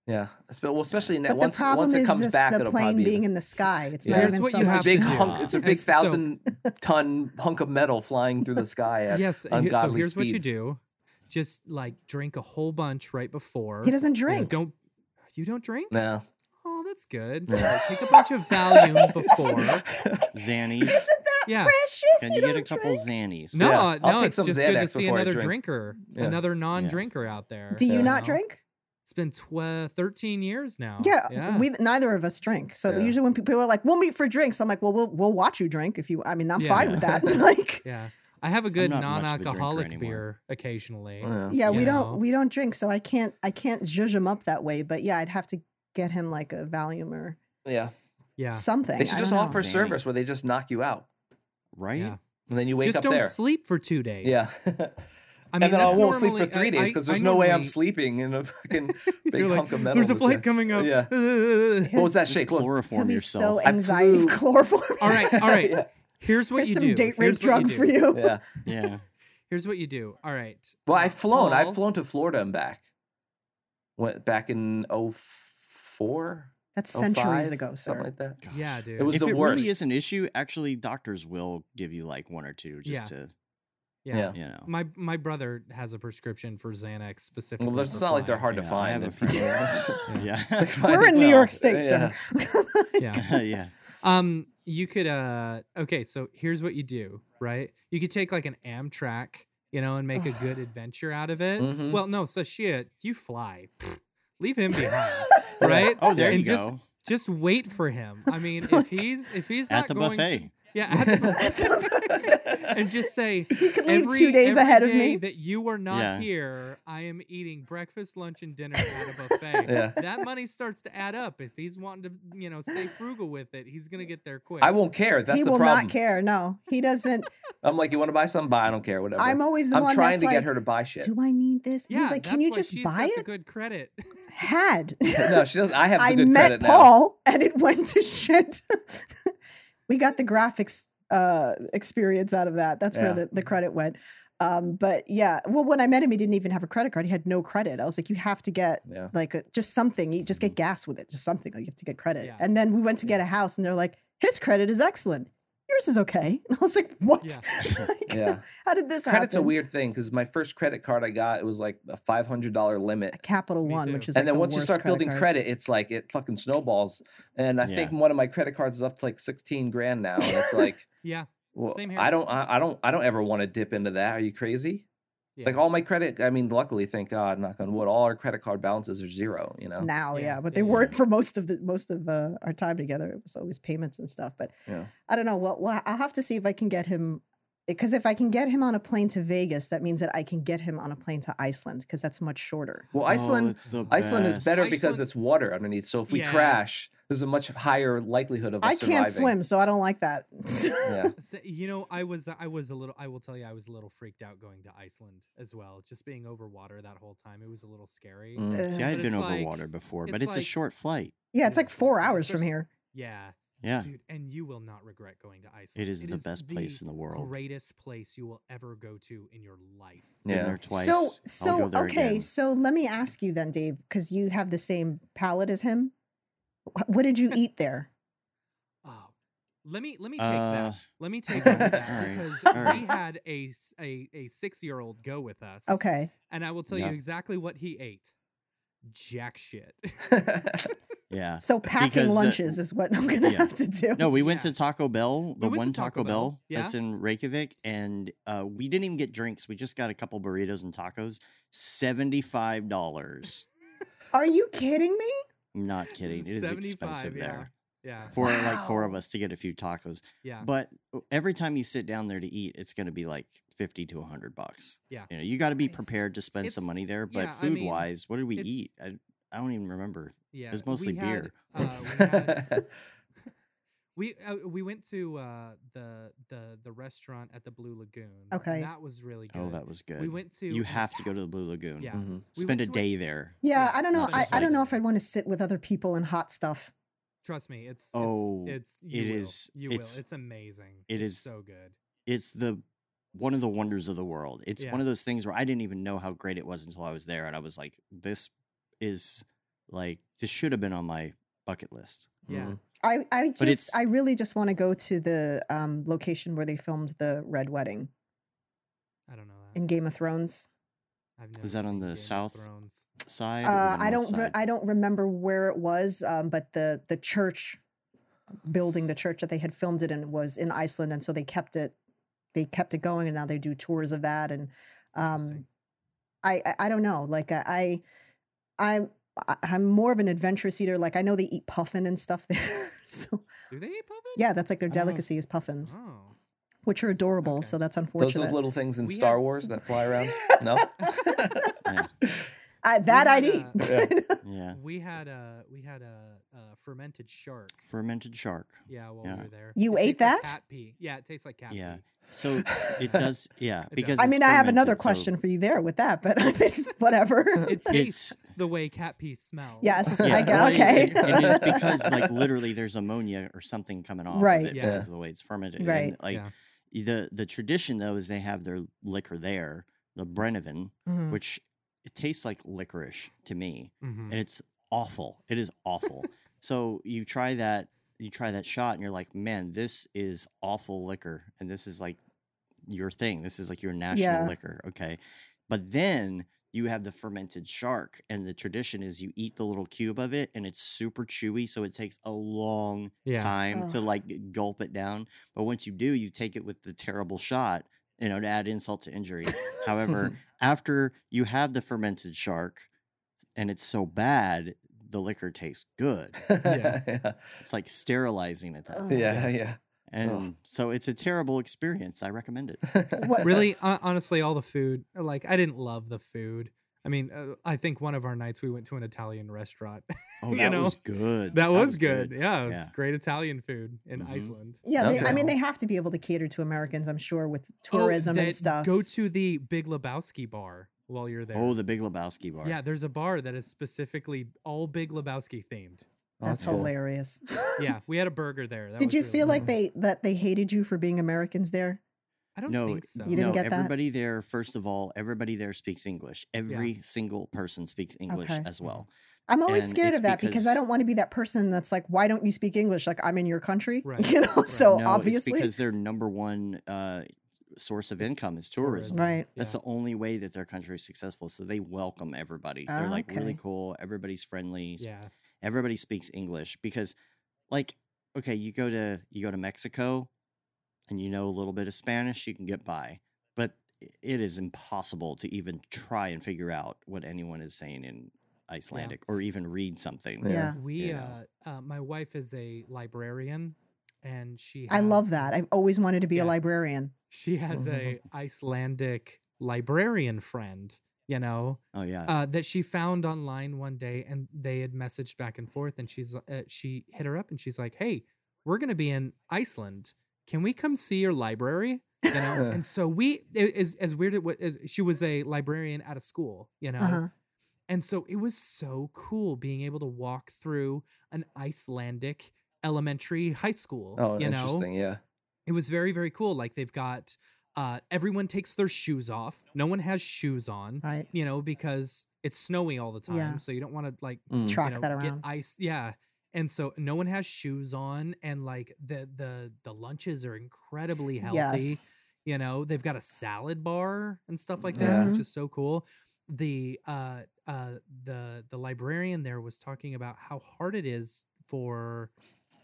Yeah. Well, especially now, But once the problem once it is comes this, back, the it'll plane probably be being in the sky. It's Yeah. not Here's even what so you have a big hunk. It's a big And so- thousand ton hunk of metal flying through the sky. At, Yes. here- so ungodly here's what you do: just like drink a whole bunch right before. He doesn't You drink. don't you don't drink? No. Oh, that's good. Yeah. Take a bunch of Valium before. Xannies. Isn't that Yeah. precious? Can You you get a don't couple drink? Xannies? No, Yeah, uh, I'll no, it's some just good to see another drink. drinker, another non-drinker out there. Do you not know? drink? It's been tw- 13 years now. Yeah, yeah. we neither of us drink. So Yeah. usually when people are like, "We'll meet for drinks," I'm like, "Well, we'll we'll watch you drink if you." I mean, I'm Yeah. fine with that. like, yeah. I have a good not much of a drinker non-alcoholic anymore. beer occasionally. Oh, yeah. yeah, we You don't we don't drink, so I can't I can't judge him up that way. But yeah, I'd have to get him like a Valium or Yeah. Yeah. something. They should just don't know. offer Zany. service where they just knock you out. Right? Yeah. And then you wake Just up don't there. sleep for two days. Yeah. I mean, and then I won't sleep for three I- days I- because I there's no way I'm sleeping in a fucking big You're like, hunk of metal. There's a flight day." coming up. Yeah. Ugh." What was that Just shake? Look. Chloroform yourself. so I anxiety flew- chloroform. all right, all right. Yeah. Here's what Here's you some do. date Here's rape what you drug do. for you. Yeah. yeah. Here's what you do. All right. Well, I've flown. I've flown to Florida and back. Went back in 04, That's oh centuries 05, ago, sir. something like that. Yeah, dude. It was if the it worst. really is an issue, actually, doctors will give you like one or two just Yeah. to, yeah. Yeah. you know. My my brother has a prescription for Xanax specifically. Well, it's for not like they're flying. hard to Yeah, I find. have a if few. yeah. Like We're in finding- New Well, York State, sir. Yeah. yeah. Um, you could uh okay, so here's what you do, right? You could take like an Amtrak, you know, and make a good adventure out of it. Mhm. Well, no, so shit, you fly. Pfft, Leave him behind, right? Oh, there and you just, go. Just wait for him. I mean, if he's if he's not At the going to- buffet. Yeah, at the buffet. and just say You could leave every, two days every ahead of me. that you were not Yeah. here, I am eating breakfast, lunch, and dinner at a buffet. Yeah. That money starts to add up. If he's wanting to, you know, stay frugal with it, he's gonna get there quick. I won't care. That's he the will problem. not care. No, he doesn't. I'm like, you want to buy something? Buy. I don't care. Whatever. I'm always the I'm one trying that's to like, get her to buy shit. Do I need this? Yeah, He's like, can you just she's buy got The it? good credit. Had. no, she doesn't. I have the I good met credit now. Paul and it went to shit. We got the graphics uh, experience out of that. That's Yeah. where the, the credit went. Um, but yeah, well, when I met him, he didn't even have a credit card. He had no credit. I was like, you have to get Yeah. like a, just something. You just get gas with it, just something. Like you have to get credit. Yeah. And then we went to get a house, and they're like, his credit is excellent. Yours is okay. And I was like, what? Yeah. Like, Yeah. How did this Credit's a weird thing because my first credit card I got it was like a five hundred dollar limit. A Capital Me One, too. which is and like then the once you worst start building card. credit, it's like it fucking snowballs. And I Yeah. think one of my credit cards is up to like sixteen grand now, and it's like, yeah, well, Same here. I don't, I, I don't, I don't ever want to dip into that. Are you crazy? Yeah. Like all my credit, I mean, luckily, thank God, knock on wood, all our credit card balances are zero. You know, now, yeah, Yeah, but they yeah. weren't for most of the most of uh, our time together. It was always payments and stuff. But Yeah. I don't know. Well, well, I'll have to see if I can get him. Because if I can get him on a plane to Vegas, that means that I can get him on a plane to Iceland because that's much shorter. well, Oh, Iceland, it's the Iceland is better best. because it's water underneath. So if we Yeah. crash, there's a much higher likelihood of us I can't surviving. swim, so I don't like that. Yeah. So, you know, I was I was a little I will tell you I was a little freaked out going to Iceland as well. Just being over water that whole time. It was a little scary. Mm. Uh, See, I've been over like- water before, but it's it's a short flight. yeah, it's like four hours from here. Yeah. Yeah. Dude, and you will not regret going to Iceland. It is the best place in the world. Greatest place you will ever go to in your life. Yeah. there twice. So, so there okay, again. so let me ask you then, Dave, because you have the same palate as him. Wh- What did you eat there? Oh, let me let me take Uh, that. Let me take that all right, because all right. we had a a, a six year old go with us. Okay, and I will tell Yeah. you exactly what he ate. Jack shit. Yeah. so packing Because the- lunches is what I'm gonna Yeah. have to do. No, we went to Taco Bell, the went to one Taco Taco, Bell, Bell, yeah. that's in Reykjavik, and uh, we didn't even get drinks. We just got a couple burritos and tacos. Seventy-five dollars. Are you kidding me? I'm not kidding. It is expensive yeah. there Yeah. for like four of us to get a few tacos. Yeah. But uh, every time you sit down there to eat, it's going to be like fifty to hundred bucks. Yeah. you know, you got to be Christ. prepared to spend some money there. But yeah, I food mean, wise, what did we eat? I, I don't even remember. yeah. It was mostly we had, beer. Uh, we, had, We uh, we went to uh, the the the restaurant at the Blue Lagoon. and Okay. that was really good. Oh, that was good. We went to. you have to go to the Blue Lagoon. Yeah. Mhm. We Spend a went to day there. Yeah, Yeah, I don't know. I, just I don't know if I'd want to sit with other people in hot stuff. Trust me, it's Oh, it's, it's you it will. is- you it's- will. It's amazing. it it's is- so good. It's the one of the wonders of the world. It's Yeah. one of those things where I didn't even know how great it was until I was there, and I was like, "This is like this should have been on my bucket list." Yeah. Mhm. I, I just, I really just want to go to the um, location where they filmed the Red Wedding I don't know that. in Game of Thrones. Is that on the Game south? Side. Uh, the I don't, re- I don't remember where it was, um, but the the church building, the church that they had filmed it in, was in Iceland, and so they kept it, they kept it going, and now they do tours of that, and um, I, I I don't know, like I, I I- I'm more of an adventurous eater. Like I know they eat puffin and stuff there, so Do they eat puppet? yeah, that's like their delicacy is puffins, Oh. which are adorable. Okay. So that's Those unfortunate. those little things in We Star had- Wars that fly around. No. Yeah. I, that I'd had eat. a- Yeah. We had a we had a, a fermented shark. Fermented shark. Yeah, while Yeah. we were there. You It ate tastes like that? cat pee. Yeah, it tastes like cat Yeah. pee. So it does. Yeah. It Because does. I mean, I have another fermented, so question for you there with that, but I mean, whatever. It tastes It's the way cat pee smells. Yes, yeah, I gue- well, okay. it- it is because like literally there's ammonia or something coming off Right. of it Yeah. because of the way it's fermented. Right. And, like Yeah. the the tradition though is they have their liquor there, the Brennivin, Mhm. which it tastes like licorice to me, Mhm. and it's awful. It is awful. So you try that, you try that shot, and you're like, man, this is awful liquor, and this is like your thing. This is like your national Yeah. liquor, okay? But then you have the fermented shark, and the tradition is you eat the little cube of it, and it's super chewy, so it takes a long Yeah. time to like gulp it down. But once you do, you take it with the terrible shot, you know, to add insult to injury. However, after you have the fermented shark and it's so bad, the liquor tastes good. Yeah. yeah. It's like sterilizing at that. Ugh. point. Yeah. Yeah. And so it's a terrible experience. I recommend it. What- really honestly all the food like i didn't love the food i mean uh, i think one of our nights we went to an italian restaurant Oh, You that know, was good. that, was, good. yeah it was Yeah. great italian food in Mhm. iceland Yeah, they, I mean, they have to be able to cater to Americans, I'm sure, with Oh, tourism and stuff. go to the big lebowski bar while you're there Oh, the Big Lebowski bar. yeah there's a bar that is specifically all big lebowski themed Oh, That's cool. hilarious. yeah we had a burger there That Did was you really feel like they that they hated you for being Americans there? i don't no, think so You didn't no, get that? everybody there, first of all, everybody there speaks English. Every single person speaks English Okay. as well. I'm always And scared of that because, I don't want to be that person that's like, why don't you speak English? Like I'm in your country, Right, you know. right. So no, obviously, it's because their number one uh, source of income is tourism. Right. That's Yeah. the only way that their country is successful. So they welcome everybody. They're like really cool. Everybody's friendly. yeah Everybody speaks English because, like, okay, you go to you go to Mexico, and you know a little bit of Spanish, you can get by. But it is impossible to even try and figure out what anyone is saying in Icelandic or even read something. Yeah. yeah. we you uh, uh my wife is a librarian and she I love that. I've always wanted to be a librarian. she has a icelandic librarian friend you know Oh yeah. uh, that she found online one day and they had messaged back and forth and she's uh, she hit her up and she's like hey we're gonna be in iceland can we come see your library you know and so we as, as weird it was as she was a librarian at a school you know Uh-huh. and so it was so cool being able to walk through an Icelandic elementary high school. Oh, you know. Yeah. it was very, very cool. Like they've got uh everyone takes their shoes off. No one has shoes on, Right. you know, because it's snowy all the time. Yeah. So you don't want to like Mm. Track you know, that get around. ice. Yeah. And so no one has shoes on and like the the the lunches are incredibly healthy. Yes. You know, they've got a salad bar and stuff like that, which Mhm. is so cool. The uh uh the the librarian there was talking about how hard it is for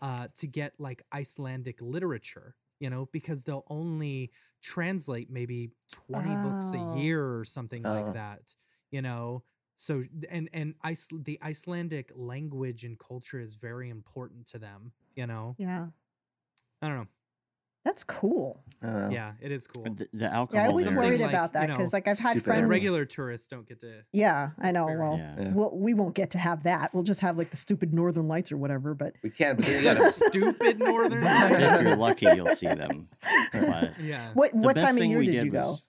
uh to get like Icelandic literature, you know, because they'll only translate maybe 20 books Oh. a year or something Oh. like that, you know. So and and Ice, the Icelandic language and culture is very important to them, you know. Yeah. I don't know. That's cool. I. Yeah, it is cool. The, the Yeah, alcohol I always there worried like, about that you know, because, like, I've had stupid friends. Friends- regular tourists don't get to. yeah, I know. Well. Yeah. Yeah. well, we won't get to have that. We'll just have like the stupid Northern Lights or whatever. But We can, but then you gotta. Stupid northern. Lights. If you're lucky, you'll see them. But Yeah. what what time of year we did you go? was,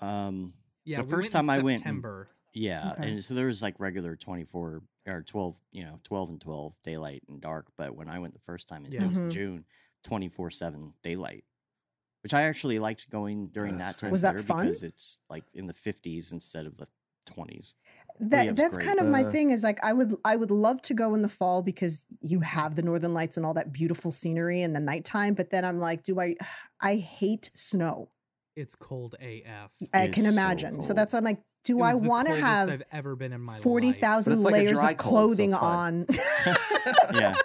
Um, Yeah. the we first went in time I went in- September. yeah, Okay. and so there was like regular 24 or 12, you know, 12 and 12 daylight and dark. But when I went the first time, it Yeah. was Mhm. June, 24 seven daylight, which I actually liked going during Oh, that time. Was that fun? Because it's like in the 50s instead of the 20s. That that's great. kind of my thing. Is like I would I would love to go in the fall because you have the Northern Lights and all that beautiful scenery in the nighttime. But then I'm like, do I? I hate snow. It's cold AF. I It can is so imagine. So, that's why I'm like, do I want to have I've ever been in my forty life. But thousand it's like layers dry of cold, so clothing on? Yeah.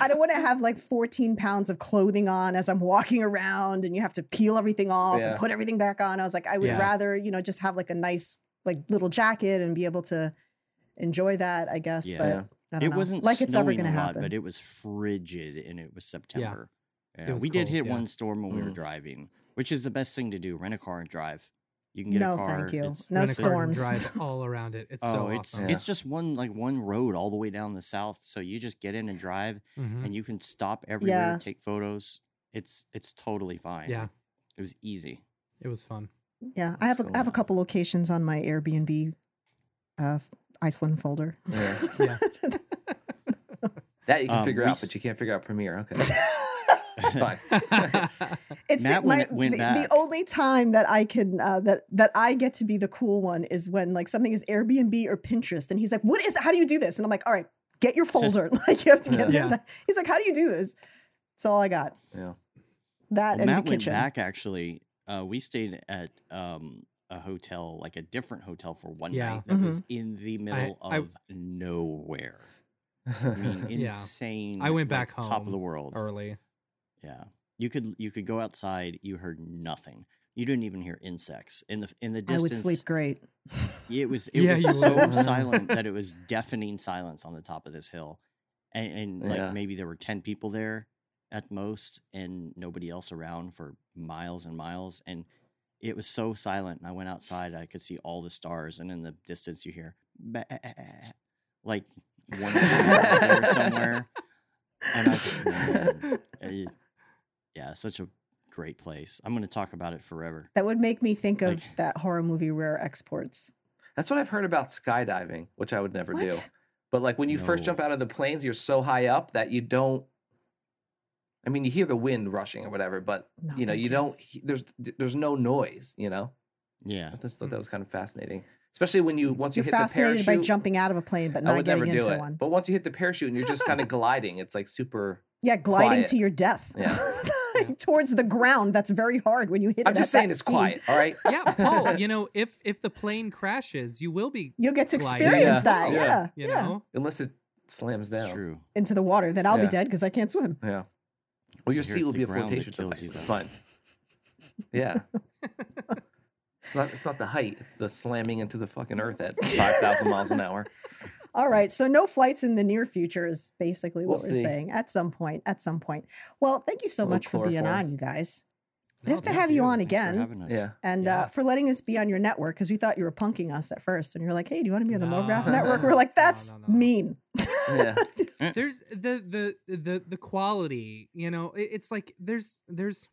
I don't want to have like 14 pounds of clothing on as I'm walking around and you have to peel everything off Yeah. and put everything back on. I was like, I would Yeah. rather, you know, just have like a nice like little jacket and be able to enjoy that, I guess. Yeah. But I don't It know. wasn't like it's ever going to happen. but it was frigid and it was September. Yeah, was we did hit yeah. one storm when we were Mm. driving, which is the best thing to do. Rent a car and drive. You can get No, a car. thank you. It's, No Rent a car and storms. Drive all around it. It's oh, so it's awesome. it's just one like one road all the way down the south. So you just get in and drive, Mhm. and you can stop everywhere, Yeah. take photos. It's it's totally fine. Yeah, it was easy. it was fun. yeah, I have a, So, I have a couple locations on my Airbnb uh, Iceland folder. Yeah. Yeah. That you can Um, figure out, s- but you can't figure out Premiere. Okay, fine. It's Matt the, my, went- went the, the only time that I can uh, that that I get to be the cool one is when like something is Airbnb or Pinterest, and he's like, "What is? How do you do this?" And I'm like, "All right, get your folder. like you have to get Yeah. this." He's like, "How do you do this?" That's all I got. Yeah. That Well, and Matt the went back actually. Uh, we stayed at um, a hotel, like a different hotel for one Yeah. night that Mm-hmm. was in the middle I- of nowhere. I mean, Yeah. insane. I went like, back home. top of the world. Early. Yeah, you could you could go outside. You heard nothing. You didn't even hear insects in the in the distance I would sleep great. It was it Yeah, was so would. silent that it was deafening silence on the top of this hill, and, and like Yeah. maybe there were ten people there at most, and nobody else around for miles and miles, and it was so silent. And I went outside, I could see all the stars, and in the distance you hear "Bah," like one there somewhere, and I was like, "Man, eh, yeah, such a great place. I'm going to talk about it forever. That would make me think of Like- that horror movie Rare Exports. That's what I've heard about skydiving, which I would never do. But like when you first jump out of the planes, you're so high up that you don't. I mean, you hear the wind rushing or whatever, but No, you know, thank you don't. There's there's no noise. You know, Yeah. I just thought hmm. that was kind of fascinating, especially when you once you You're hit the parachute. by jumping out of a plane, but I not would never getting do into it. one. But once you hit the parachute and you're just kind of gliding, it's like super. Yeah, gliding quiet. to your death. Yeah. Towards the ground. That's very hard when you hit it. I'm it just at saying that it's speed. quiet. All right. Yeah, Paul. you know, if if the plane crashes, you will be. You'll get to gliding experience Yeah. that. Yeah. Yeah. You yeah. know. Unless it slams down. True. Into the water. Then I'll be dead because I can't swim. Yeah. Well, your seat will be a flotation device. you, It's fine. Yeah. it's, not, it's not the height. It's the slamming into the fucking earth at 5,000 miles an hour. All right. So no flights in the near future is basically what We'll we're see. saying at some point. At some point. Well, thank you so much for being on, you guys. We No, have to have you, on Thanks for again. Yeah. And Yeah. uh, for letting us be on your network because we thought you were punking us at first. And you're like, hey, do you want to be on the MoGraph network? We're like, that's no, no. mean. Yeah. there's the the the the quality you know it- it's like there's there's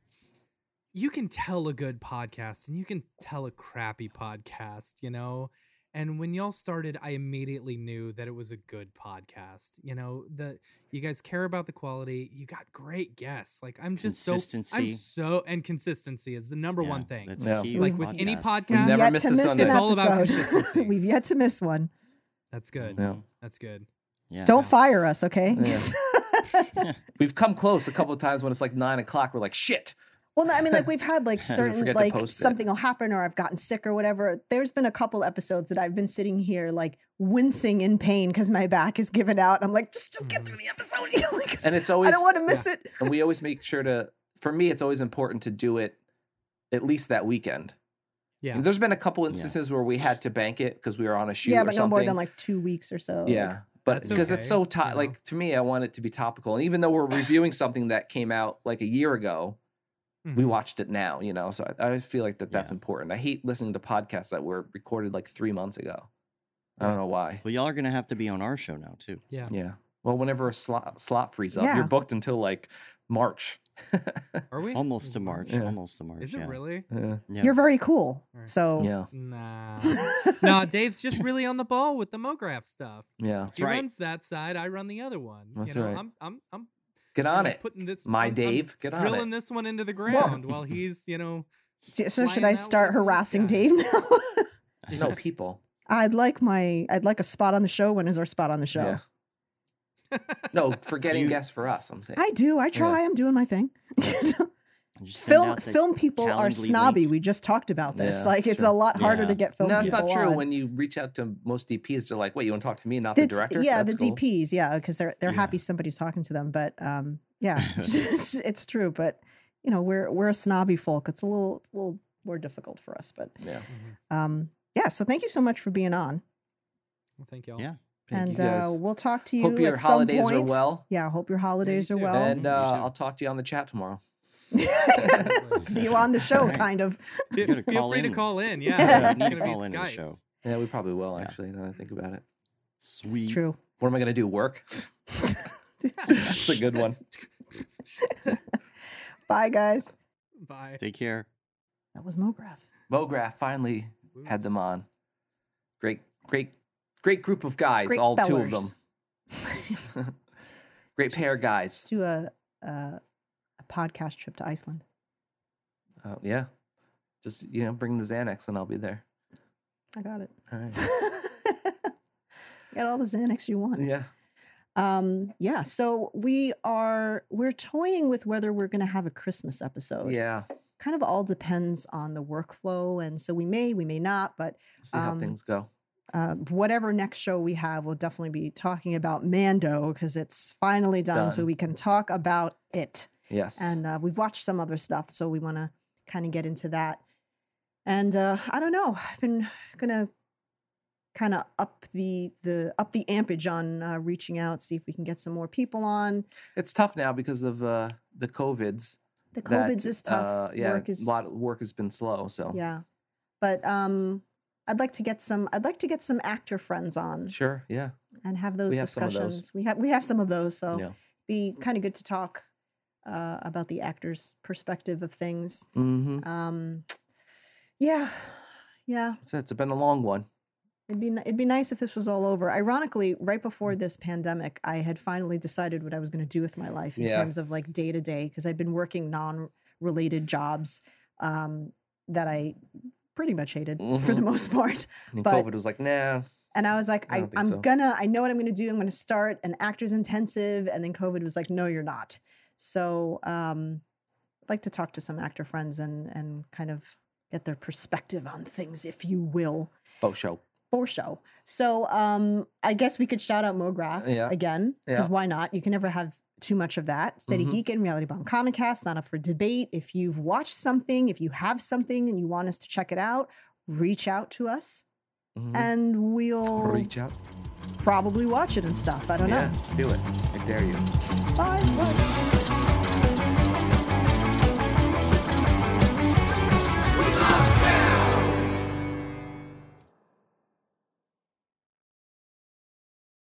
you can tell a good podcast and you can tell a crappy podcast you know and when y'all started i immediately knew that it was a good podcast you know the you guys care about the quality you got great guests like i'm just so i'm so and consistency is the number one thing That's Yeah. a key like with with any podcasts. We've podcast never yet missed to a miss Sunday. an It's all about episode. consistency. We've yet to miss one. that's good Yeah. that's good Yeah. Don't fire us, okay? Yeah. We've come close a couple of times when it's like nine o'clock. We're like, shit. Well, no, I mean, like we've had like certain like post it. something will happen or I've gotten sick or whatever. There's been a couple episodes that I've been sitting here like wincing in pain because my back is giving out. I'm like, just just get through mm-hmm. the episode. Like, 'cause And it's always I don't want to miss it. and we always make sure to, for me, it's always important to do it at least that weekend. yeah There's been a couple instances where we had to bank it because we were on a shoot Yeah, or but no more than like two weeks or so. Yeah, but That's because it's okay, so you know? like to me, I want it to be topical. And even though we're reviewing something that came out like a year ago, we Mhm. watched it now, you know. So I, I feel like that that's Yeah. important. I hate listening to podcasts that were recorded like three months ago. I don't know why. Well, y'all are gonna have to be on our show now too. Yeah. Yeah. Well, whenever a slot slot frees up, Yeah. you're booked until like March. Are we Almost to March. Yeah. Almost to March. Is it yeah. really? yeah. Yeah. You're very cool. Alright. So Yeah. Nah. nah, Dave's just really on the ball with the MoGraph stuff. Yeah. That's he right. runs that side, I run the other one. That's you know, right. I'm I'm I'm Get on it. Putting this My I'm- I'm Dave, get on drilling it. this one into the ground while he's, you know, so should I start way in the harassing. Dave now? No people. I'd like my I'd like a spot on the show. When is our spot on the show? Yeah. No, for getting You- guests for us. I'm saying. I do. I try. I'm doing my thing. Just send film film people are snobby. link. We just talked about this. Yeah, like it's sure. a lot harder Yeah. to get film no, that's people not true. on. When you reach out to most DPs, they're like, "Wait, you want to talk to me, not the It's- director?" Yeah, That's the cool. DPs. Yeah, because they're they're Yeah. happy somebody's talking to them. But um, yeah, it's, it's true. But you know, we're we're a snobby folk. It's a little a little more difficult for us. But Yeah. Mhm. um, yeah. So thank you so much for being on, Well, thank y'all. Yeah. Thank and you uh, we'll talk to you. Hope your at some holidays point. are well. Yeah, hope your holidays are well. And uh. I'll talk to you on the chat tomorrow. See you on the show, Alright. kind of. Feel, gotta feel call free to call in. Yeah, Yeah, you it's need to gonna be call into the show. Yeah, we probably will Yeah. actually. Now that I think about it. Sweet. It's true. What am I going to do? Work? That's a good one. Bye, guys. Bye. Take care. That was MoGraph. MoGraph finally had them on. Great, great, great group of guys. Great all two of them. great pair of guys. Do a, a a podcast trip to Iceland. Uh, yeah. Just you know, bring the Xanax and I'll be there. I got it. All right. Got all the Xanax you want. Yeah. Um, yeah. So we are we're toying with whether we're going to have a Christmas episode. Yeah. Kind of all depends on the workflow, and so we may, we may not, but See how Um, things go. uh, whatever next show we have, we'll definitely be talking about Mando because it's finally done, so we can talk about it. Yes. And uh, we've watched some other stuff, so we want to kind of get into that. And uh, I don't know, I've been gonna kind of up the the up the ampage on uh, reaching out, see if we can get some more people on. it's tough now because of uh, the COVIDs. The that, COVID's is tough. Uh, yeah, Work is a lot of work has been slow. So yeah, but um, I'd like to get some. I'd like to get some actor friends on sure. Yeah. and have those have some of those. discussions. We have we have some of those, so Yeah. be kind of good to talk uh, about the actor's perspective of things. Mm-hmm. Um, yeah, yeah. So it's been a long one. It'd be it'd be nice if this was all over. Ironically, right before this pandemic, I had finally decided what I was going to do with my life in Yeah. terms of like day to day because I'd been working non-related jobs um, that I pretty much hated for the Mhm. most part. And But- COVID was like, nah. And I was like, I I'm so. gonna, I know what I'm gonna do. I'm gonna start an actors intensive, and then COVID was like, no, you're not. So um, I'd like to talk to some actor friends and and kind of get their perspective on things, if you will Faux show. for show. So um, I guess we could shout out MoGraph Yeah. again because Yeah. why not? You can never have too much of that. Steady Mhm. Geek and Reality Bomb Comic Cast, not up for debate. If you've watched something, if you have something and you want us to check it out, reach out to us Mhm. and we'll Reach out. probably watch it and stuff. I don't Yeah, know. do it. I dare you. Bye. Bye.